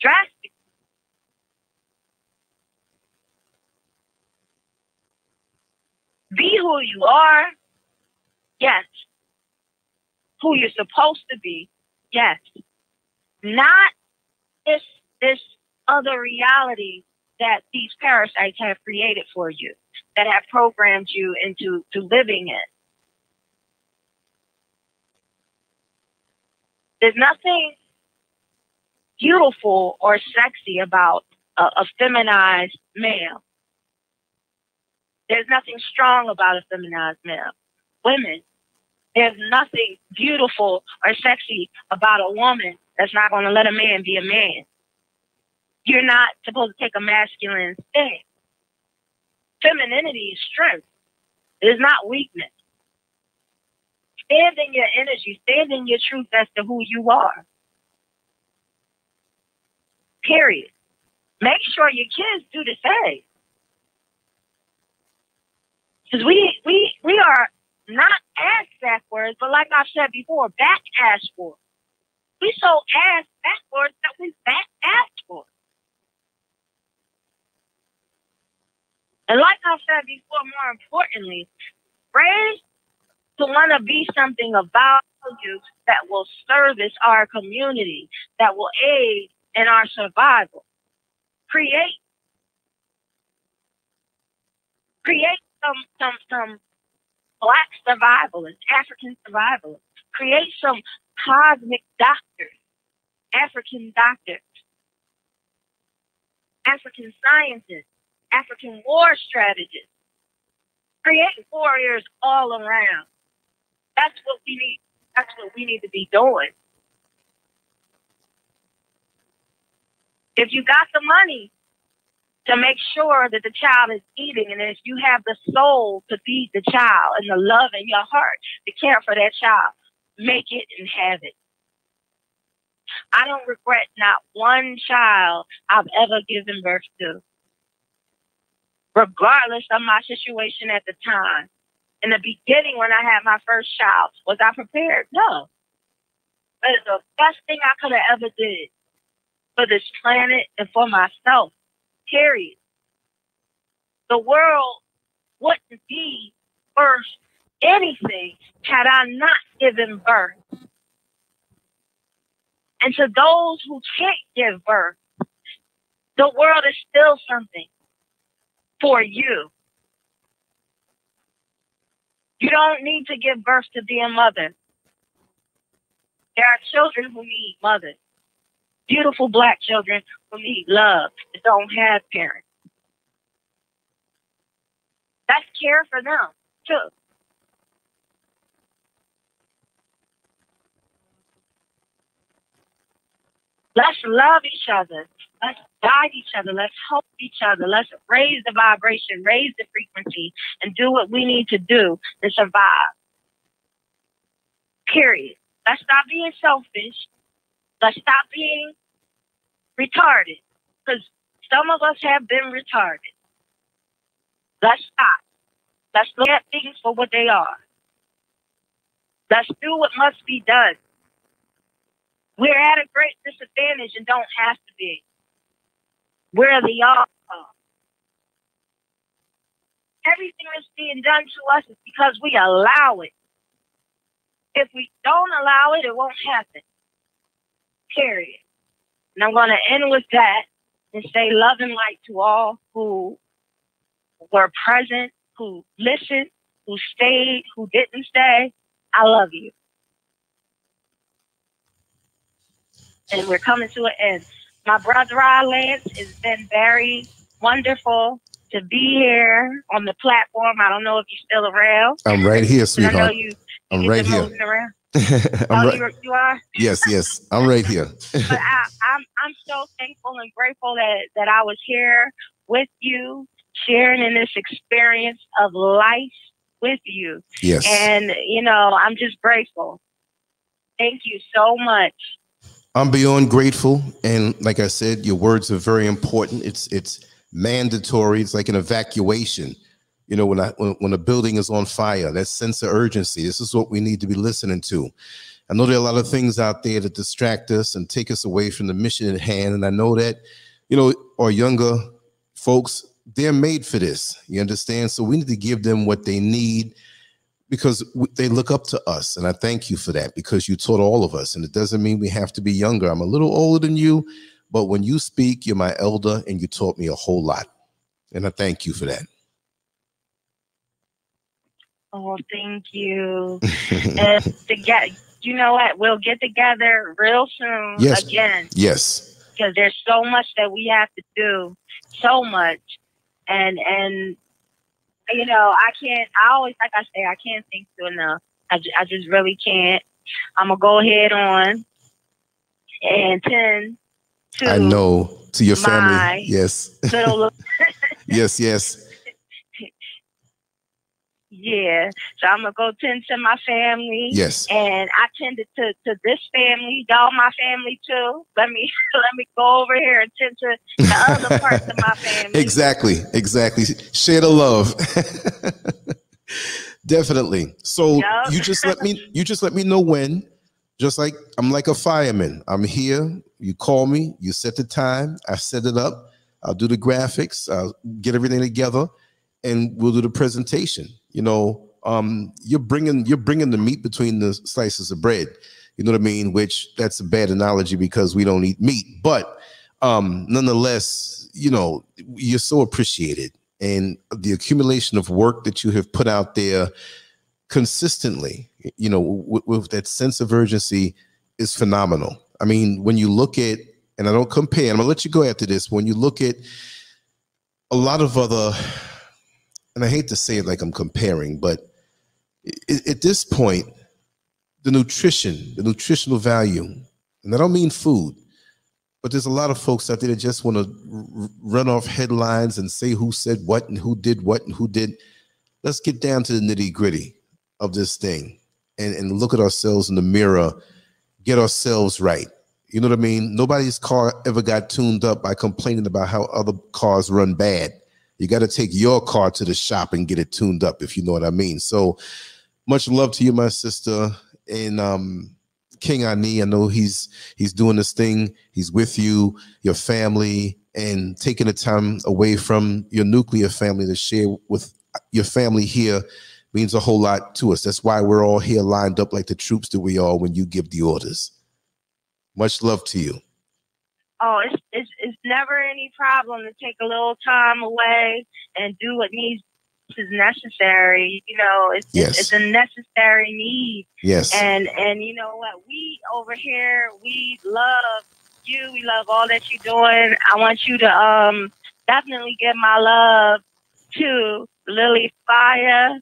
drastically. Be who you are, yes. Who you're supposed to be, yes. Not this this other reality that these parasites have created for you, that have programmed you into to living in. There's nothing beautiful or sexy about a, a feminized male. There's nothing strong about a feminized male. Women, there's nothing beautiful or sexy about a woman that's not going to let a man be a man. You're not supposed to take a masculine thing. Femininity is strength. It is not weakness. Stand in your energy. Stand in your truth as to who you are. Period. Make sure your kids do the same. Because we, we, we are not ass backwards, but like I said before, back ass forward. We so ass backwards that we back ass forward. And like I said before, more importantly, raise to want to be something of value that will service our community, that will aid in our survival. Create, create some some some black survivalists, African survivalists. Create some cosmic doctors, African doctors, African scientists, African war strategists. Create warriors all around. That's what we need. That's what we need to be doing. If you got the money to make sure that the child is eating, and if you have the soul to feed the child and the love in your heart to care for that child, make it and have it. I don't regret not one child I've ever given birth to, regardless of my situation at the time in the beginning when I had my first child. Was I prepared? No. But it's the best thing I could have ever did for this planet and for myself. Period. The world wouldn't be worth anything had I not given birth. And to those who can't give birth, the world is still something for you. You don't need to give birth to be a mother. There are children who need mothers. Beautiful black children who need love that don't have parents. That's care for them, too. Let's love each other. Let's guide each other. Let's help each other. Let's raise the vibration, raise the frequency, and do what we need to do to survive. Period. Let's stop being selfish. Let's stop being retarded. Because some of us have been retarded. Let's stop. Let's look at things for what they are. Let's do what must be done. We're at a great disadvantage and don't have to be where they are. Everything that's being done to us is because we allow it. If we don't allow it, it won't happen. Period. And I'm going to end with that and say love and light to all who were present, who listened, who stayed, who didn't stay. I love you. And we're coming to an end. My brother Lance, it's been very wonderful to be here on the platform. I don't know if you're still around. I'm right here, sweetheart. I know you, I'm right here. around. [LAUGHS] I'm oh, right. you, you are. [LAUGHS] Yes, yes, I'm right here. but I, I'm I'm so thankful and grateful that that I was here with you, sharing in this experience of life with you. Yes. And, you know, I'm just grateful. Thank you so much. I'm beyond grateful, and like I said, your words are very important. It's it's mandatory. It's like an evacuation. You know, when I when, when a building is on fire, that sense of urgency. This is what we need to be listening to. I know there are a lot of things out there that distract us and take us away from the mission at hand, and I know that, you know, our younger folks they're made for this. You understand? So we need to give them what they need because they look up to us. And I thank you for that because you taught all of us. And it doesn't mean we have to be younger. I'm a little older than you, but when you speak, you're my elder and you taught me a whole lot. And I thank you for that. Oh, thank you. [LAUGHS] and to get, you know what? We'll get together real soon yes. again. Yes. Because there's so much that we have to do. So much. And and you know, I can't. I always, like I say, I can't think to enough. I, I just really can't. I'm gonna go ahead on and tend to. I know to your family. [LAUGHS] Yes. Yes. Yes. Yeah. So I'm gonna go tend to my family. Yes. And I tended to to this family, y'all my family too. Let me [LAUGHS] let me go over here and tend to the other [LAUGHS] parts of my family. Exactly. Exactly. Share the love. [LAUGHS] Definitely. So yep. you just let me you just let me know when. Just like I'm like a fireman. I'm here. You call me, you set the time, I set it up, I'll do the graphics, I'll get everything together, and we'll do the presentation you know, um, you're bringing you're bringing the meat between the slices of bread. You know what I mean? Which that's a bad analogy because we don't eat meat, but um, nonetheless, you know, you're so appreciated, and the accumulation of work that you have put out there consistently, you know, with, with that sense of urgency is phenomenal. I mean, when you look at, and I don't compare, I'm gonna let you go after this. When you look at a lot of other and I hate to say it like I'm comparing, but at this point, the nutrition, the nutritional value, and I don't mean food, but there's a lot of folks out there that just want to run off headlines and say who said what and who did what and who did. Let's get down to the nitty gritty of this thing and, and look at ourselves in the mirror, get ourselves right. You know what I mean? Nobody's car ever got tuned up by complaining about how other cars run bad. You got to take your car to the shop and get it tuned up, if you know what I mean. So much love to you, my sister. And um, King Ani, I know he's he's doing this thing. He's with you, your family, and taking the time away from your nuclear family to share with your family here means a whole lot to us. That's why we're all here lined up like the troops that we are when you give the orders. Much love to you oh, it's, it's it's never any problem to take a little time away and do what needs is necessary. You know, it's yes. it's a necessary need. Yes. And and you know what? We over here, we love you. We love all that you're doing. I want you to um definitely give my love to Lily Fire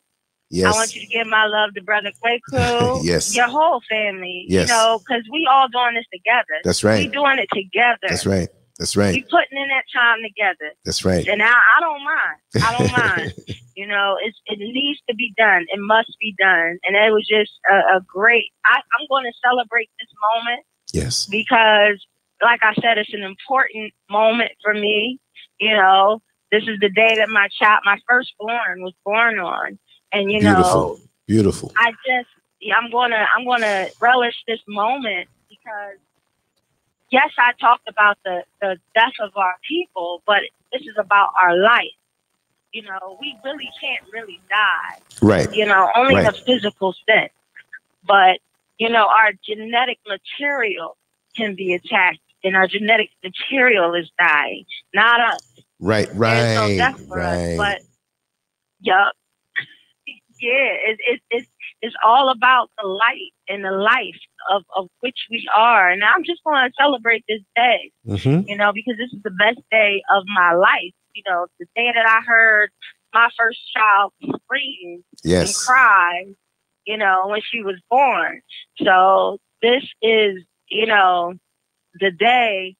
Yes. I want you to give my love to Brother Kwaku. [LAUGHS] yes. Your whole family. Yes. You know, because we all doing this together. That's right. We doing it together. That's right. That's right. We putting in that time together. That's right. And I, I don't mind. I don't [LAUGHS] mind. You know, it's it needs to be done. It must be done. And it was just a, a great. I, I'm going to celebrate this moment. Yes. Because, like I said, it's an important moment for me. You know, this is the day that my child, my firstborn, was born on. And you beautiful. know, beautiful. I just I'm gonna I'm gonna relish this moment because yes, I talked about the the death of our people, but this is about our life. You know, we really can't really die. Right. You know, only right. in a physical sense. But you know, our genetic material can be attacked, and our genetic material is dying, not us. Right. Right. No right. Us, but yup yeah, it, it, it, it's all about the light and the life of, of which we are. And I'm just going to celebrate this day, mm-hmm. you know, because this is the best day of my life. You know, the day that I heard my first child scream yes. and cry, you know, when she was born. So this is, you know, the day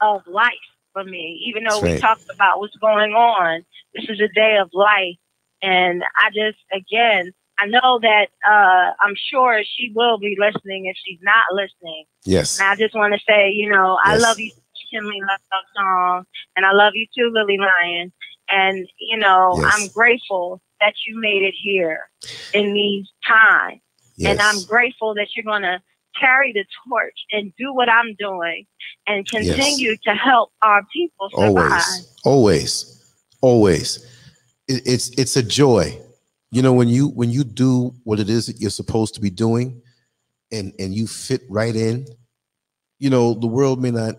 of life for me. Even though That's we right. talked about what's going on, this is a day of life And I just, again, I know that uh, I'm sure she will be listening if she's not listening. Yes. And I just want to say, you know, I Yes. love you, Kinley Love Song, and I love you too, Lily Lion. And, you know, Yes. I'm grateful that you made it here in these times. Yes. And I'm grateful that you're going to carry the torch and do what I'm doing and continue to help our people survive. always always always it, it's it's a joy. You know when you when you do what it is that you're supposed to be doing and and you fit right in you know the world may not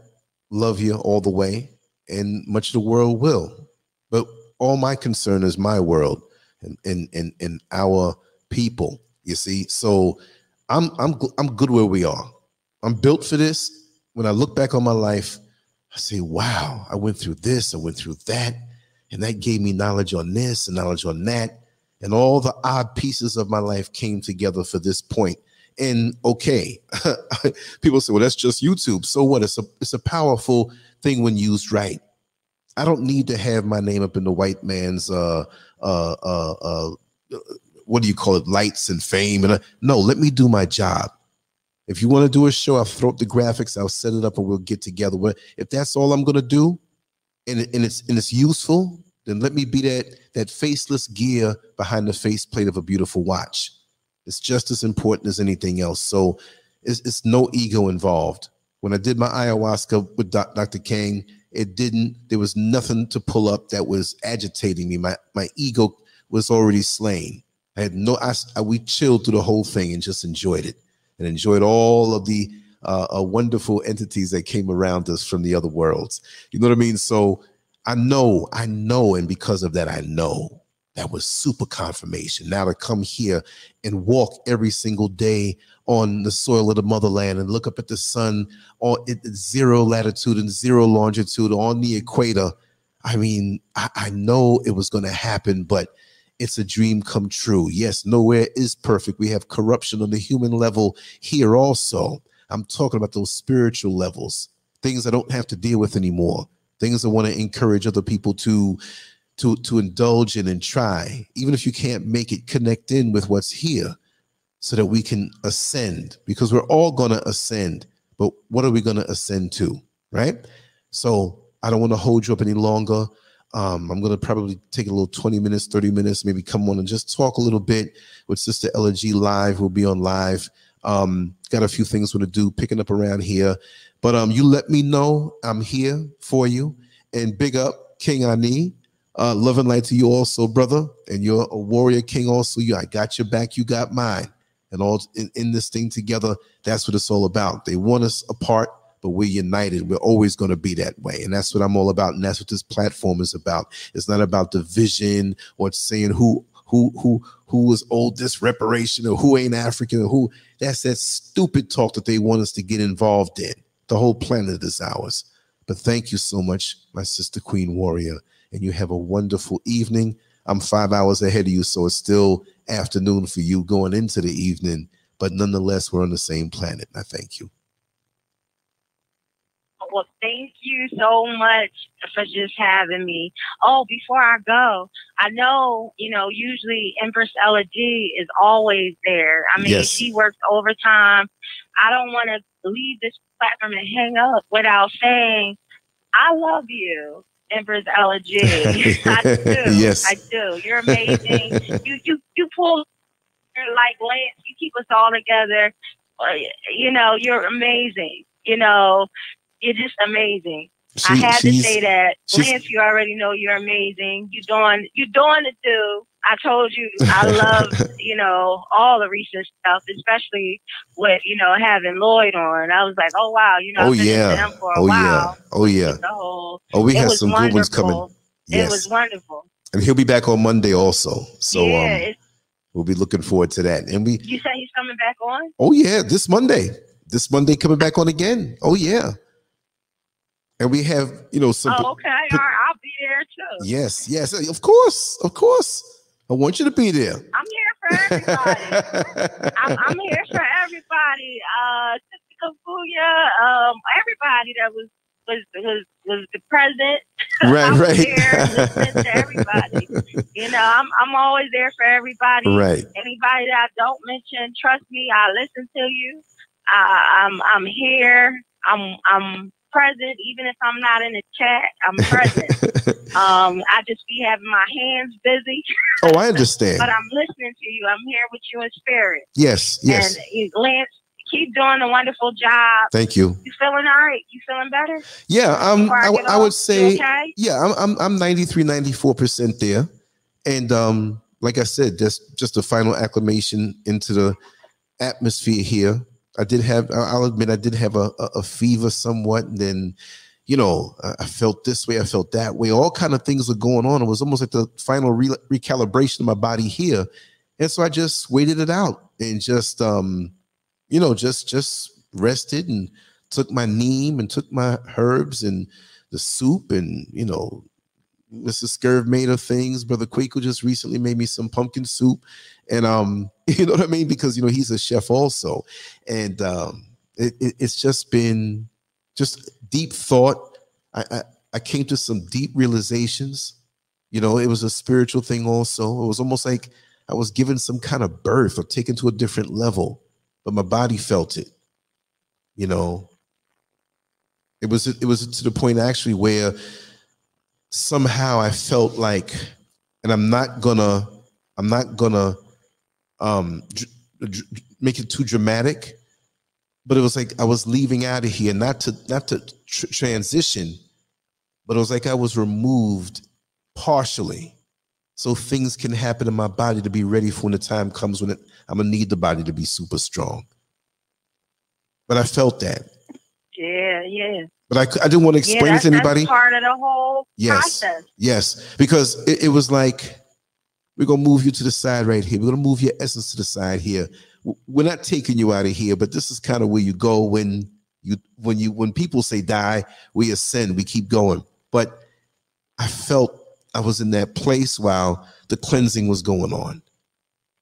love you all the way and much of the world will but all my concern is my world and and and, and our people you see? So i'm i'm i'm good where we are. I'm built for this. When i look back on my life I say, wow, I went through this, I went through that, and that gave me knowledge on this and knowledge on that. And all the odd pieces of my life came together for this point. And okay, [LAUGHS] people say, well, that's just YouTube. So what? It's a it's a powerful thing when used right. I don't need to have my name up in the white man's uh uh uh, uh what do you call it, lights and fame. And uh, no, let me do my job. If you want to do a show, I'll throw up the graphics, I'll set it up, and we'll get together. But if that's all I'm gonna do, and, and it's and it's useful, then let me be that that faceless gear behind the faceplate of a beautiful watch. It's just as important as anything else. So it's, it's no ego involved. When I did my ayahuasca with Dr. King, it didn't. There was nothing to pull up that was agitating me. My my ego was already slain. I had no. I, I- we chilled through the whole thing and just enjoyed it and enjoyed all of the uh, uh, wonderful entities that came around us from the other worlds. You know what I mean? So I know, I know, and because of that, I know that was super confirmation. Now to come here and walk every single day on the soil of the motherland and look up at the sun on at zero latitude and zero longitude on the equator. I mean, I, I know it was going to happen, but it's a dream come true. Yes, nowhere is perfect. We have corruption on the human level here also. I'm talking about those spiritual levels, things I don't have to deal with anymore, things I want to encourage other people to to to indulge in and try. Even if you can't make it, connect in with what's here so that we can ascend because we're all to ascend. But what are we to ascend to, right? So I don't want to hold you up any longer. Um, I'm going to probably take a little 20 minutes, 30 minutes, maybe come on and just talk a little bit with Sister Ella G live. We'll be on live. Um, got a few things we're going to do, picking up around here. But um, you let me know. I'm here for you. And big up King Ani. Uh, love and light to you also, brother. And you're a warrior king also. You, I got your back. You got mine. And all in, in this thing together, that's what it's all about. They want us apart, but we're united. We're always going to be that way. And that's what I'm all about. And that's what this platform is about. It's not about division or saying who who who who was owed this reparation or who ain't African or who that's that stupid talk that they want us to get involved in. The whole planet is ours. But thank you so much, my sister Queen Warrior. And you have a wonderful evening. I'm five hours ahead of you, so it's still afternoon for you going into the evening. But nonetheless, we're on the same planet. And I thank you. Well, thank you so much for just having me. Oh, before I go, I know, you know, usually Empress Ella G is always there. I mean, Yes. she works overtime. I don't want to leave this platform and hang up without saying, I love you, Empress Ella G. [LAUGHS] I do. Yes. I do. You're amazing. [LAUGHS] you, you, you pull you're like Lance, you keep us all together. Uh, You know, you're amazing. You know, you're just amazing. I She- had to say that. Lance, you already know you're amazing. You're doing you're doing the do. I told you I [LAUGHS] love, you know, all the recent stuff, especially with, you know, having Lloyd on. I was like, oh wow, you know, Oh yeah. listening for a Oh while. yeah. Oh yeah. The whole Oh, we have some wonderful. good ones coming. Yes. It was wonderful. And he'll be back on Monday also. So yeah, um we'll be looking forward to that. And we you say he's coming back on? oh yeah, this Monday. This Monday coming back on again. Oh yeah. And we have, you know, some Oh, okay. All right, I'll be there too. Yes, yes, of course, of course. I want you to be there. I'm here for everybody. I'm, I'm here for everybody. Uh, Sister Kafuya, um, everybody that was was was was the president. [LAUGHS] Right, I'm right. there to everybody. You know, I'm I'm always there for everybody. right. Anybody that I don't mention, trust me, I listen to you. I, I'm I'm here. I'm I'm present, even if I'm not in the chat. I'm present. [LAUGHS] um, I just be having my hands busy, oh, I understand. but I'm listening to you. I'm here with you in spirit. Yes, yes. And Lance, keep doing a wonderful job. Thank you. You feeling all right? You feeling better? Yeah, um, I, get I would say, okay? yeah, I'm, I'm, I'm 93, 94% there. And um, like I said, just, just a final acclamation into the atmosphere here. I did have, I'll admit, I did have a, a, fever somewhat. And then, you know, I, felt this way, I felt that way. All kind of things were going on. It was almost like the final re- recalibration of my body here. And so I just waited it out and just, um, you know, just, just rested and took my neem and took my herbs and the soup and you know mrs scurv made her things brother Kwaku just recently made me some pumpkin soup and um [LAUGHS] you know what i mean? Because you know he's a chef also. And um it, it- it's just been just deep thought. I, I i came to some deep realizations. You know it was a spiritual thing also. It was almost like i was given some kind of birth or taken to a different level but my body felt it you know? It was it was to the point actually where somehow I felt like, and I'm not gonna I'm not gonna um make it too dramatic, but it was like I was leaving out of here, not to not to tr- transition, but it was like I was removed partially, so things can happen in my body to be ready for when the time comes when it, I'm gonna need the body to be super strong. But I felt that. Yeah, yeah. But I, I didn't want to yeah, explain that's, it to anybody. Part of the whole Yes. process. Yes, because it, it was like we're gonna move you to the side right here. We're gonna move your essence to the side here. We're not taking you out of here, but this is kind of where you go when you when you when people say die, we ascend, we keep going. But I felt I was in that place while the cleansing was going on,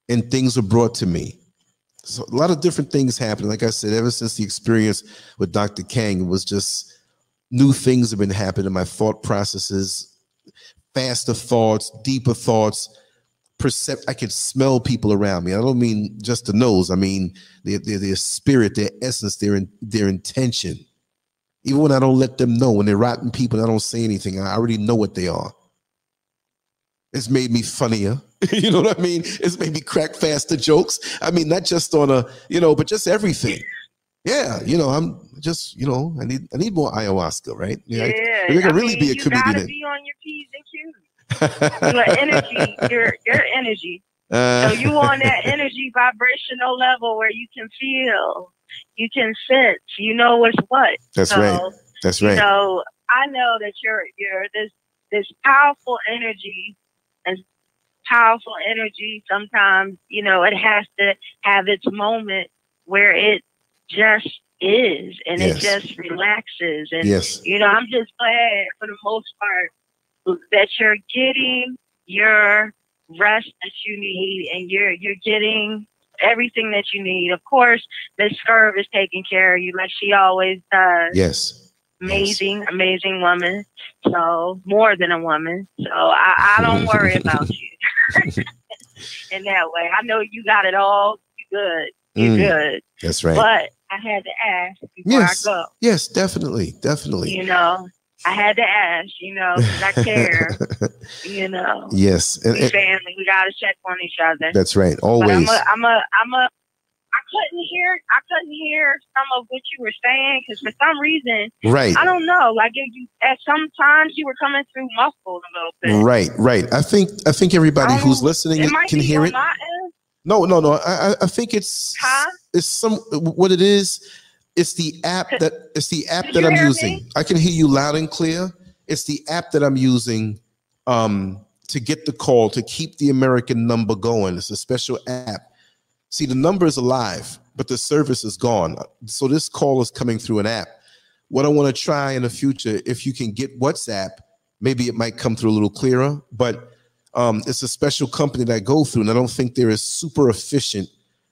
and things were brought to me. So a lot of different things happened. Like I said, ever since the experience with Dr. Kang, it was just new things have been happening in my thought processes, faster thoughts, deeper thoughts. Percept I can smell people around me. I don't mean just the nose. I mean their, their, their spirit, their essence, their in, their intention. Even when I don't let them know, when they're rotten people, I don't say anything. I already know what they are. It's made me funnier. [LAUGHS] you know what I mean? It's made me crack faster jokes. I mean, not just on a, you know, but just everything. Yeah, you know, I'm just, you know, I need I need more ayahuasca, right? Yeah, I- I think I really be a you comedian gotta be on your p's and q's. Your energy, your your energy. [LAUGHS] Uh, So you on that energy vibrational level where you can feel, you can sense, you know what's what. that's so, right. That's right. So I know that you're you're this this powerful energy and powerful energy. Sometimes you know it has to have its moment where it just is and it just relaxes and Yes. you know, I'm just glad for the most part that you're getting your rest that you need and you're you're getting everything that you need. Of course, Miss Scurv is taking care of you like she always does. Yes. Amazing, amazing woman. So more than a woman. So I, I don't worry [LAUGHS] about you [LAUGHS] in that way. I know you got it all. You good. You Mm, good. That's right. But I had to ask before Yes. I go. yes, definitely. Definitely. You know, I had to ask, you know, 'cause I care, [LAUGHS] you know. yes. And, and- family, we gotta check on each other. that's right. But Always. I'm a, I'm a, I'm a. I couldn't hear, I couldn't hear some of what you were saying because for some reason, right. I don't know. Like if you, at sometimes you were coming through muffled a little bit. Right, right. I think I think everybody who's Um, listening can hear it. No, no, no. I, I- I think it's Huh? it's some what it is. It's the app that it's the app that I'm using. me? I can hear you loud and clear. It's the app that I'm using um, to get the call to keep the American number going. It's a special app. See, the number is alive, but the service is gone. So this call is coming through an app. What I want to try in the future, if you can get WhatsApp, maybe it might come through a little clearer. But um, it's a special company that I go through, and I don't think they're as super efficient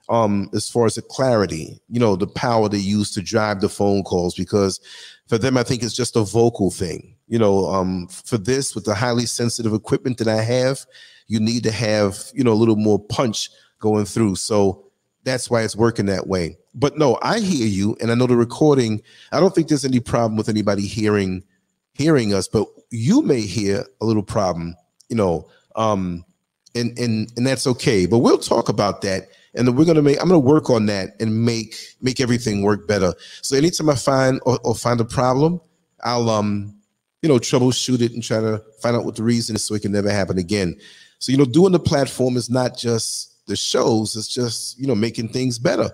um as far as the clarity, you know, the power they use to drive the phone calls because for them I think it's just a vocal thing. You know, um for this with the highly sensitive equipment that I have, you need to have, you know, a little more punch going through. So that's why it's working that way. But no, I hear you and I know the recording, I don't think there's any problem with anybody hearing hearing us, but you may hear a little problem, you know, um and and and that's okay. But we'll talk about that and we're gonna make i'm gonna work on that and make make everything work better. So anytime i find or, or, find a problem i'll um you know troubleshoot it and try to find out what the reason is so it can never happen again. So you know doing the platform is not just the shows it's just you know making things better.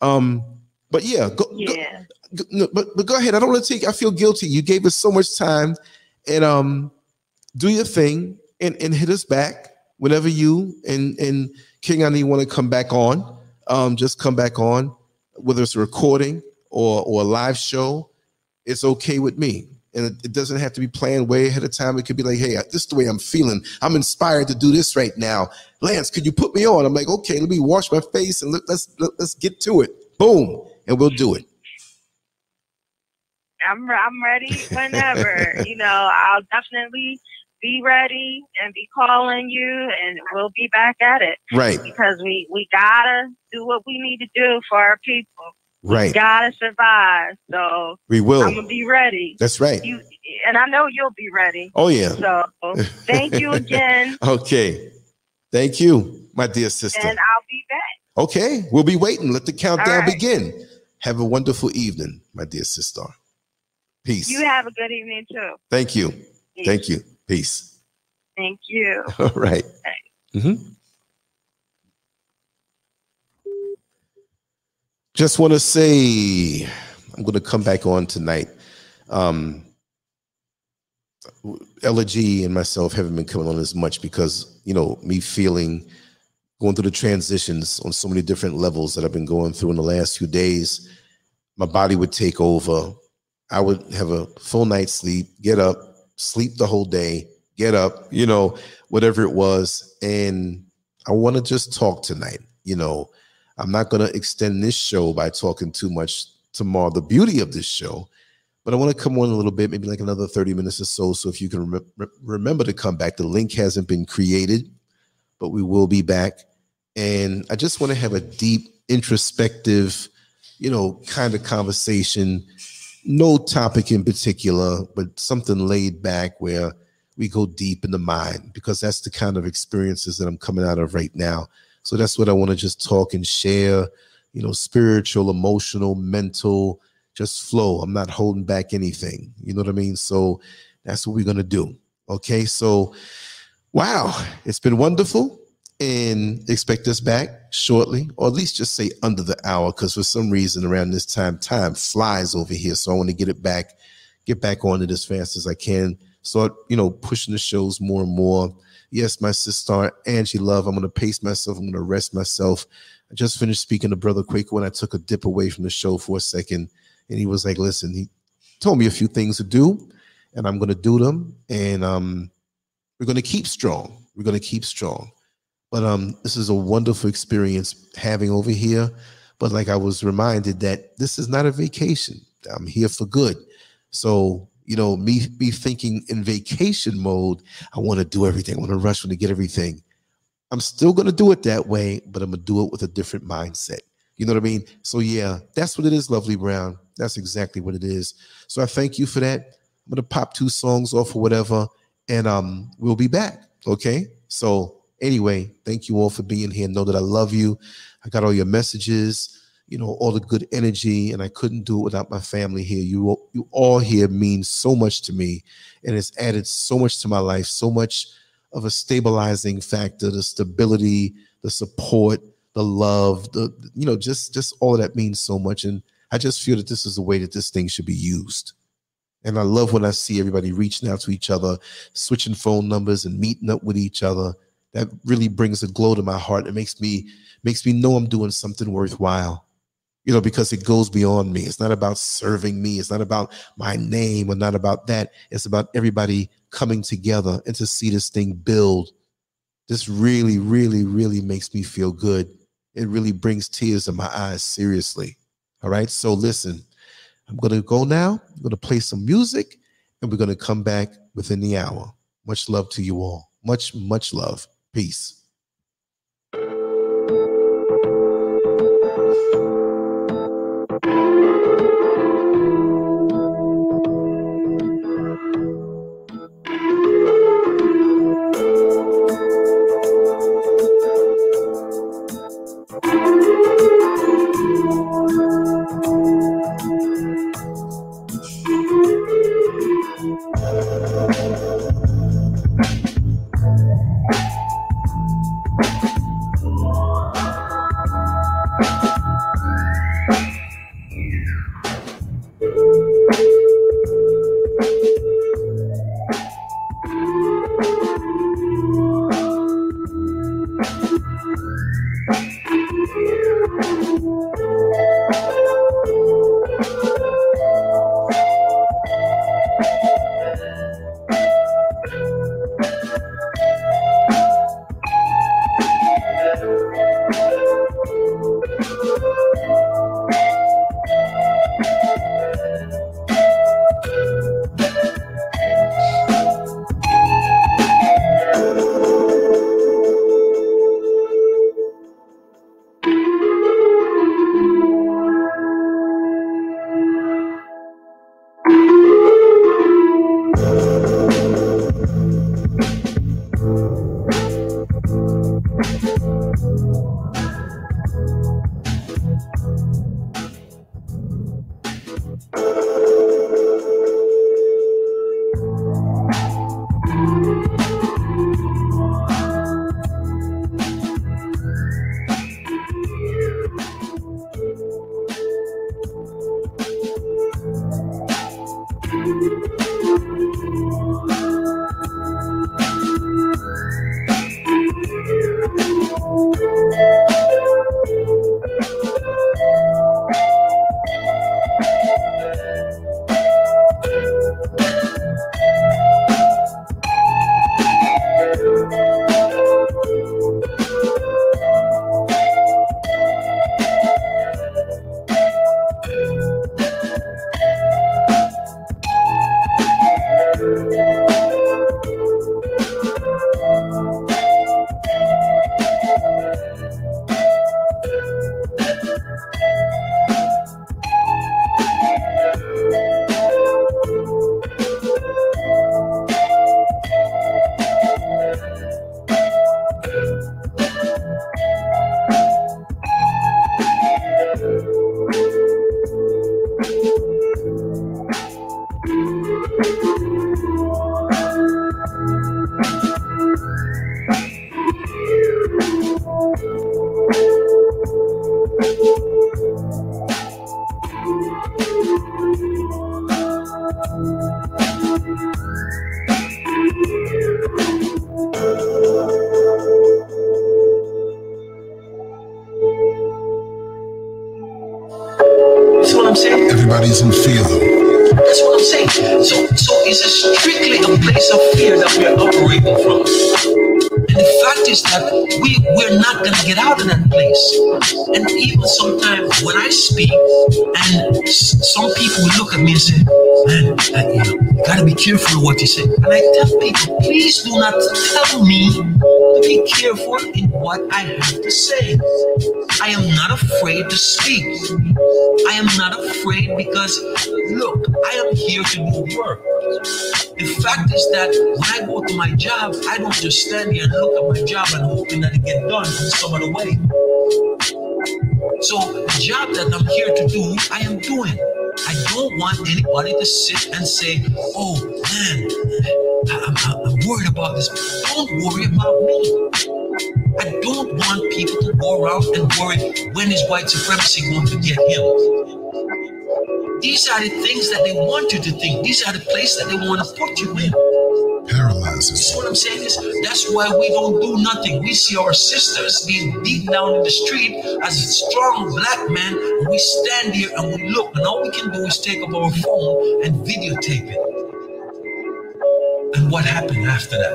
Um but yeah go, yeah. go, no, but but go ahead. I don't want to take i feel guilty. You gave us so much time and um do your thing and and hit us back whenever you and and King Ani want to come back on, um, just come back on, whether it's a recording or or a live show, it's okay with me. And it, it doesn't have to be planned way ahead of time. It could be like, hey, this is the way I'm feeling. I'm inspired to do this right now. Lance, could you put me on? I'm like, okay, let me wash my face and let, let's let, let's get to it. Boom, and we'll do it. I'm I'm ready whenever. [LAUGHS] you know, I'll definitely be ready and be calling you and we'll be back at it. Right. Because we, we gotta do what we need to do for our people. Right. We gotta survive. So we will. I'm gonna be ready. That's right. You and I know you'll be ready. Oh yeah. So thank you [LAUGHS] again. okay. Thank you, my dear sister. And I'll be back. Okay. We'll be waiting. Let the countdown right. begin. Have a wonderful evening, my dear sister. Peace. You have a good evening too. Thank you. Peace. Thank you. Peace. Thank you. [LAUGHS] All right. Mm-hmm. Just want to say, I'm going to come back on tonight. Um, Ella G and myself haven't been coming on as much because, you know, me feeling going through the transitions on so many different levels that I've been going through in the last few days, my body would take over. I would have a full night's sleep, get up, sleep the whole day, get up, you know, whatever it was. And I want to just talk tonight. You know, I'm not going to extend this show by talking too much tomorrow, the beauty of this show, but I want to come on a little bit, maybe like another 30 minutes or so. So if you can re- remember to come back, the link hasn't been created, but we will be back. And I just want to have a deep, introspective, you know, kind of conversation no topic in particular, but something laid back where we go deep in the mind because that's the kind of experiences that I'm coming out of right now. So that's what I want to just talk and share, you know, spiritual, emotional, mental, just flow. I'm not holding back anything. You know what I mean? So that's what we're going to do. Okay. So, wow, it's been wonderful and expect us back shortly, or at least just say under the hour, because for some reason around this time, time flies over here. So I want to get it back, get back on it as fast as I can. Start, you know, pushing the shows more and more. Yes, my sister Angie Love. I'm going to pace myself. I'm going to rest myself. I just finished speaking to Brother Kwaku when I took a dip away from the show for a second, and he was like, "Listen," he told me a few things to do, and I'm going to do them, and um, we're going to keep strong. We're going to keep strong. But um, this is a wonderful experience having over here. But like I was reminded that this is not a vacation. I'm here for good. So, you know, me be thinking in vacation mode, I want to do everything. I want to rush, want to get everything. I'm still going to do it that way, but I'm going to do it with a different mindset. You know what I mean? So, yeah, that's what it is, Lovely Brown. That's exactly what it is. So, I thank you for that. I'm going to pop two songs off or whatever, and um, we'll be back. Okay. So, Anyway, thank you all for being here. Know that I love you. I got all your messages, you know, all the good energy, and I couldn't do it without my family here. You, you all here mean so much to me, and it's added so much to my life, so much of a stabilizing factor, the stability, the support, the love, the you know, just just all that means so much. And I just feel that this is the way that this thing should be used. And I love when I see everybody reaching out to each other, switching phone numbers and meeting up with each other that really brings a glow to my heart. It makes me makes me know I'm doing something worthwhile. You know, because it goes beyond me. It's not about serving me. It's not about my name or not about that. It's about everybody coming together and to see this thing build. This really, really, really makes me feel good. it really brings tears to my eyes seriously. All right. So listen, I'm going to go now. I'm going to play some music and we're going to come back within the hour. Much love to you all. Much, much love. Peace. What you say. And I tell people, please do not tell me to be careful in what I have to say. I am not afraid to speak. I am not afraid because, look, I am here to do work. The fact is that when I go to my job, I don't just stand here and look at my job and hoping that it get done in some other way. So the job that I'm here to do, I am doing. I don't want anybody to sit and say, oh man, I'm, I'm worried about this. Don't worry about me. I don't want people to go around and worry when is white supremacy going to get him. These are the things that they want you to think. These are the places that they want to put you in paralyzes. You See what I'm saying is that's why we don't do nothing. We see our sisters being beaten down in the street as a strong black man, and we stand here and we look, and all we can do is take up our phone and videotape it. What happened after that?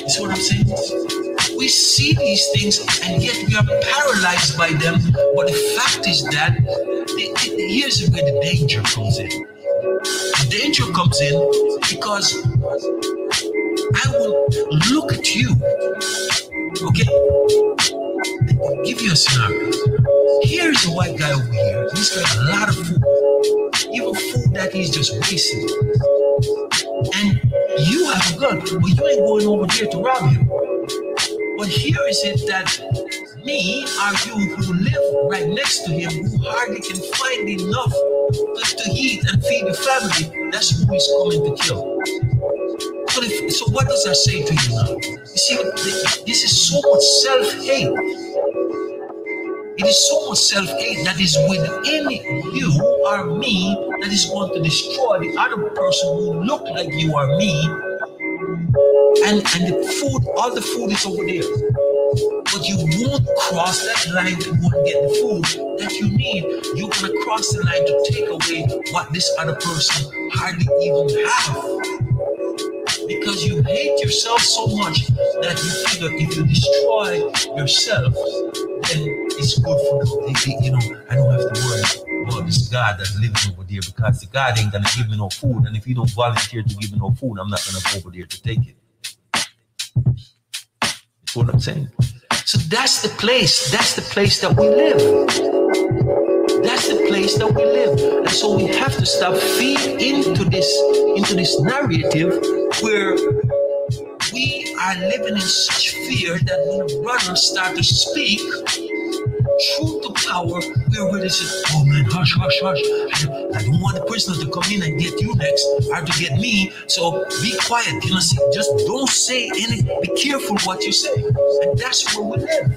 You see what I'm saying? We see these things and yet we are paralyzed by them. But the fact is that here's where the danger comes in. The danger comes in because I will look at you. Okay? Give you a scenario. Here's a white guy over here. He's got a lot of food. Even food that he's just wasting. And you have a gun, but you ain't going over there to rob him. But here is it that me or you who live right next to him, who hardly can find enough to, to eat and feed the family, that's who he's coming to kill. So, if, so what does that say to you now? You see, this is so much self-hate. It is so much self-hate that is within you or me that is going to destroy the other person who look like you or me. And and the food, all the food is over there. But you won't cross that line to go and get the food that you need. You're gonna cross the line to take away what this other person hardly even have because you hate yourself so much that you figure if you destroy yourself, it's good for the, you know, I don't have to worry about this God that's living over there because the God ain't gonna give me no food. And if he don't volunteer to give me no food, I'm not gonna go over there to take it. That's what I'm saying. So that's the place. That's the place that we live. That's the place that we live. And so we have to stop feeding into this into this narrative where we are living in such fear that when a brother start to speak truth to power, ready to say, oh man, hush, hush, hush. I don't want the prisoner to come in and get you next or to get me. So be quiet. You know, see, just don't say any, be careful what you say. And that's where we live.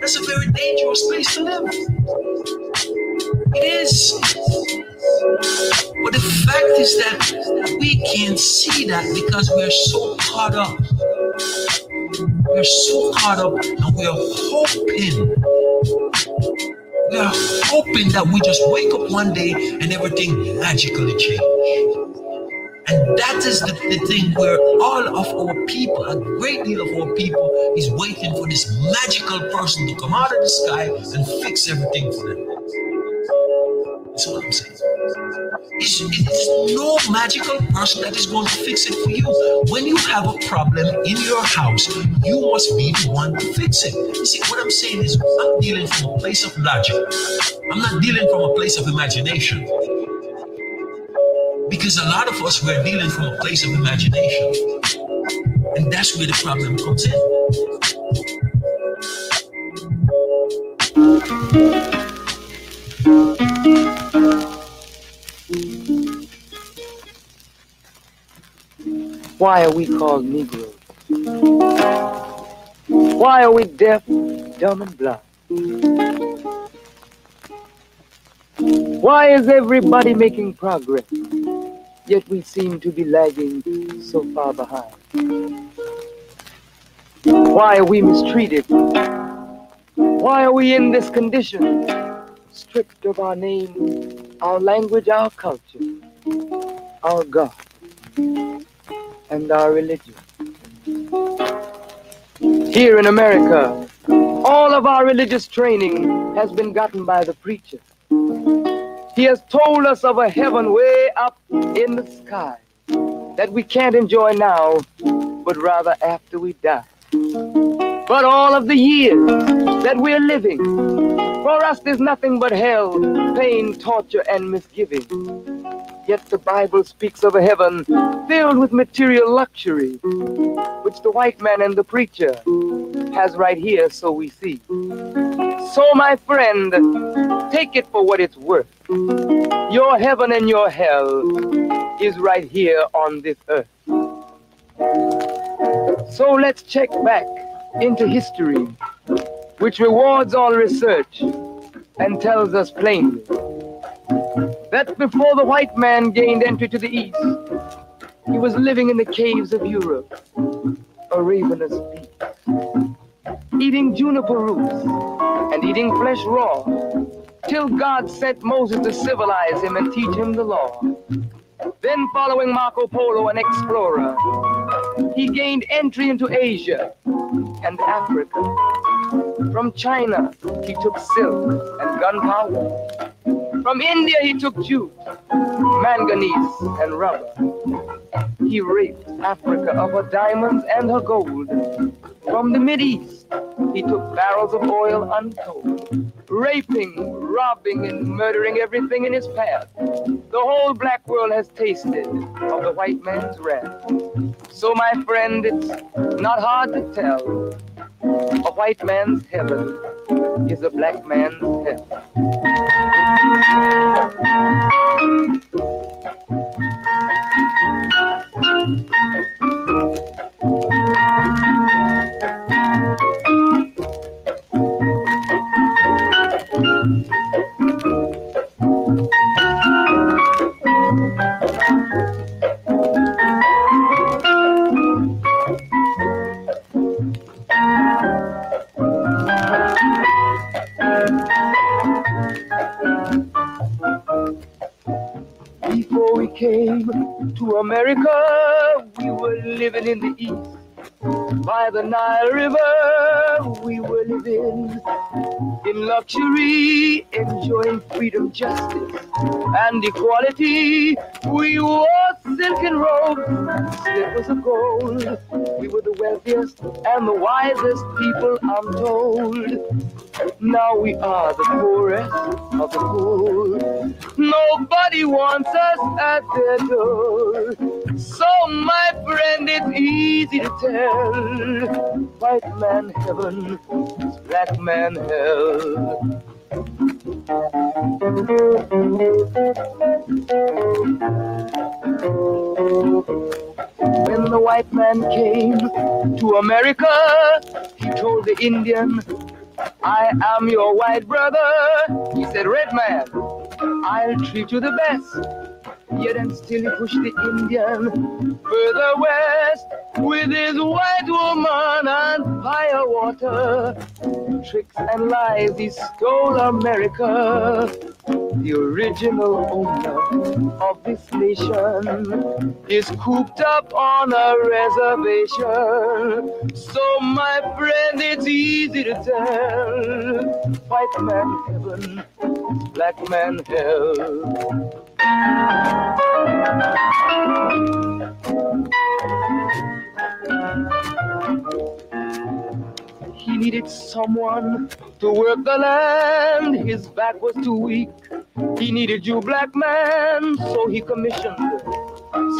That's a very dangerous place to live. It is. But the fact is that we can't see that because we're so caught up. We're so caught up and we're hoping. We're hoping that we just wake up one day and everything magically change. And that is the, the thing where all of our people, a great deal of our people, is waiting for this magical person to come out of the sky and fix everything for them. That's what I'm saying. It's, it's no magical person that is going to fix it for you. When you have a problem in your house, you must be the one to fix it. You see, what I'm saying is, I'm dealing from a place of logic. I'm not dealing from a place of imagination. Because a lot of us, we're dealing from a place of imagination. And that's where the problem comes in. Why are we called Negroes? Why are we deaf, dumb, and blind? Why is everybody making progress, yet we seem to be lagging so far behind? Why are we mistreated? Why are we in this condition, stripped of our name, our language, our culture, our God? And our religion. Here in America, all of our religious training has been gotten by the preacher. He has told us of a heaven way up in the sky that we can't enjoy now, but rather after we die. But all of the years that we're living, for us there's nothing but hell, pain, torture, and misgiving. Yet the Bible speaks of a heaven filled with material luxury, which the white man and the preacher has right here, so we see. So, my friend, take it for what it's worth. Your heaven and your hell is right here on this earth. So let's check back into history, which rewards all research and tells us plainly that before the white man gained entry to the east, he was living in the caves of Europe, a ravenous beast, eating juniper roots and eating flesh raw, till God sent Moses to civilize him and teach him the law. Then, following Marco Polo, an explorer, he gained entry into Asia and Africa. From China, he took silk and gunpowder. From India, he took jute, manganese, and rubber. He raped Africa of her diamonds and her gold. From the East, he took barrels of oil untold, raping, robbing, and murdering everything in his path. The whole black world has tasted of the white man's wrath. So, my friend, it's not hard to tell. A white man's heaven is a black man's hell. Came to America, we were living in the East. By the Nile River, we were living in luxury, enjoying freedom, justice, and equality. We wore silken robes, slippers of gold. We were the wealthiest and the wisest people, I'm told. Now we are the poorest of the poor. Nobody wants us at their door. So, my friend, it's easy to tell. White man heaven black man hell. When the white man came to America, he told the Indian, I am your white brother. He said, Red man, I'll treat you the best. Yet and still he pushed the Indian further west with his white woman and fire water. Tricks and lies, he stole America. The original owner of this nation is cooped up on a reservation. So, my friend, it's easy to tell. White man heaven, black man hell. Thank you. He needed someone to work the land. His back was too weak. He needed you, black man, so he commissioned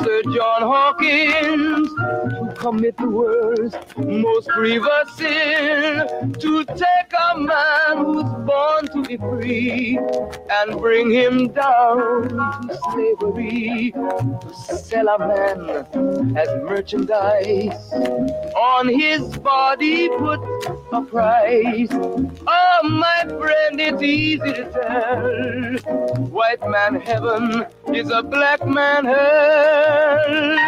Sir John Hawkins to commit the world's most grievous sin to take a man who's born to be free and bring him down to slavery to sell a man as merchandise on his body put a price oh my friend it's easy to tell white man heaven is a black man hell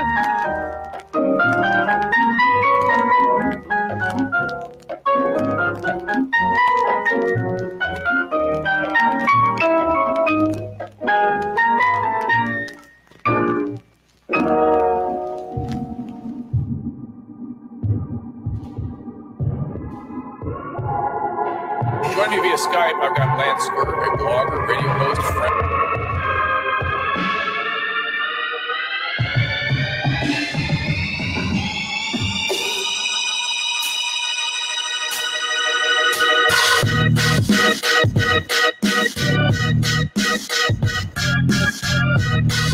Joining me via Skype, I've got Lance Scurv, a blogger, radio host, friend. Thank